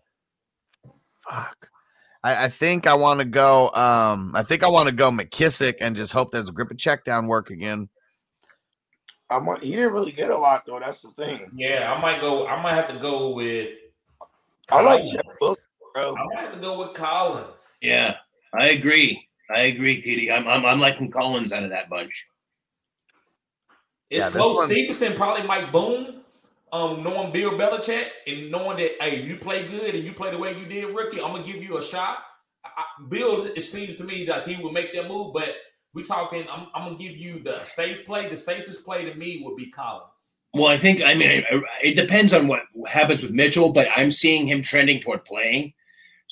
Fuck. I, I think I want to go. Um, I think I want to go McKissic and just hope there's a grip of check down work again. I'm, on- he didn't really get a lot though. That's the thing. Yeah, I might go. I might have to go with. I like Collins. Jeff Wilson, bro. I might have to go with Collins. Yeah, I agree. I agree, Petey. I'm, I'm I'm liking Collins out of that bunch. It's Yeah, this close. Stevenson probably might boom. Um, knowing Bill Belichick and knowing that hey, you play good and you play the way you did, rookie, I'm gonna give you a shot. I, I- Bill, it seems to me that he would make that move, but we're talking. I'm, I'm gonna give you the safe play. The safest play to me would be Collins. Well, I think I mean it, it depends on what happens with Mitchell, but I'm seeing him trending toward playing.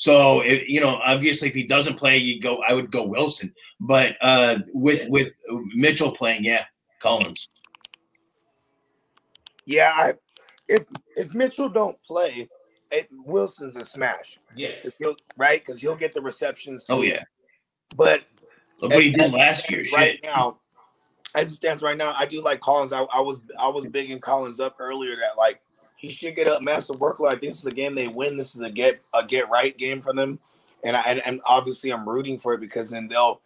So it, you know, obviously, if he doesn't play, you go. I would go Wilson, but uh, with with Mitchell playing, yeah, Collins. Yeah, I, if if Mitchell don't play, it, Wilson's a smash. Yes. 'Cause he'll- right? Because he'll get the receptions. Oh yeah, But look what he did last year. Right Shit. now, as it stands right now, I do like Collins. I, I was I was bigging Collins up earlier that like he should get a massive workload. I think this is a game they win. This is a get a get right game for them, and I and, and obviously I'm rooting for it because then they'll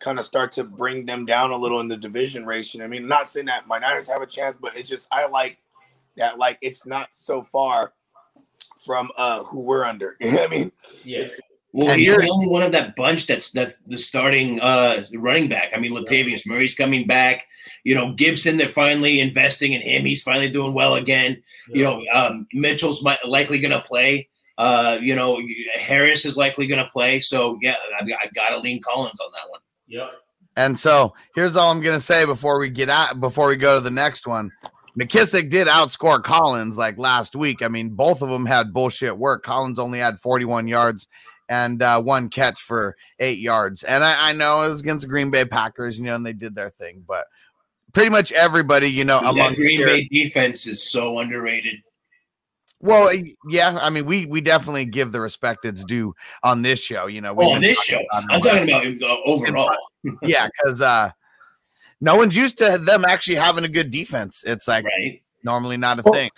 kind of start to bring them down a little in the division race. You know I mean, not saying that my Niners have a chance, but it's just I like that like it's not so far from uh who we're under. You know what I mean? Yes. Well, And you're- the only one of that bunch that's that's the starting uh running back. I mean, Latavius Murray's coming back. You know, Gibson, they're finally investing in him. He's finally doing well again. You know, um, Mitchell's mi- likely going to play. Uh, you know, Harris is likely going to play. So yeah, I, I got to lean Collins on that one. Yep. And so here's all I'm gonna say before we get out before we go to the next one. McKissic did outscore Collins like last week. I mean, both of them had bullshit work. Collins only had 41 yards and uh, one catch for eight yards. And I, I know it was against the Green Bay Packers, you know, and they did their thing, but pretty much everybody, you know, that among Green here- Bay defense is so underrated. well, yeah, I mean, we we definitely give the respect it's due on this show. You know, Oh, on this show, I'm talking about uh, overall. yeah, because uh, no one's used to them actually having a good defense. It's like right. normally not a Well, thing.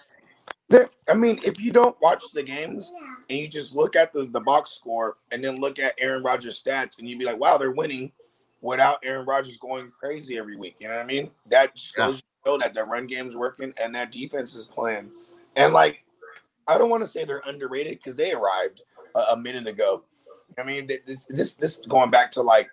I mean, if you don't watch the games and you just look at the, the box score and then look at Aaron Rodgers' stats, and you'd be like, wow, they're winning without Aaron Rodgers going crazy every week. You know what I mean? That shows Yeah. to that the run game's working and that defense is playing. And like, I don't want to say they're underrated because they arrived a, a minute ago. I mean, th- this this this going back to like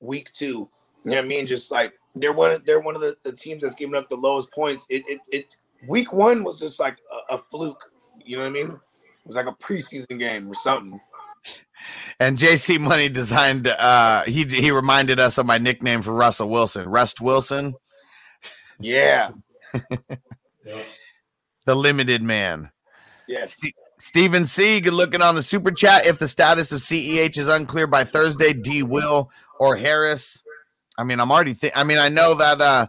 week two. You know what I mean? Just like they're one of they're one of the, the teams that's giving up the lowest points. It it, it week one was just like a, a fluke. You know what I mean? It was like a preseason game or something. And JC Money designed. uh He he reminded us of my nickname for Russell Wilson, Rust Wilson, Yeah. Yep. the limited man. Yes. Ste- Steven C. Good looking on the super chat. If the status of CEH is unclear by Thursday, D. Will or Harris. I mean, I'm already. Th- I mean, I know that. uh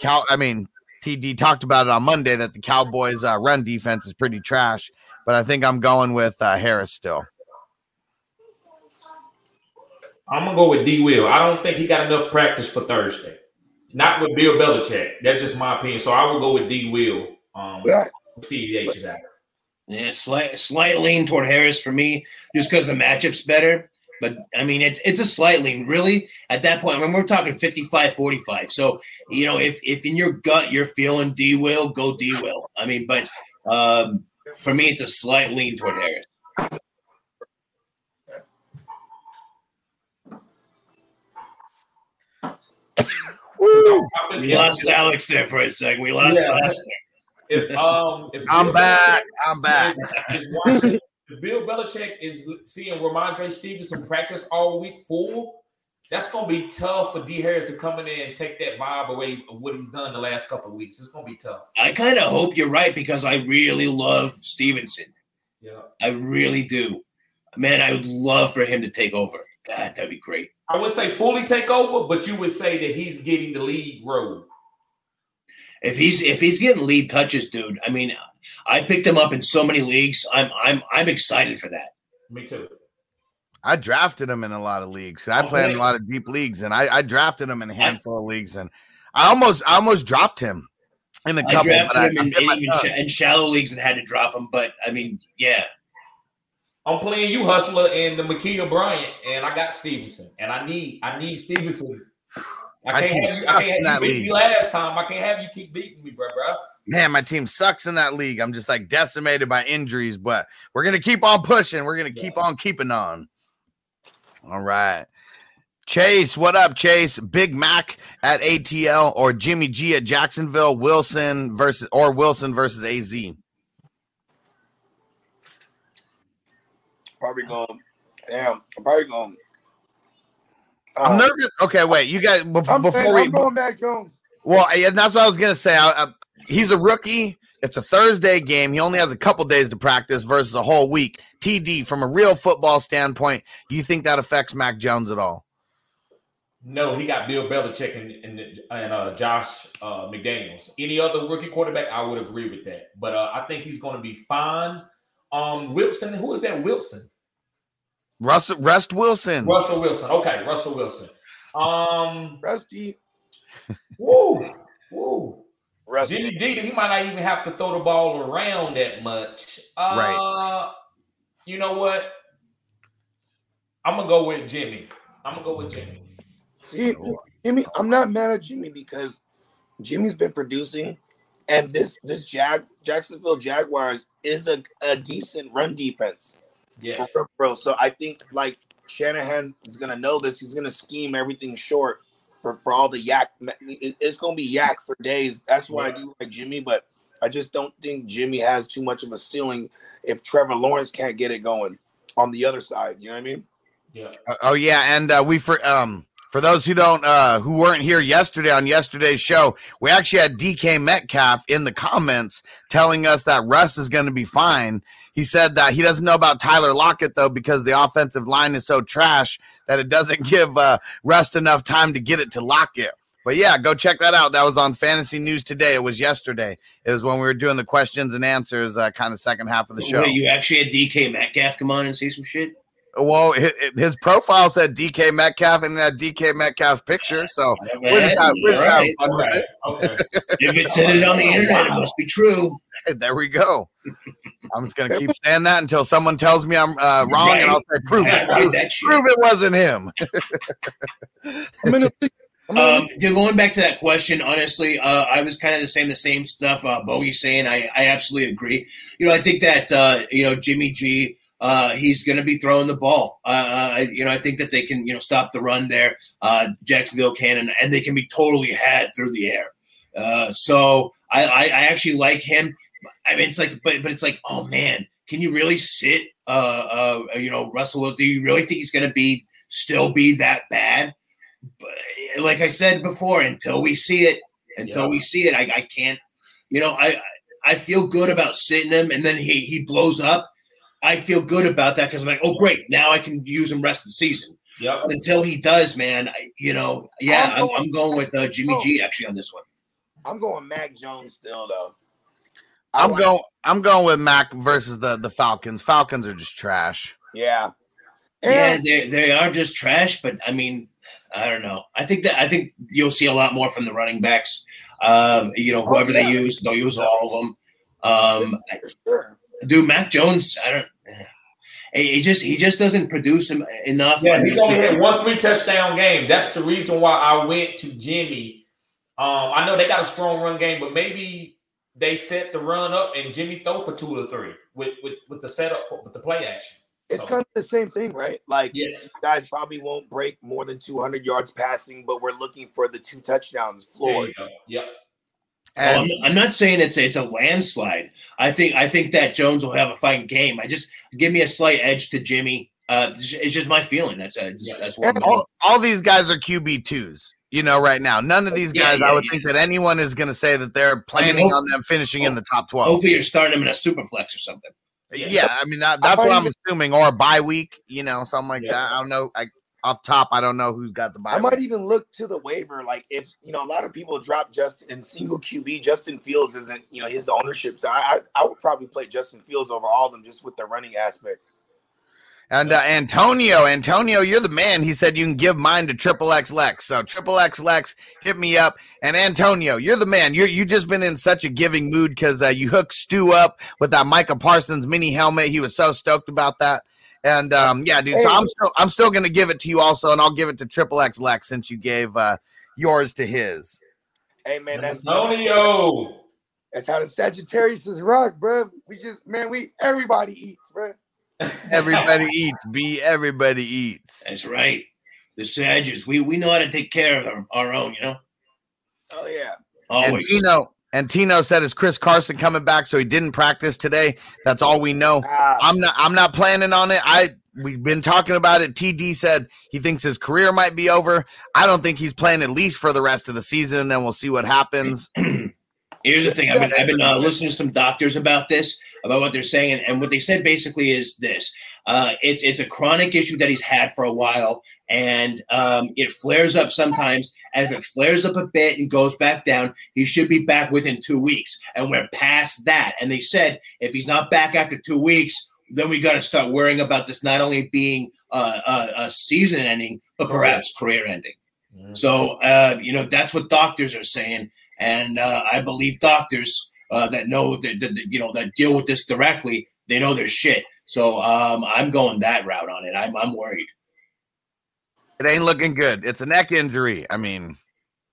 Cal. I mean, TD talked about it on Monday that the Cowboys' uh, run defense is pretty trash, but I think I'm going with uh, Harris still. I'm gonna go with D. Will. I don't think he got enough practice for Thursday. Not with Bill Belichick. That's just my opinion. So I will go with D. Will. Um, Right. CEH is out. Yeah, slight slight lean toward Harris for me, just because the matchup's better. But I mean, it's it's a slight lean. Really, at that point, I mean, we're talking 55-45. So you know, if if in your gut you're feeling D will, go D will. I mean, but um, for me, it's a slight lean toward Harris. Woo! We lost Alex there for a second. We lost Yeah. Alex. If um, if I'm Bill back. Belichick I'm back. is watching, if Bill Belichick is seeing Rhamondre Stevenson practice all week full, that's gonna be tough for D Harris to come in there and take that vibe away of what he's done the last couple of weeks. It's gonna be tough. I kind of hope you're right because I really love Stevenson. Yeah. I really do. Man, I would love for him to take over. God, that'd be great. I would say fully take over, but you would say that he's getting the lead role. If he's if he's getting lead touches, dude. I mean, I picked him up in so many leagues. I'm I'm I'm excited for that. Me too. I drafted him in a lot of leagues. I Oh, play in a lot of deep leagues, and I, I drafted him in a handful of leagues, and I almost I almost dropped him in a I couple. I, drafted him I in, bit in, in, sh- in shallow leagues and had to drop him. But I mean, yeah, I'm playing you, Hustler, and the Makia Bryant, and I got Stevenson, and I need I need Stevenson. I can't have you. I can't in have you beat league. me last time. I can't have you keep beating me, bro, bro. Man, my team sucks in that league. I'm just like decimated by injuries, but we're gonna keep on pushing. We're gonna keep on keeping on. All right. Chase, what up, Chase? Big Mac at ATL or Jimmy G at Jacksonville, Wilson versus or Wilson versus AZ. Probably going. Damn. I'm probably going. I'm Uh, nervous. Okay, wait, you guys bef- I'm, before saying, we I'm going back Jones. Well, yeah, that's what I was gonna say. I, I, he's a rookie. It's a Thursday game. He only has a couple days to practice versus a whole week. TD, from a real football standpoint, do you think that affects Mac Jones at all? No, he got Bill Belichick and and, and uh, Josh uh, McDaniels. Any other rookie quarterback, I would agree with that. But uh, I think he's going to be fine. Um, Wilson, who is that? Wilson, Russell, Rest Wilson. Russell Wilson. Okay, Russell Wilson. Um, Rusty. woo, woo. Rusty. Jimmy G, he might not even have to throw the ball around that much. Uh, Right. You know what? I'm gonna go with Jimmy. I'm gonna go with Jimmy. See, Jimmy, I'm not mad at Jimmy because Jimmy's been producing, and this this Jag Jacksonville Jaguars is a, a decent run defense. Yes. For real, bro. So I think like Shanahan is gonna know this. He's gonna scheme everything short for, for all the YAC. It's gonna be YAC for days. That's why I do like Jimmy, but I just don't think Jimmy has too much of a ceiling if Trevor Lawrence can't get it going on the other side. You know what I mean? Yeah. Uh, oh yeah, and uh, we for um for those who don't uh who weren't here yesterday on yesterday's show, we actually had DK Metcalf in the comments telling us that Russ is going to be fine. He said that he doesn't know about Tyler Lockett though because the offensive line is so trash that it doesn't give uh Russ enough time to get it to Lockett. But yeah, go check that out. That was on Fantasy News today. It was yesterday. It was when we were doing the questions and answers, uh, kind of second half of the show. Wait, you actually had DK Metcalf come on and say some shit. Well, his, his profile said DK Metcalf and that DK Metcalf picture. So we're just, having, we're just having right, fun all with right. Okay. If it said it on the internet, it must be true. it. There we go. I'm just gonna keep saying that until someone tells me I'm uh, wrong, and I'll say prove I it. Prove, that prove it wasn't him. I'm in a, I'm in a Um, dude, going back to that question, honestly, uh, I was kind of the same, the same stuff. Uh, Bogey's saying, I, I absolutely agree. You know, I think that uh, you know Jimmy G, uh, he's going to be throwing the ball. Uh, uh, I- you know, I think that they can, you know, stop the run there. Uh, Jacksonville can, and, and they can be totally had through the air. Uh, so I, I, I actually like him. I mean, it's like, but but it's like, oh man, can you really sit? Uh, uh, you know, Russell. Do you really think he's going to be still be that bad? But like I said before, until we see it, until Yeah. we see it, I, I can't. You know, I I feel good about sitting him, and then he he blows up. I feel good about that because I'm like, oh great, now I can use him rest of the season. Yep. But until he does, man, I, you know, yeah, I'm I'm, going- I'm going with uh, Jimmy G actually on this one. I'm going Mac Jones still though. I I'm want- going. I'm going with Mac versus the the Falcons. Falcons are just trash. Yeah. Yeah, they they are just trash. But I mean, I don't know. I think that I think you'll see a lot more from the running backs. Um, you know, whoever they Oh, yeah. use, they'll use all of them. Um, for sure. Dude, Mac Jones, I don't. He he just he just doesn't produce him enough. Yeah, he's only had one three touchdown game. That's the reason why I went to Jimmy. Um, I know they got a strong run game, but maybe they set the run up and Jimmy throw for two or three with with, with the setup for with the play action. It's So- kind of the same thing, right? Like Yes. guys probably won't break more than 200 yards passing, but we're looking for the two touchdowns floor. you go. Yep. Oh, I'm, I'm not saying it's a, it's a landslide. I think I think that Jones will have a fine game. I just give me a slight edge to Jimmy. Uh, it's it's just my feeling. That's uh, that's what. I'm all, all these guys are QB twos. You know, right now, none of these guys. yeah, I would yeah. think that anyone is going to say that they're planning hope- on them finishing in the top twelve. Hopefully, you're starting them in a super flex or something. Yeah, I mean that, that's what I'm assuming, or a bye week, you know, something like Yeah. that. I don't know. I off top, I don't know who's got the bye. I might even look to the waiver. Like if you know, a lot of people drop Justin in single QB. Justin Fields isn't you know his ownership. So I I, I would probably play Justin Fields over all of them just with the running aspect. And uh, Antonio, Antonio, you're the man. He said you can give mine to Triple X Lex. So Triple X Lex, hit me up. And Antonio, you're the man. You're you just been in such a giving mood because uh, you hooked Stu up with that Micah Parsons mini helmet. He was so stoked about that. And um, yeah, dude. So I'm still I'm still gonna give it to you also, and I'll give it to Triple X Lex since you gave uh, yours to his. Hey man, that's Antonio. that's how the Sagittarius is rock, bro. We just man, we everybody eats, bro. Everybody eats. Be everybody eats. That's right. The Sages, we we know how to take care of our, our own. You know, Oh yeah. And always. Tino and Tino said, "Is Chris Carson coming back?" So he didn't practice today. That's all we know. Ah, I'm not. I'm not planning on it. I we've been talking about it. TD said he thinks his career might be over. I don't think he's playing at least for the rest of the season. Then we'll see what happens. Here's the thing. I've been I've been uh, listening to some doctors about this, about what they're saying, and, and what they said basically is this: uh, it's it's a chronic issue that he's had for a while, and um, it flares up sometimes. And if it flares up a bit and goes back down, he should be back within two weeks. And we're past that. And they said if he's not back after two weeks, then we got to start worrying about this not only being uh, a, a season ending, but perhaps career ending. So uh, you know that's what doctors are saying, and uh, I believe doctors uh, that know that, that, you know that deal with this directly. They know their shit. So um, I'm going that route on it. I'm I'm worried. It ain't looking good. It's a neck injury. I mean,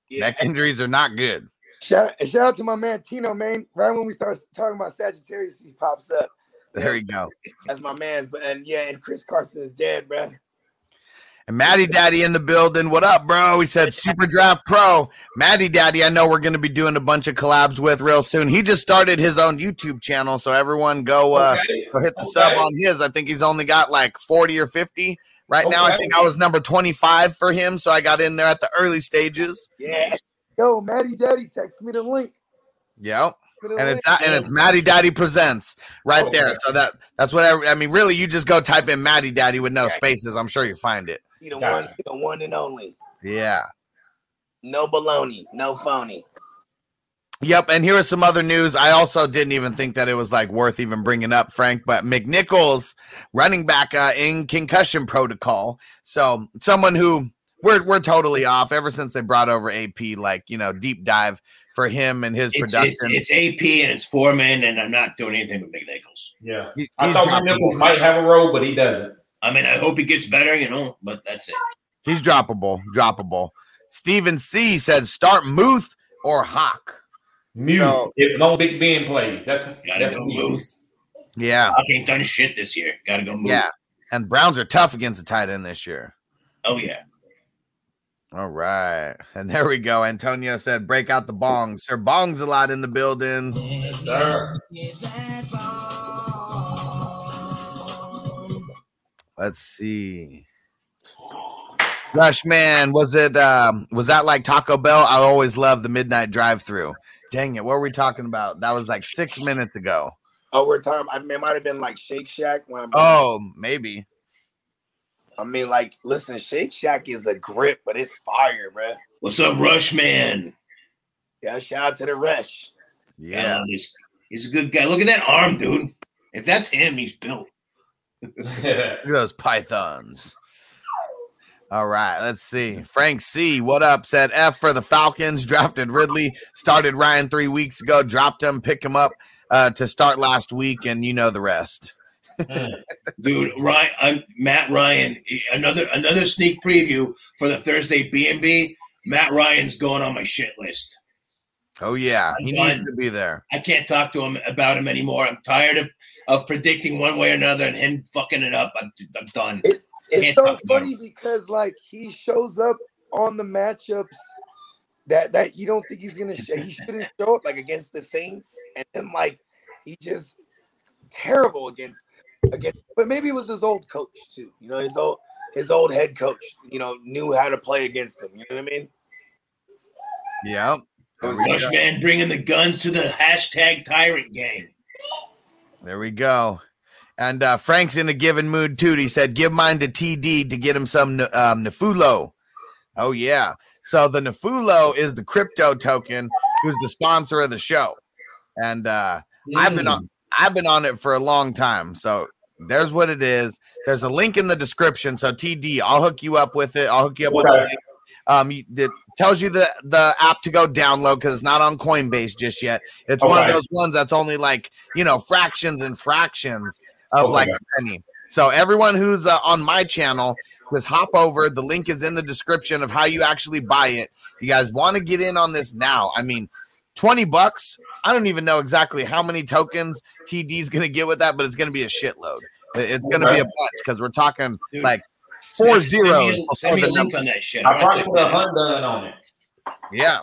yeah. neck injuries are not good. Shout out, shout out to my man Tino, man. Right when we start talking about Sagittarius, he pops up. There you go. That's my man's. But and yeah, and Chris Carson is dead, bro. And Maddie Daddy in the building. What up, bro? He said Super Draft Pro. Maddie Daddy, I know we're going to be doing a bunch of collabs with real soon. He just started his own YouTube channel, so everyone go uh, Okay. Go hit the sub on his. I think he's only got like 40 or 50 right now. I think I was number 25 for him, so I got in there at the early stages. Yeah. Yo, Maddie Daddy, text me the link. Yep. The And link. it's and it's Maddie Daddy presents right oh, there. Okay. So that that's what I, I mean. Really, you just go type in Maddie Daddy with no spaces. I'm sure you find it. He the Gotcha. one, the one and only. Yeah. No baloney, no phony. Yep, and here is some other news. I also didn't even think that it was like worth even bringing up, Frank. But McNichols, running back uh, in concussion protocol, so someone who we're we're totally off ever since they brought over AP. Like you know, deep dive for him and his It's, production. it's it's AP and it's Foreman, and I'm not doing anything with McNichols. Yeah. He- I thought droppable. Nichols might have a role, but he doesn't. I mean, I hope he gets better, you know, but that's it. He's droppable, droppable. Stephen C said start Muth or Hawk. Muse. So- if no Big Ben plays, that's that's go Muse. Muth. Yeah, Hawk ain't done shit this year. Gotta go Muth. yeah. And Browns are tough against the tight end this year. Oh yeah. All right. And there we go. Antonio said, break out the bongs. Sir Bong's a lot in the building. Yes, sir. Let's see. Rush man, was it um was that like Taco Bell? I always love the midnight drive through. Dang it, what were we talking about? That was like six minutes ago. Oh, we're talking. I mean, it might have been like Shake Shack. When I'm, Oh, maybe. I mean, like, listen, Shake Shack is a grip, but it's fire, bro. What's up, Rush Man? Yeah, shout out to the Rush. Yeah. Um, he's, he's a good guy. Look at that arm, dude. If that's him, he's built. Look at those pythons. All right, let's see. Frank C. What up? Said F for the Falcons. Drafted Ridley. Started Ryan three weeks ago. Dropped him. Picked him up uh, to start last week, and you know the rest. Dude, Ryan, I'm Matt Ryan. Another another sneak preview for the Thursday B and B. Matt Ryan's going on my shit list. Oh yeah, he I'm needs done. to be there. I can't talk to him about him anymore. I'm tired of, of predicting one way or another and him fucking it up. I'm, I'm done. It's so talk about funny because like he shows up on the matchups that that you don't think he's gonna show. He shouldn't show up like against the Saints, and then like he just terrible against against. But maybe it was his old coach too. You know, his old his old head coach. You know, knew how to play against him. You know what I mean? Yeah. Rush man bringing the guns to the hashtag tyrant gang. There we go. And uh, Frank's in a given mood too. He said, "Give mine to TD to get him some um, Nefulo." Oh yeah. So the Nefulo is the crypto token, who's the sponsor of the show, and uh, I've been on. I've been on it for a long time. So there's what it is. There's a link in the description. So TD, I'll hook you up with it. I'll hook you up with Okay. the link. Um, it tells you the the app to go download because it's not on Coinbase just yet. It's one of those ones that's only like you know fractions and fractions of Okay. like a penny. So everyone who's uh, on my channel, just hop over. The link is in the description of how you actually buy it. You guys want to get in on this now? I mean, twenty bucks. I don't even know exactly how many tokens TD's going to get with that, but it's going to be a shitload. It's going to be a bunch because we're talking Dude, like four Send me a- Send me a the link on that shit. I I'm probably put a that out. hunt gun on it. Yeah.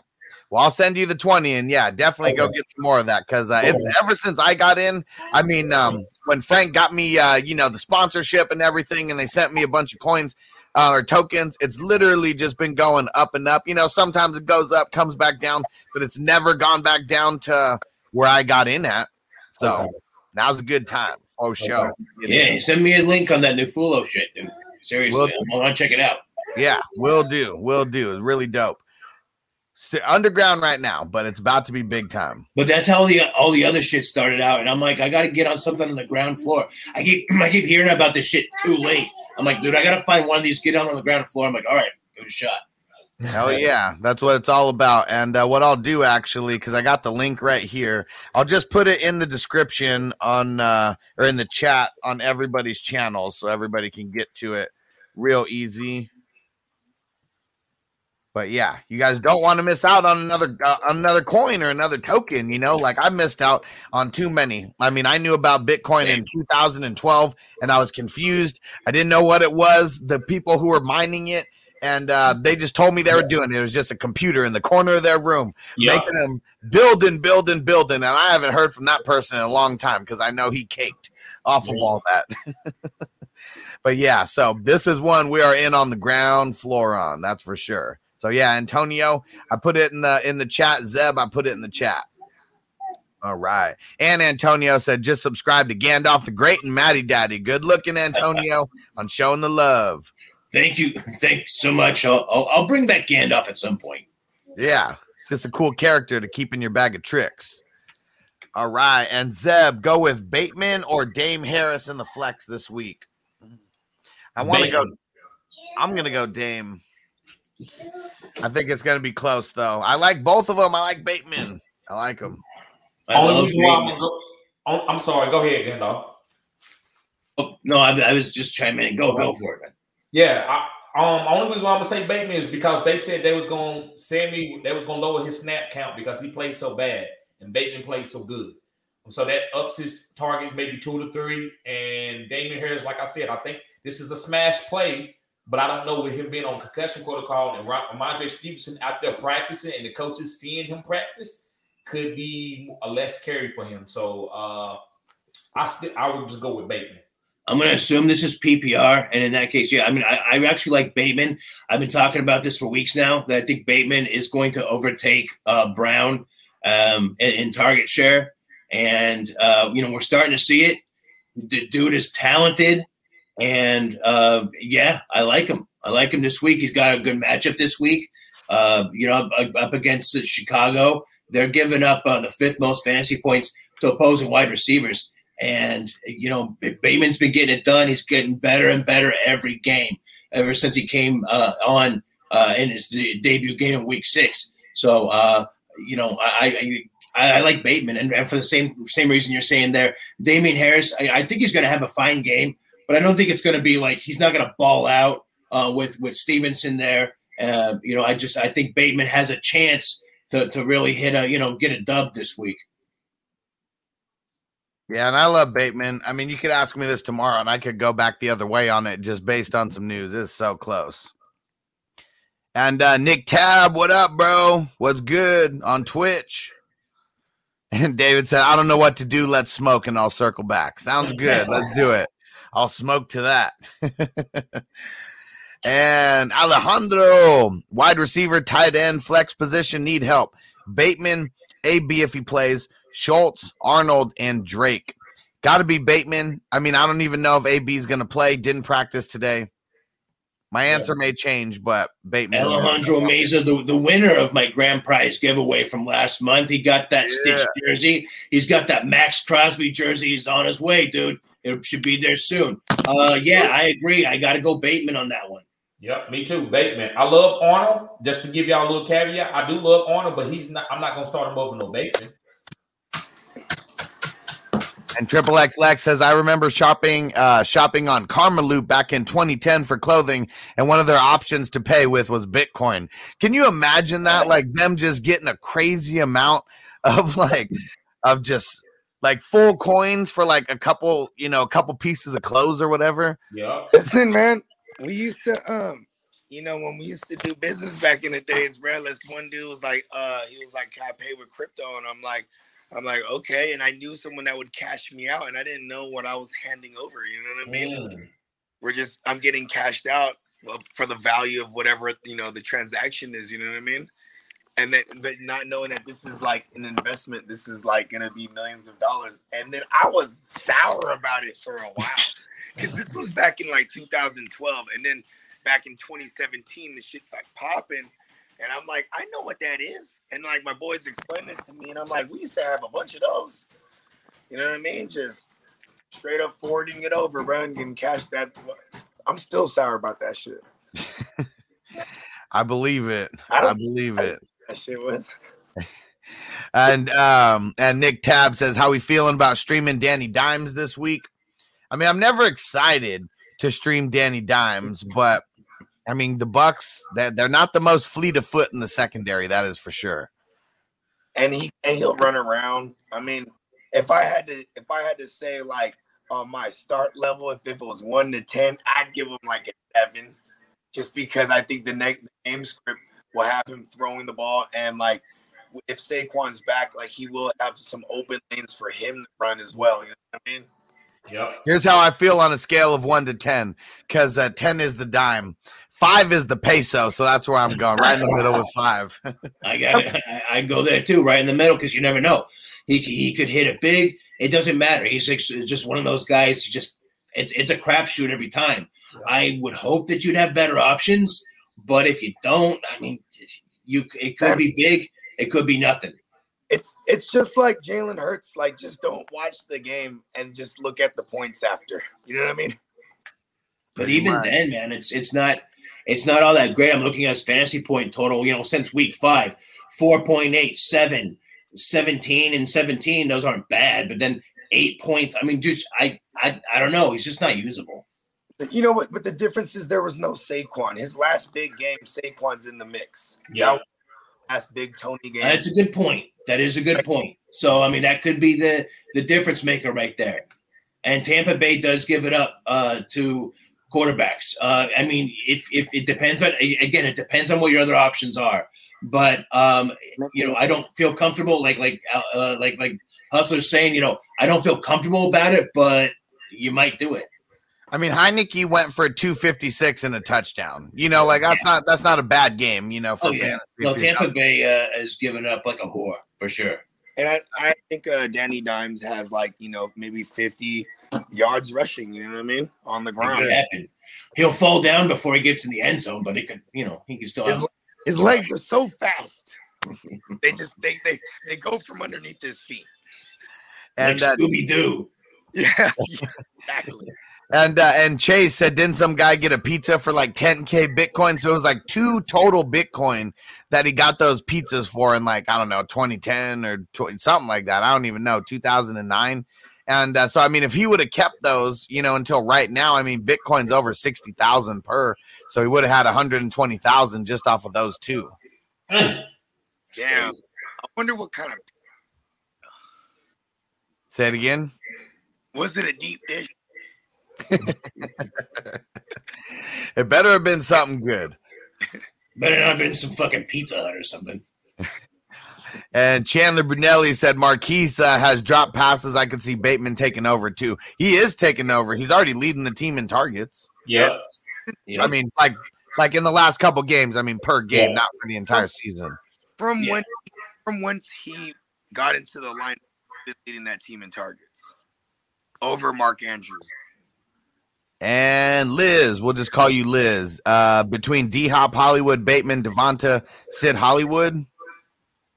Well, I'll send you the 20 and yeah, definitely go get some more of that because uh, it's ever since I got in. I mean, um, when Frank got me, uh, you know, the sponsorship and everything, and they sent me a bunch of coins uh, or tokens, it's literally just been going up and up. You know, sometimes it goes up, comes back down, but it's never gone back down to where I got in at. So Okay. now's a good time. Oh, show. Yeah, send me a link on that new Fulo shit, dude. Seriously, We'll, I want to check it out. Yeah, will do. Will do. It's really dope. Underground right now, but it's about to be big time. But that's how the all the other shit started out, and I'm like, I got to get on something on the ground floor. I keep I keep hearing about this shit too late. I'm like, dude, I got to find one of these. Get on on the ground floor. I'm like, all right, give it a shot. Hell yeah, that's what it's all about. And uh, what I'll do actually, because I got the link right here, I'll just put it in the description on uh, or in the chat on everybody's channel, so everybody can get to it real easy. But yeah, you guys don't want to miss out on another uh, another coin or another token. You know, like I missed out on too many. I mean, I knew about Bitcoin in 2012, and I was confused. I didn't know what it was. The people who were mining it and uh, they just told me they were doing it. It was just a computer in the corner of their room, Yeah. making them building, building, building. And I haven't heard from that person in a long time because I know he caked off of all that. but yeah, so this is one we are in on the ground floor on. That's for sure. So yeah, Antonio, I put it in the in the chat. Zeb, I put it in the chat. All right. And Antonio said, just subscribe to Gandalf the Great and Matty Daddy. Good looking, Antonio, on showing the love. Thank you, thanks so much. I'll, I'll I'll bring back Gandalf at some point. Yeah, it's just a cool character to keep in your bag of tricks. All right, and Zeb, go with Bateman or Dame Harris in the flex this week. I want to go. I'm gonna go Dame. I think it's gonna be close though. I like both of them. I like Bateman. I like them. I Only love reason why I'm, go, I'm sorry. Go ahead, Gandalf. Oh, no, I, I was just chiming in. Go, go for it. Yeah, I, um, only reason why I'm gonna say Bateman is because they said they was gonna send me, they was gonna lower his snap count because he played so bad and Bateman played so good. So that ups his targets maybe two to three. And Damien Harris, like I said, I think this is a smash play, but I don't know with him being on concussion protocol and Rhamondre Stevenson out there practicing and the coaches seeing him practice could be a less carry for him. So uh I still I would just go with Bateman. I'm going to assume this is PPR, and in that case, yeah. I mean, I, I actually like Bateman. I've been talking about this for weeks now. That I think Bateman is going to overtake uh, Brown um, in, in target share, and uh, you know we're starting to see it. The dude is talented, and uh, yeah, I like him. I like him this week. He's got a good matchup this week. uh, you know, up, up against Chicago. They're giving up uh, the fifth most fantasy points to opposing wide receivers. And, you know, Bateman's been getting it done. He's getting better and better every game ever since he came uh, on uh, in his debut game in week six. So, uh, you know, I, I, I like Bateman. And, and, for the same same reason you're saying there, Damien Harris, I, I think he's going to have a fine game, but I don't think it's going to be like he's not going to ball out uh, with, with Stevenson there. Uh, you know, I just I think Bateman has a chance to, to really hit a, you know, get a dub this week. Yeah, and I love Bateman. I mean, you could ask me this tomorrow, and I could go back the other way on it just based on some news. It's so close. And uh, Nick Tab, what up, bro? What's good on Twitch? And David said, I don't know what to do. Let's smoke and I'll circle back. Sounds good. Let's do it. I'll smoke to that. and Alejandro, wide receiver, tight end, flex position, need help. Bateman, AB if he plays. Schultz, Arnold, and Drake. Got to be Bateman. I mean, I don't even know if AB is going to play. Didn't practice today. My answer may change, but Bateman. Alejandro Meza, the, the winner of my grand prize giveaway from last month. He got that yeah. Stitch jersey. He's got that Maxx Crosby jersey. He's on his way, dude. It should be there soon. Uh, yeah, I agree. I got to go Bateman on that one. Yep, me too, Bateman. I love Arnold. Just to give y'all a little caveat, I do love Arnold, but he's not. I'm not gonna start him over no Bateman. And Triple X Lex says, I remember shopping uh, shopping on Karmaloop back in 2010 for clothing, and one of their options to pay with was Bitcoin. Can you imagine that? Like them just getting a crazy amount of like of just like full coins for like a couple, you know, a couple pieces of clothes or whatever. Yeah. Listen, man, we used to um you know, when we used to do business back in the days, bro, this one dude was like, uh, he was like, Can I pay with crypto? And I'm like, I'm like, okay. And I knew someone that would cash me out, and I didn't know what I was handing over. You know what I mean? Mm. We're just, I'm getting cashed out for the value of whatever, you know, the transaction is. You know what I mean? And then, not knowing that this is like an investment, this is like going to be millions of dollars. And then I was sour about it for a while because this was back in like 2012. And then back in 2017, the shit's like popping and I'm like, I know what that is. And like my boys explained it to me, and I'm like, we used to have a bunch of those. You know what I mean? Just straight up forwarding it over, bro, and getting cash. That I'm still sour about that shit. I believe it. I, I believe it. That shit was. and um and Nick Tab says, "How we feeling about streaming Danny Dimes this week?" I mean, I'm never excited to stream Danny Dimes, but I mean, the Bucks they're, they're not the most fleet of foot in the secondary. That is for sure. And he and he'll run around. I mean, if I had to if I had to say like on my start level, if, if it was one to ten, I'd give him like a seven, just because I think the next game script will have him throwing the ball and like if Saquon's back, like he will have some open lanes for him to run as well. You know what I mean? Yep. Here's how I feel on a scale of one to ten, because uh, ten is the dime. Five is the peso, so that's where I'm going, right in the middle with five. I got it. I go there too, right in the middle, because you never know. He he could hit it big. It doesn't matter. He's just one of those guys. Just it's it's a crapshoot every time. I would hope that you'd have better options, but if you don't, I mean, you it could be big. It could be nothing. It's it's just like Jalen Hurts. Like, just don't watch the game and just look at the points after. You know what I mean? But even then, man, it's it's not it's not all that great. I'm looking at his fantasy point total, you know, since week five 4.8, 7, 17, and 17. Those aren't bad, but then eight points. I mean, just, I, I, I don't know. He's just not usable. You know what? But the difference is there was no Saquon. His last big game, Saquon's in the mix. Yeah. Last big Toney game. That's a good point. That is a good point. So I mean, that could be the the difference maker right there. And Tampa Bay does give it up uh, to quarterbacks. Uh, I mean, if, if it depends on again, it depends on what your other options are. But um, you know, I don't feel comfortable like like uh, like like Hustler's saying. You know, I don't feel comfortable about it, but you might do it. I mean, Heinicke went for 256 and a touchdown. You know, like that's yeah. not that's not a bad game. You know, for oh, yeah. Well, Tampa Bay uh, has given up like a whore for sure. And I, I think uh, Danny Dimes has like you know maybe 50 yards rushing. You know what I mean on the ground. He'll fall down before he gets in the end zone, but he could, you know, he can still. His, His legs are so fast. they just they they they go from underneath his feet. And like uh, Scooby Doo. Yeah, exactly. And uh, and Chase said, didn't some guy get a pizza for like 10k Bitcoin? So it was like two total Bitcoin that he got those pizzas for in like I don't know 2010 or 20, something like that. I don't even know 2009. And uh, so I mean, if he would have kept those, you know, until right now, I mean, Bitcoin's over sixty thousand per, so he would have had one hundred and twenty thousand just off of those two. Damn. I wonder what kind of Say it again. was it a deep dish? It better have been something good. Better not have been some fucking Pizza Hut or something. And Chandler Brunelli said Marquise uh, has dropped passes. I could see Bateman taking over too. He is taking over. He's already leading the team in targets. Yeah. I mean, like like in the last couple games. I mean, per game, Yeah. not for the entire season. From Yeah. when from once he got into the line, leading that team in targets over Mark Andrews. And Liz, we'll just call you Liz. Uh, between D Hop, Hollywood, Bateman, DeVonta, Sid Hollywood.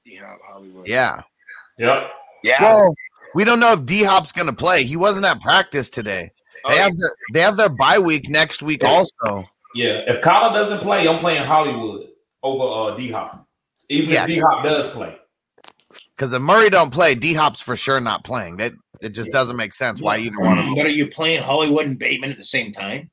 Yeah, Hollywood. Yeah. Yep. Yeah. Well, we don't know if D Hop's going to play. He wasn't at practice today. Oh, They have the, they have their bye week next week also. Yeah. If Kyler doesn't play, I'm playing Hollywood over uh, D Hop. Even Yeah. if D Hop does play. Because if Murray don't play, D Hop's for sure not playing. That it just doesn't make sense why either one of them. But are you playing Hollywood and Bateman at the same time?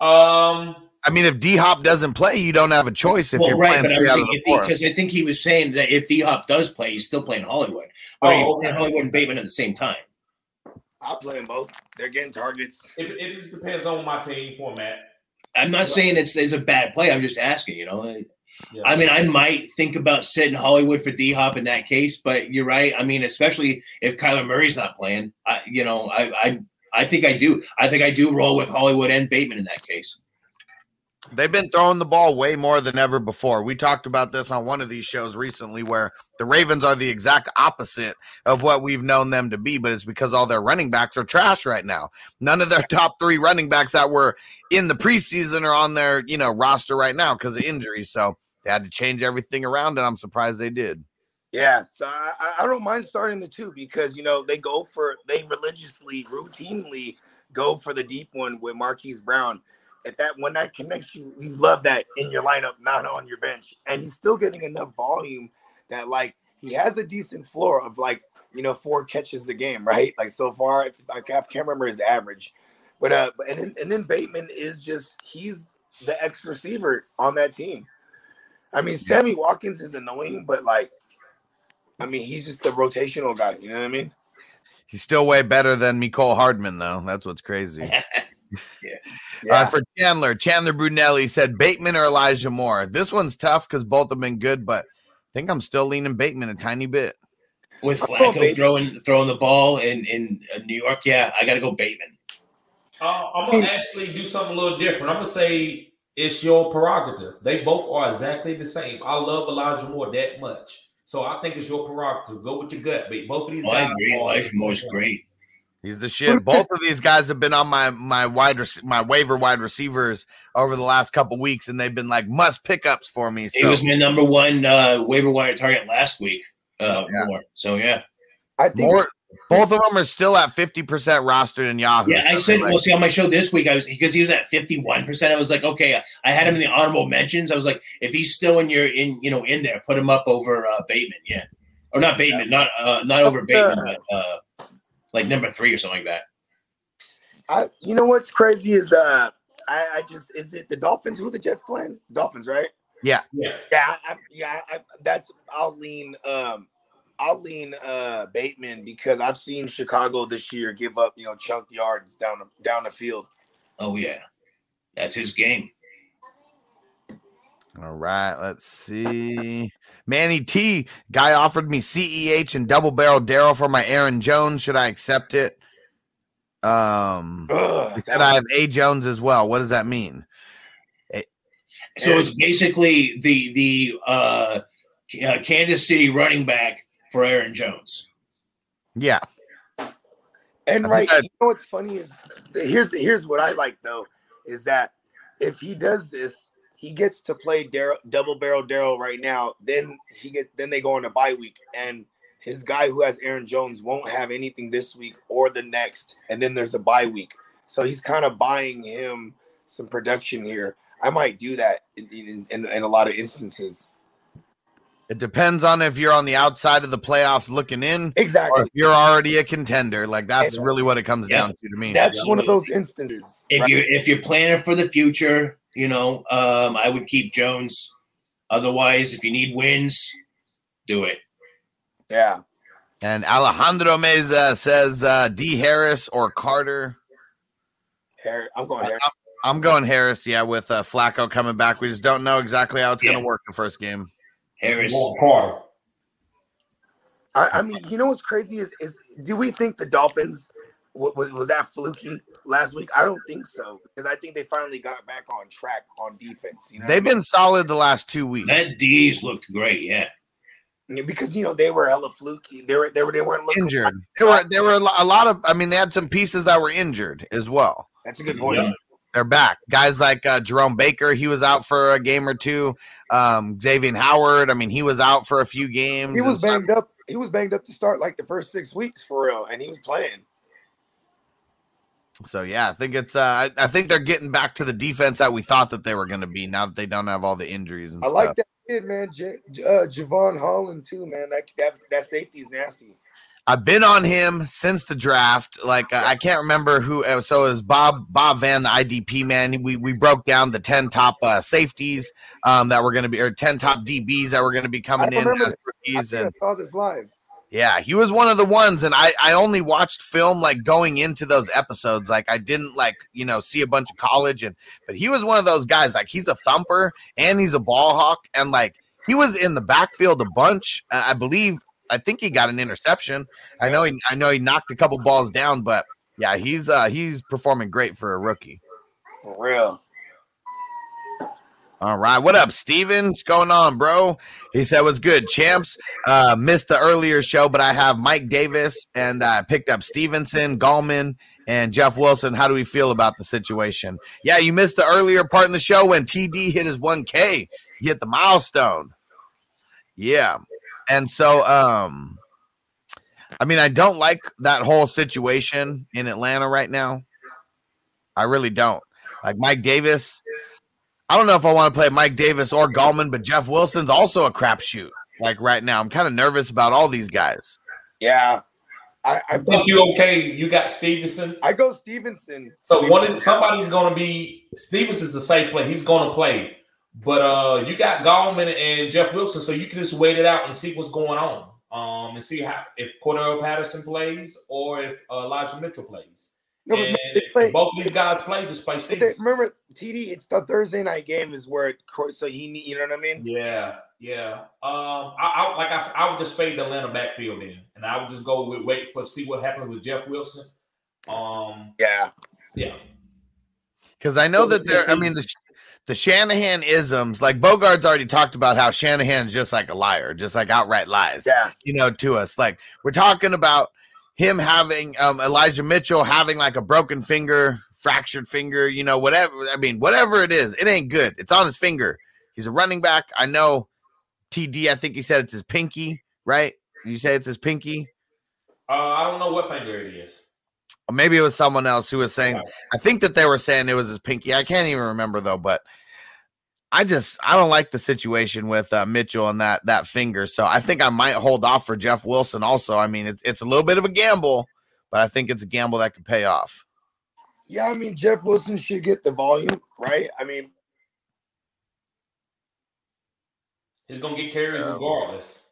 Um, I mean, if D Hop doesn't play, you don't have a choice if well, you're right, playing but three out of the four. because I think he was saying that if D Hop does play, he's still playing Hollywood. But are you Oh, playing okay. Hollywood and Bateman at the same time? I'll play them both. They're getting targets. it, it just depends on my team format. I'm not saying it's, it's a bad play. I'm just asking, you know. Yeah. I mean, I might think about sitting Hollywood for D Hop in that case, but you're right. I mean, especially if Kyler Murray's not playing, I, you know, I, I, I think I do. I think I do roll with Hollywood and Bateman in that case. They've been throwing the ball way more than ever before. We talked about this on one of these shows recently where the Ravens are the exact opposite of what we've known them to be, but it's because all their running backs are trash right now. None of their top three running backs that were in the preseason are on their, you know, roster right now because of injuries. So they had to change everything around, and I'm surprised they did. Yeah, so I, I- don't mind starting the two because you know they go for they religiously, routinely go for the deep one with Marquise Brown. At that when that connects you, love that in your lineup, not on your bench, and he's still getting enough volume that like he has a decent floor of like you know four catches a game, right? Like so far, I can't remember his average, but uh, and then, and then Bateman is just he's the X receiver on that team. I mean, Sammy Watkins is annoying, but like, I mean, he's just the rotational guy. You know what I mean? He's still way better than Mecole Hardman, though. That's what's crazy. Uh, for Chandler, Chandler Brunelli said Bateman or Elijah Moore. This one's tough because both have been good, but I think I'm still leaning Bateman a tiny bit. With Oh, Flacco Bateman. throwing throwing the ball in in uh, New York, yeah, I got to go Bateman. Uh, I'm gonna actually do something a little different. I'm gonna say it's your prerogative. They both are exactly the same. I love Elijah Moore that much, so I think it's your prerogative. Go with your gut, but both of these Oh, I guys. agree. are- Elijah Moore's great. He's the shit. Both of these guys have been on my my wide rec- my waiver wide receivers over the last couple weeks, and they've been like must pickups for me. He was my number one uh, waiver wire target last week. Uh, Yeah. Moore. So yeah, I think more, both of them are still at fifty percent rostered in Yahoo. yeah. I said, like- well, see on my show this week, I was because he was at fifty one percent. I was like, okay, I had him in the honorable mentions. I was like, if he's still in your in you know in there, put him up over uh, Bateman, yeah, or not Bateman, not uh, not over Bateman, but uh, like number three or something like that. I, you know what's crazy is uh, I, I just is it the Dolphins? Who the Jets playing? Dolphins, right? Yeah. Yeah, I, I, yeah. I, that's I'll lean. Um, I'll lean uh Bateman because I've seen Chicago this year give up you know chunk yards down the down the field. Oh yeah, that's his game. All right, let's see. Manny T guy offered me CEH and double barrel Darrel for my Aaron Jones. Should I accept it? Um, Ugh, he said I have A Jones as well. What does that mean? So it's basically the the uh, uh, Kansas City running back for Aaron Jones. Yeah, And I right, you know what's funny is here's here's what I like though is that if he does this, he gets to play Darrel, double barrel Darrel right now. Then he get then they go on a bye week, and his guy who has Aaron Jones won't have anything this week or the next, and then there's a bye week. So he's kind of buying him some production here. I might do that in, in, in, in a lot of instances. It depends on if you're on the outside of the playoffs looking in, Exactly. or if you're already a contender. Like that's And- really what it comes Yeah. down to to me. That's one of those instances. If right? you're if you're planning for the future, you know, um, I would keep Jones. Otherwise, if you need wins, do it. yeah. And Alejandro Meza says uh, D Harris or Carter. Harry, I'm going Harry. I'm going Harris, yeah, with uh, Flacco coming back. We just don't know exactly how it's going to work the first game. Harris. Going Carter. I, I mean, you know what's crazy is is do we think the Dolphins was was that fluky last week? I don't think so because I think they finally got back on track on defense. You know, They've been solid the last two weeks. That D's looked great. Yeah. Yeah, because you know they were hella fluky. They were they were they weren't looking Injured. There were there were a a lot of. I mean, they had some pieces that were injured as well. That's a good point. Yeah. They're back. Guys like uh, Jerome Baker, he was out for a game or two. Um, Xavier Howard, I mean, he was out for a few games. He was banged up. He was banged up to start like the first six weeks for real, and he was playing. So yeah, I think it's. Uh, I, I think they're getting back to the defense that we thought that they were going to be. Now that they don't have all the injuries and I stuff. like that kid, man. J- uh, Jevon Holland too, man. That that that safety's nasty. I've been on him since the draft. Like uh, I can't remember who. Uh, so it was Bob Bob Van, the IDP man. We we broke down the ten top uh, safeties um, that were going to be, or ten top DBs that were going to be coming in as rookies. I And saw this live. yeah, he was one of the ones. And I I only watched film like going into those episodes. Like I didn't like you know see a bunch of college and but he was one of those guys. Like he's a thumper and he's a ball hawk and like he was in the backfield a bunch. Uh, I believe. I think he got an interception. I know he I know he knocked a couple balls down, but yeah, he's uh he's performing great for a rookie. For real. All right, what up, Steven? What's going on, bro? He said, "What's good, champs?" Uh, missed the earlier show, but I have Mike Davis and I picked up Stevenson, Gallman, and Jeff Wilson. How do we feel about the situation? Yeah, you missed the earlier part in the show when TD hit his 1K. He hit the milestone. Yeah, and so um, I mean, I don't like that whole situation in Atlanta right now. I really don't. Like Mike Davis, I don't know if I want to play Mike Davis or Gallman, but Jeff Wilson's also a crapshoot. Like right now, I'm kind of nervous about all these guys. Yeah. I I, I think you okay. You got Stevenson. I go Stevenson. So one of, somebody's going to be Stevenson's the safe play. He's going to play, but uh, you got Gallman and Jeff Wilson, so you can just wait it out and see what's going on, um, and see how if Cordarrelle Patterson plays or if uh, Elijah Mitchell plays. No, but and play- both these guys play, just play But they- remember TD? It's the Thursday night game is where it, so he need you know what I mean. Yeah, yeah. Um, I, I like I said, I would just fade the Atlanta backfield in, and I would just go with wait for see what happens with Jeff Wilson. Um, Yeah. yeah. Because I know that they're, I mean, the, the Shanahan isms, like Bogart's already talked about how Shanahan's just like a liar, just like outright lies, Yeah. you know, to us. Like we're talking about him having um, Elijah Mitchell having like a broken finger, fractured finger, you know, whatever. I mean, whatever it is, it ain't good. It's on his finger. He's a running back. I know TD, I think he said it's his pinky, right? You say it's his pinky? Uh, I don't know what finger it is. Or maybe it was someone else who was saying, Right. I think that they were saying it was his pinky. I can't even remember though, but I just I don't like the situation with uh, Mitchell and that that finger. So I think I might hold off for Jeff Wilson also. I mean, it's it's a little bit of a gamble, but I think it's a gamble that could pay off. Yeah, I mean Jeff Wilson should get the volume, right? I mean, He's gonna get carries Yeah. regardless.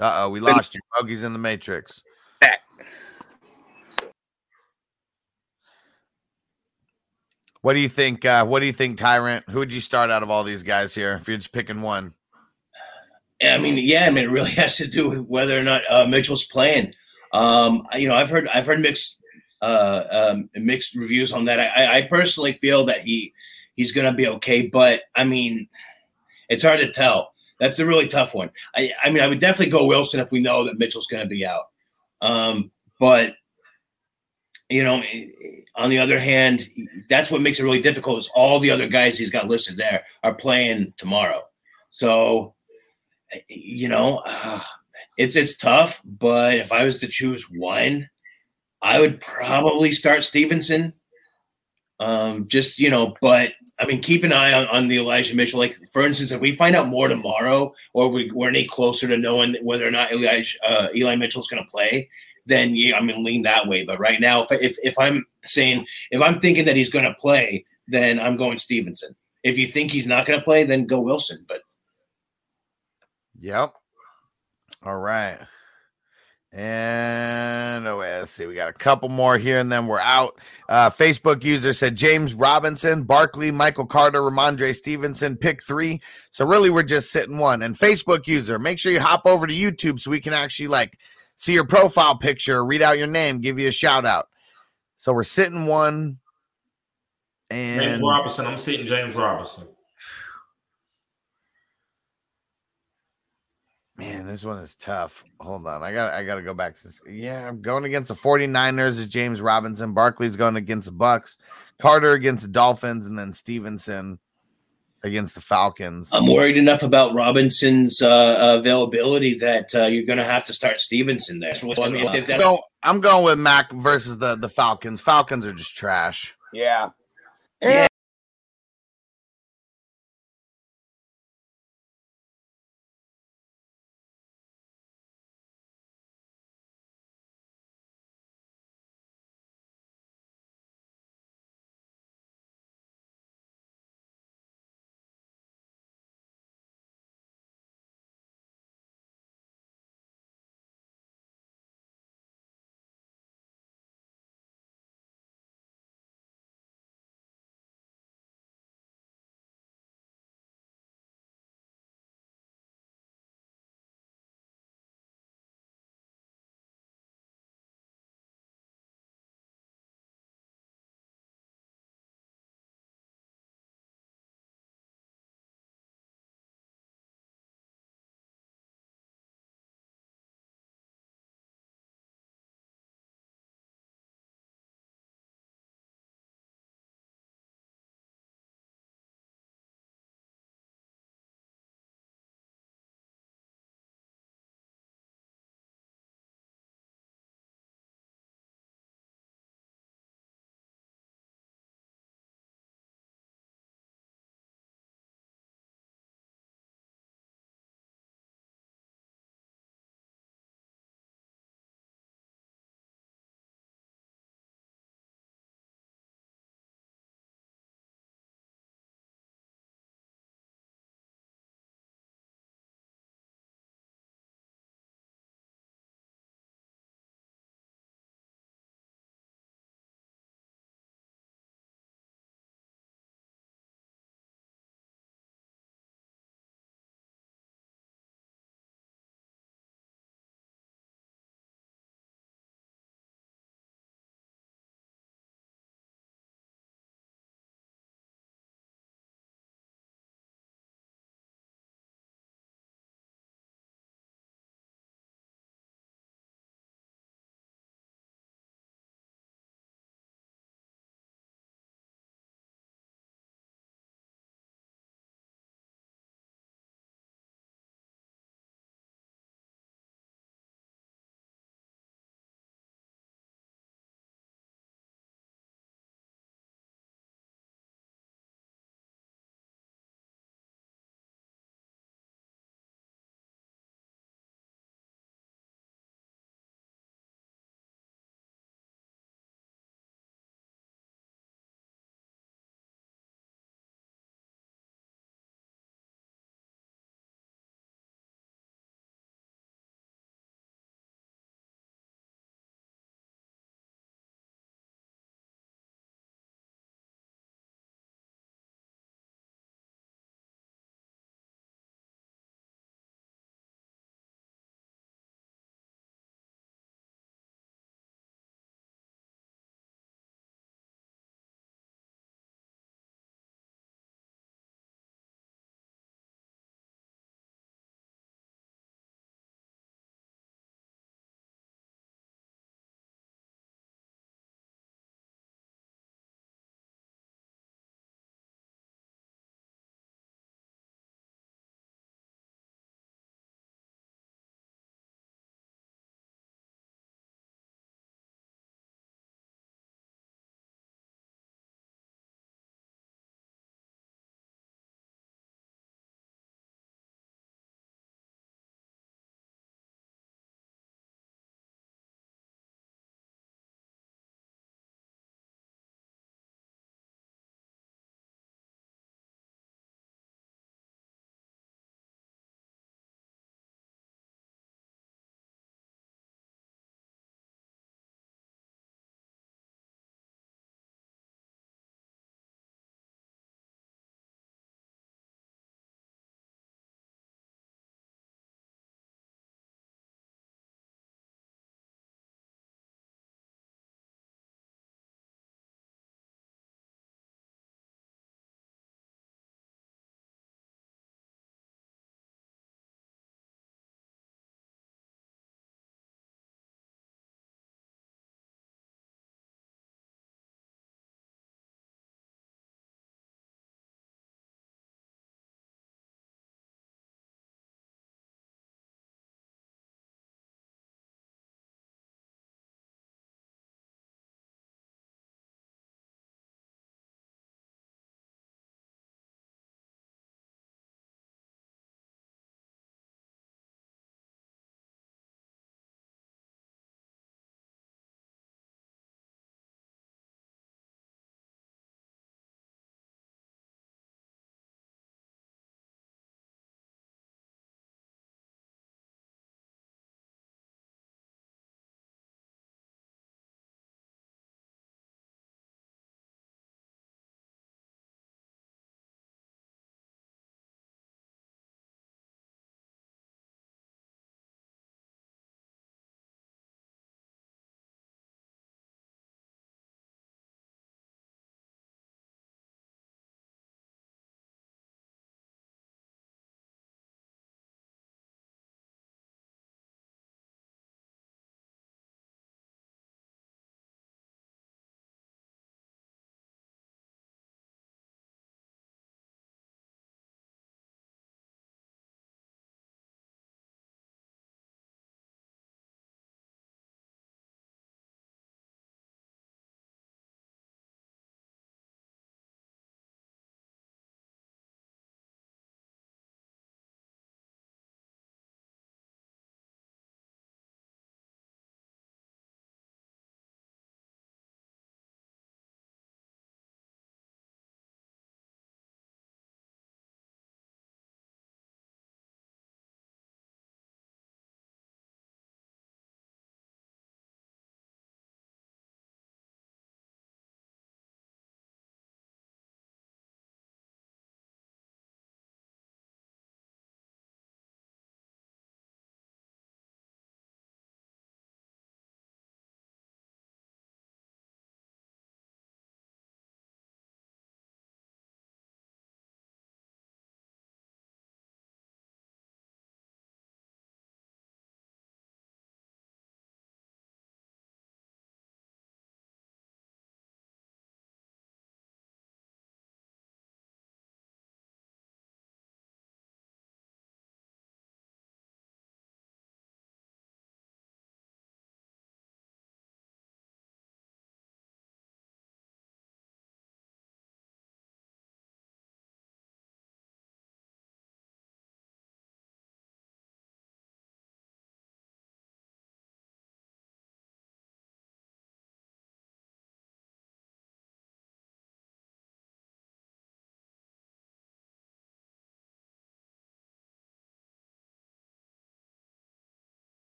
Uh oh, we lost you. Bogey's in the matrix. What do you think? Uh, what do you think, Tyrant? Who would you start out of all these guys here if you're just picking one? I mean, yeah, I mean, it really has to do with whether or not uh, Mitchell's playing. Um, you know, I've heard I've heard mixed uh, um, mixed reviews on that. I, I personally feel that he he's going to be okay, but I mean, it's hard to tell. That's a really tough one. I, I mean, I would definitely go Wilson if we know that Mitchell's going to be out. Um, but you know, on the other hand, that's what makes it really difficult. Is all the other guys he's got listed there are playing tomorrow, so you know, uh, it's it's tough. But if I was to choose one, I would probably start Stevenson. Um, just you know, but I mean, keep an eye on, on the Elijah Mitchell. Like for instance, if we find out more tomorrow, or we, we're any closer to knowing whether or not Elijah, uh, Eli Mitchell's going to play, then yeah, I'm going to lean that way. But right now, if, if if I'm saying if I'm thinking that he's going to play, then I'm going Stevenson. If you think he's not going to play, then go Wilson. But Yep. All right. And oh, let's see. We got a couple more here, and then we're out. Uh, Facebook user said James Robinson, Barkley, Michael Carter, Rhamondre Stevenson, pick three. So really, we're just sitting one. And Facebook user, make sure you hop over to YouTube so we can actually like see your profile picture, read out your name, give you a shout out. So we're sitting one. And James Robinson. I'm sitting James Robinson. Man, this one is tough. Hold on. I got I got to go back to this. Yeah, I'm going against the 49ers is James Robinson. Barkley's going against the Bucks. Carter against the Dolphins and then Stevenson against the Falcons. I'm worried enough about Robinson's uh, availability that uh, you're going to have to start Stevenson there. I mean, if I'm, that's- going, I'm going with Mac versus the the Falcons. Falcons are just trash. Yeah. Yeah.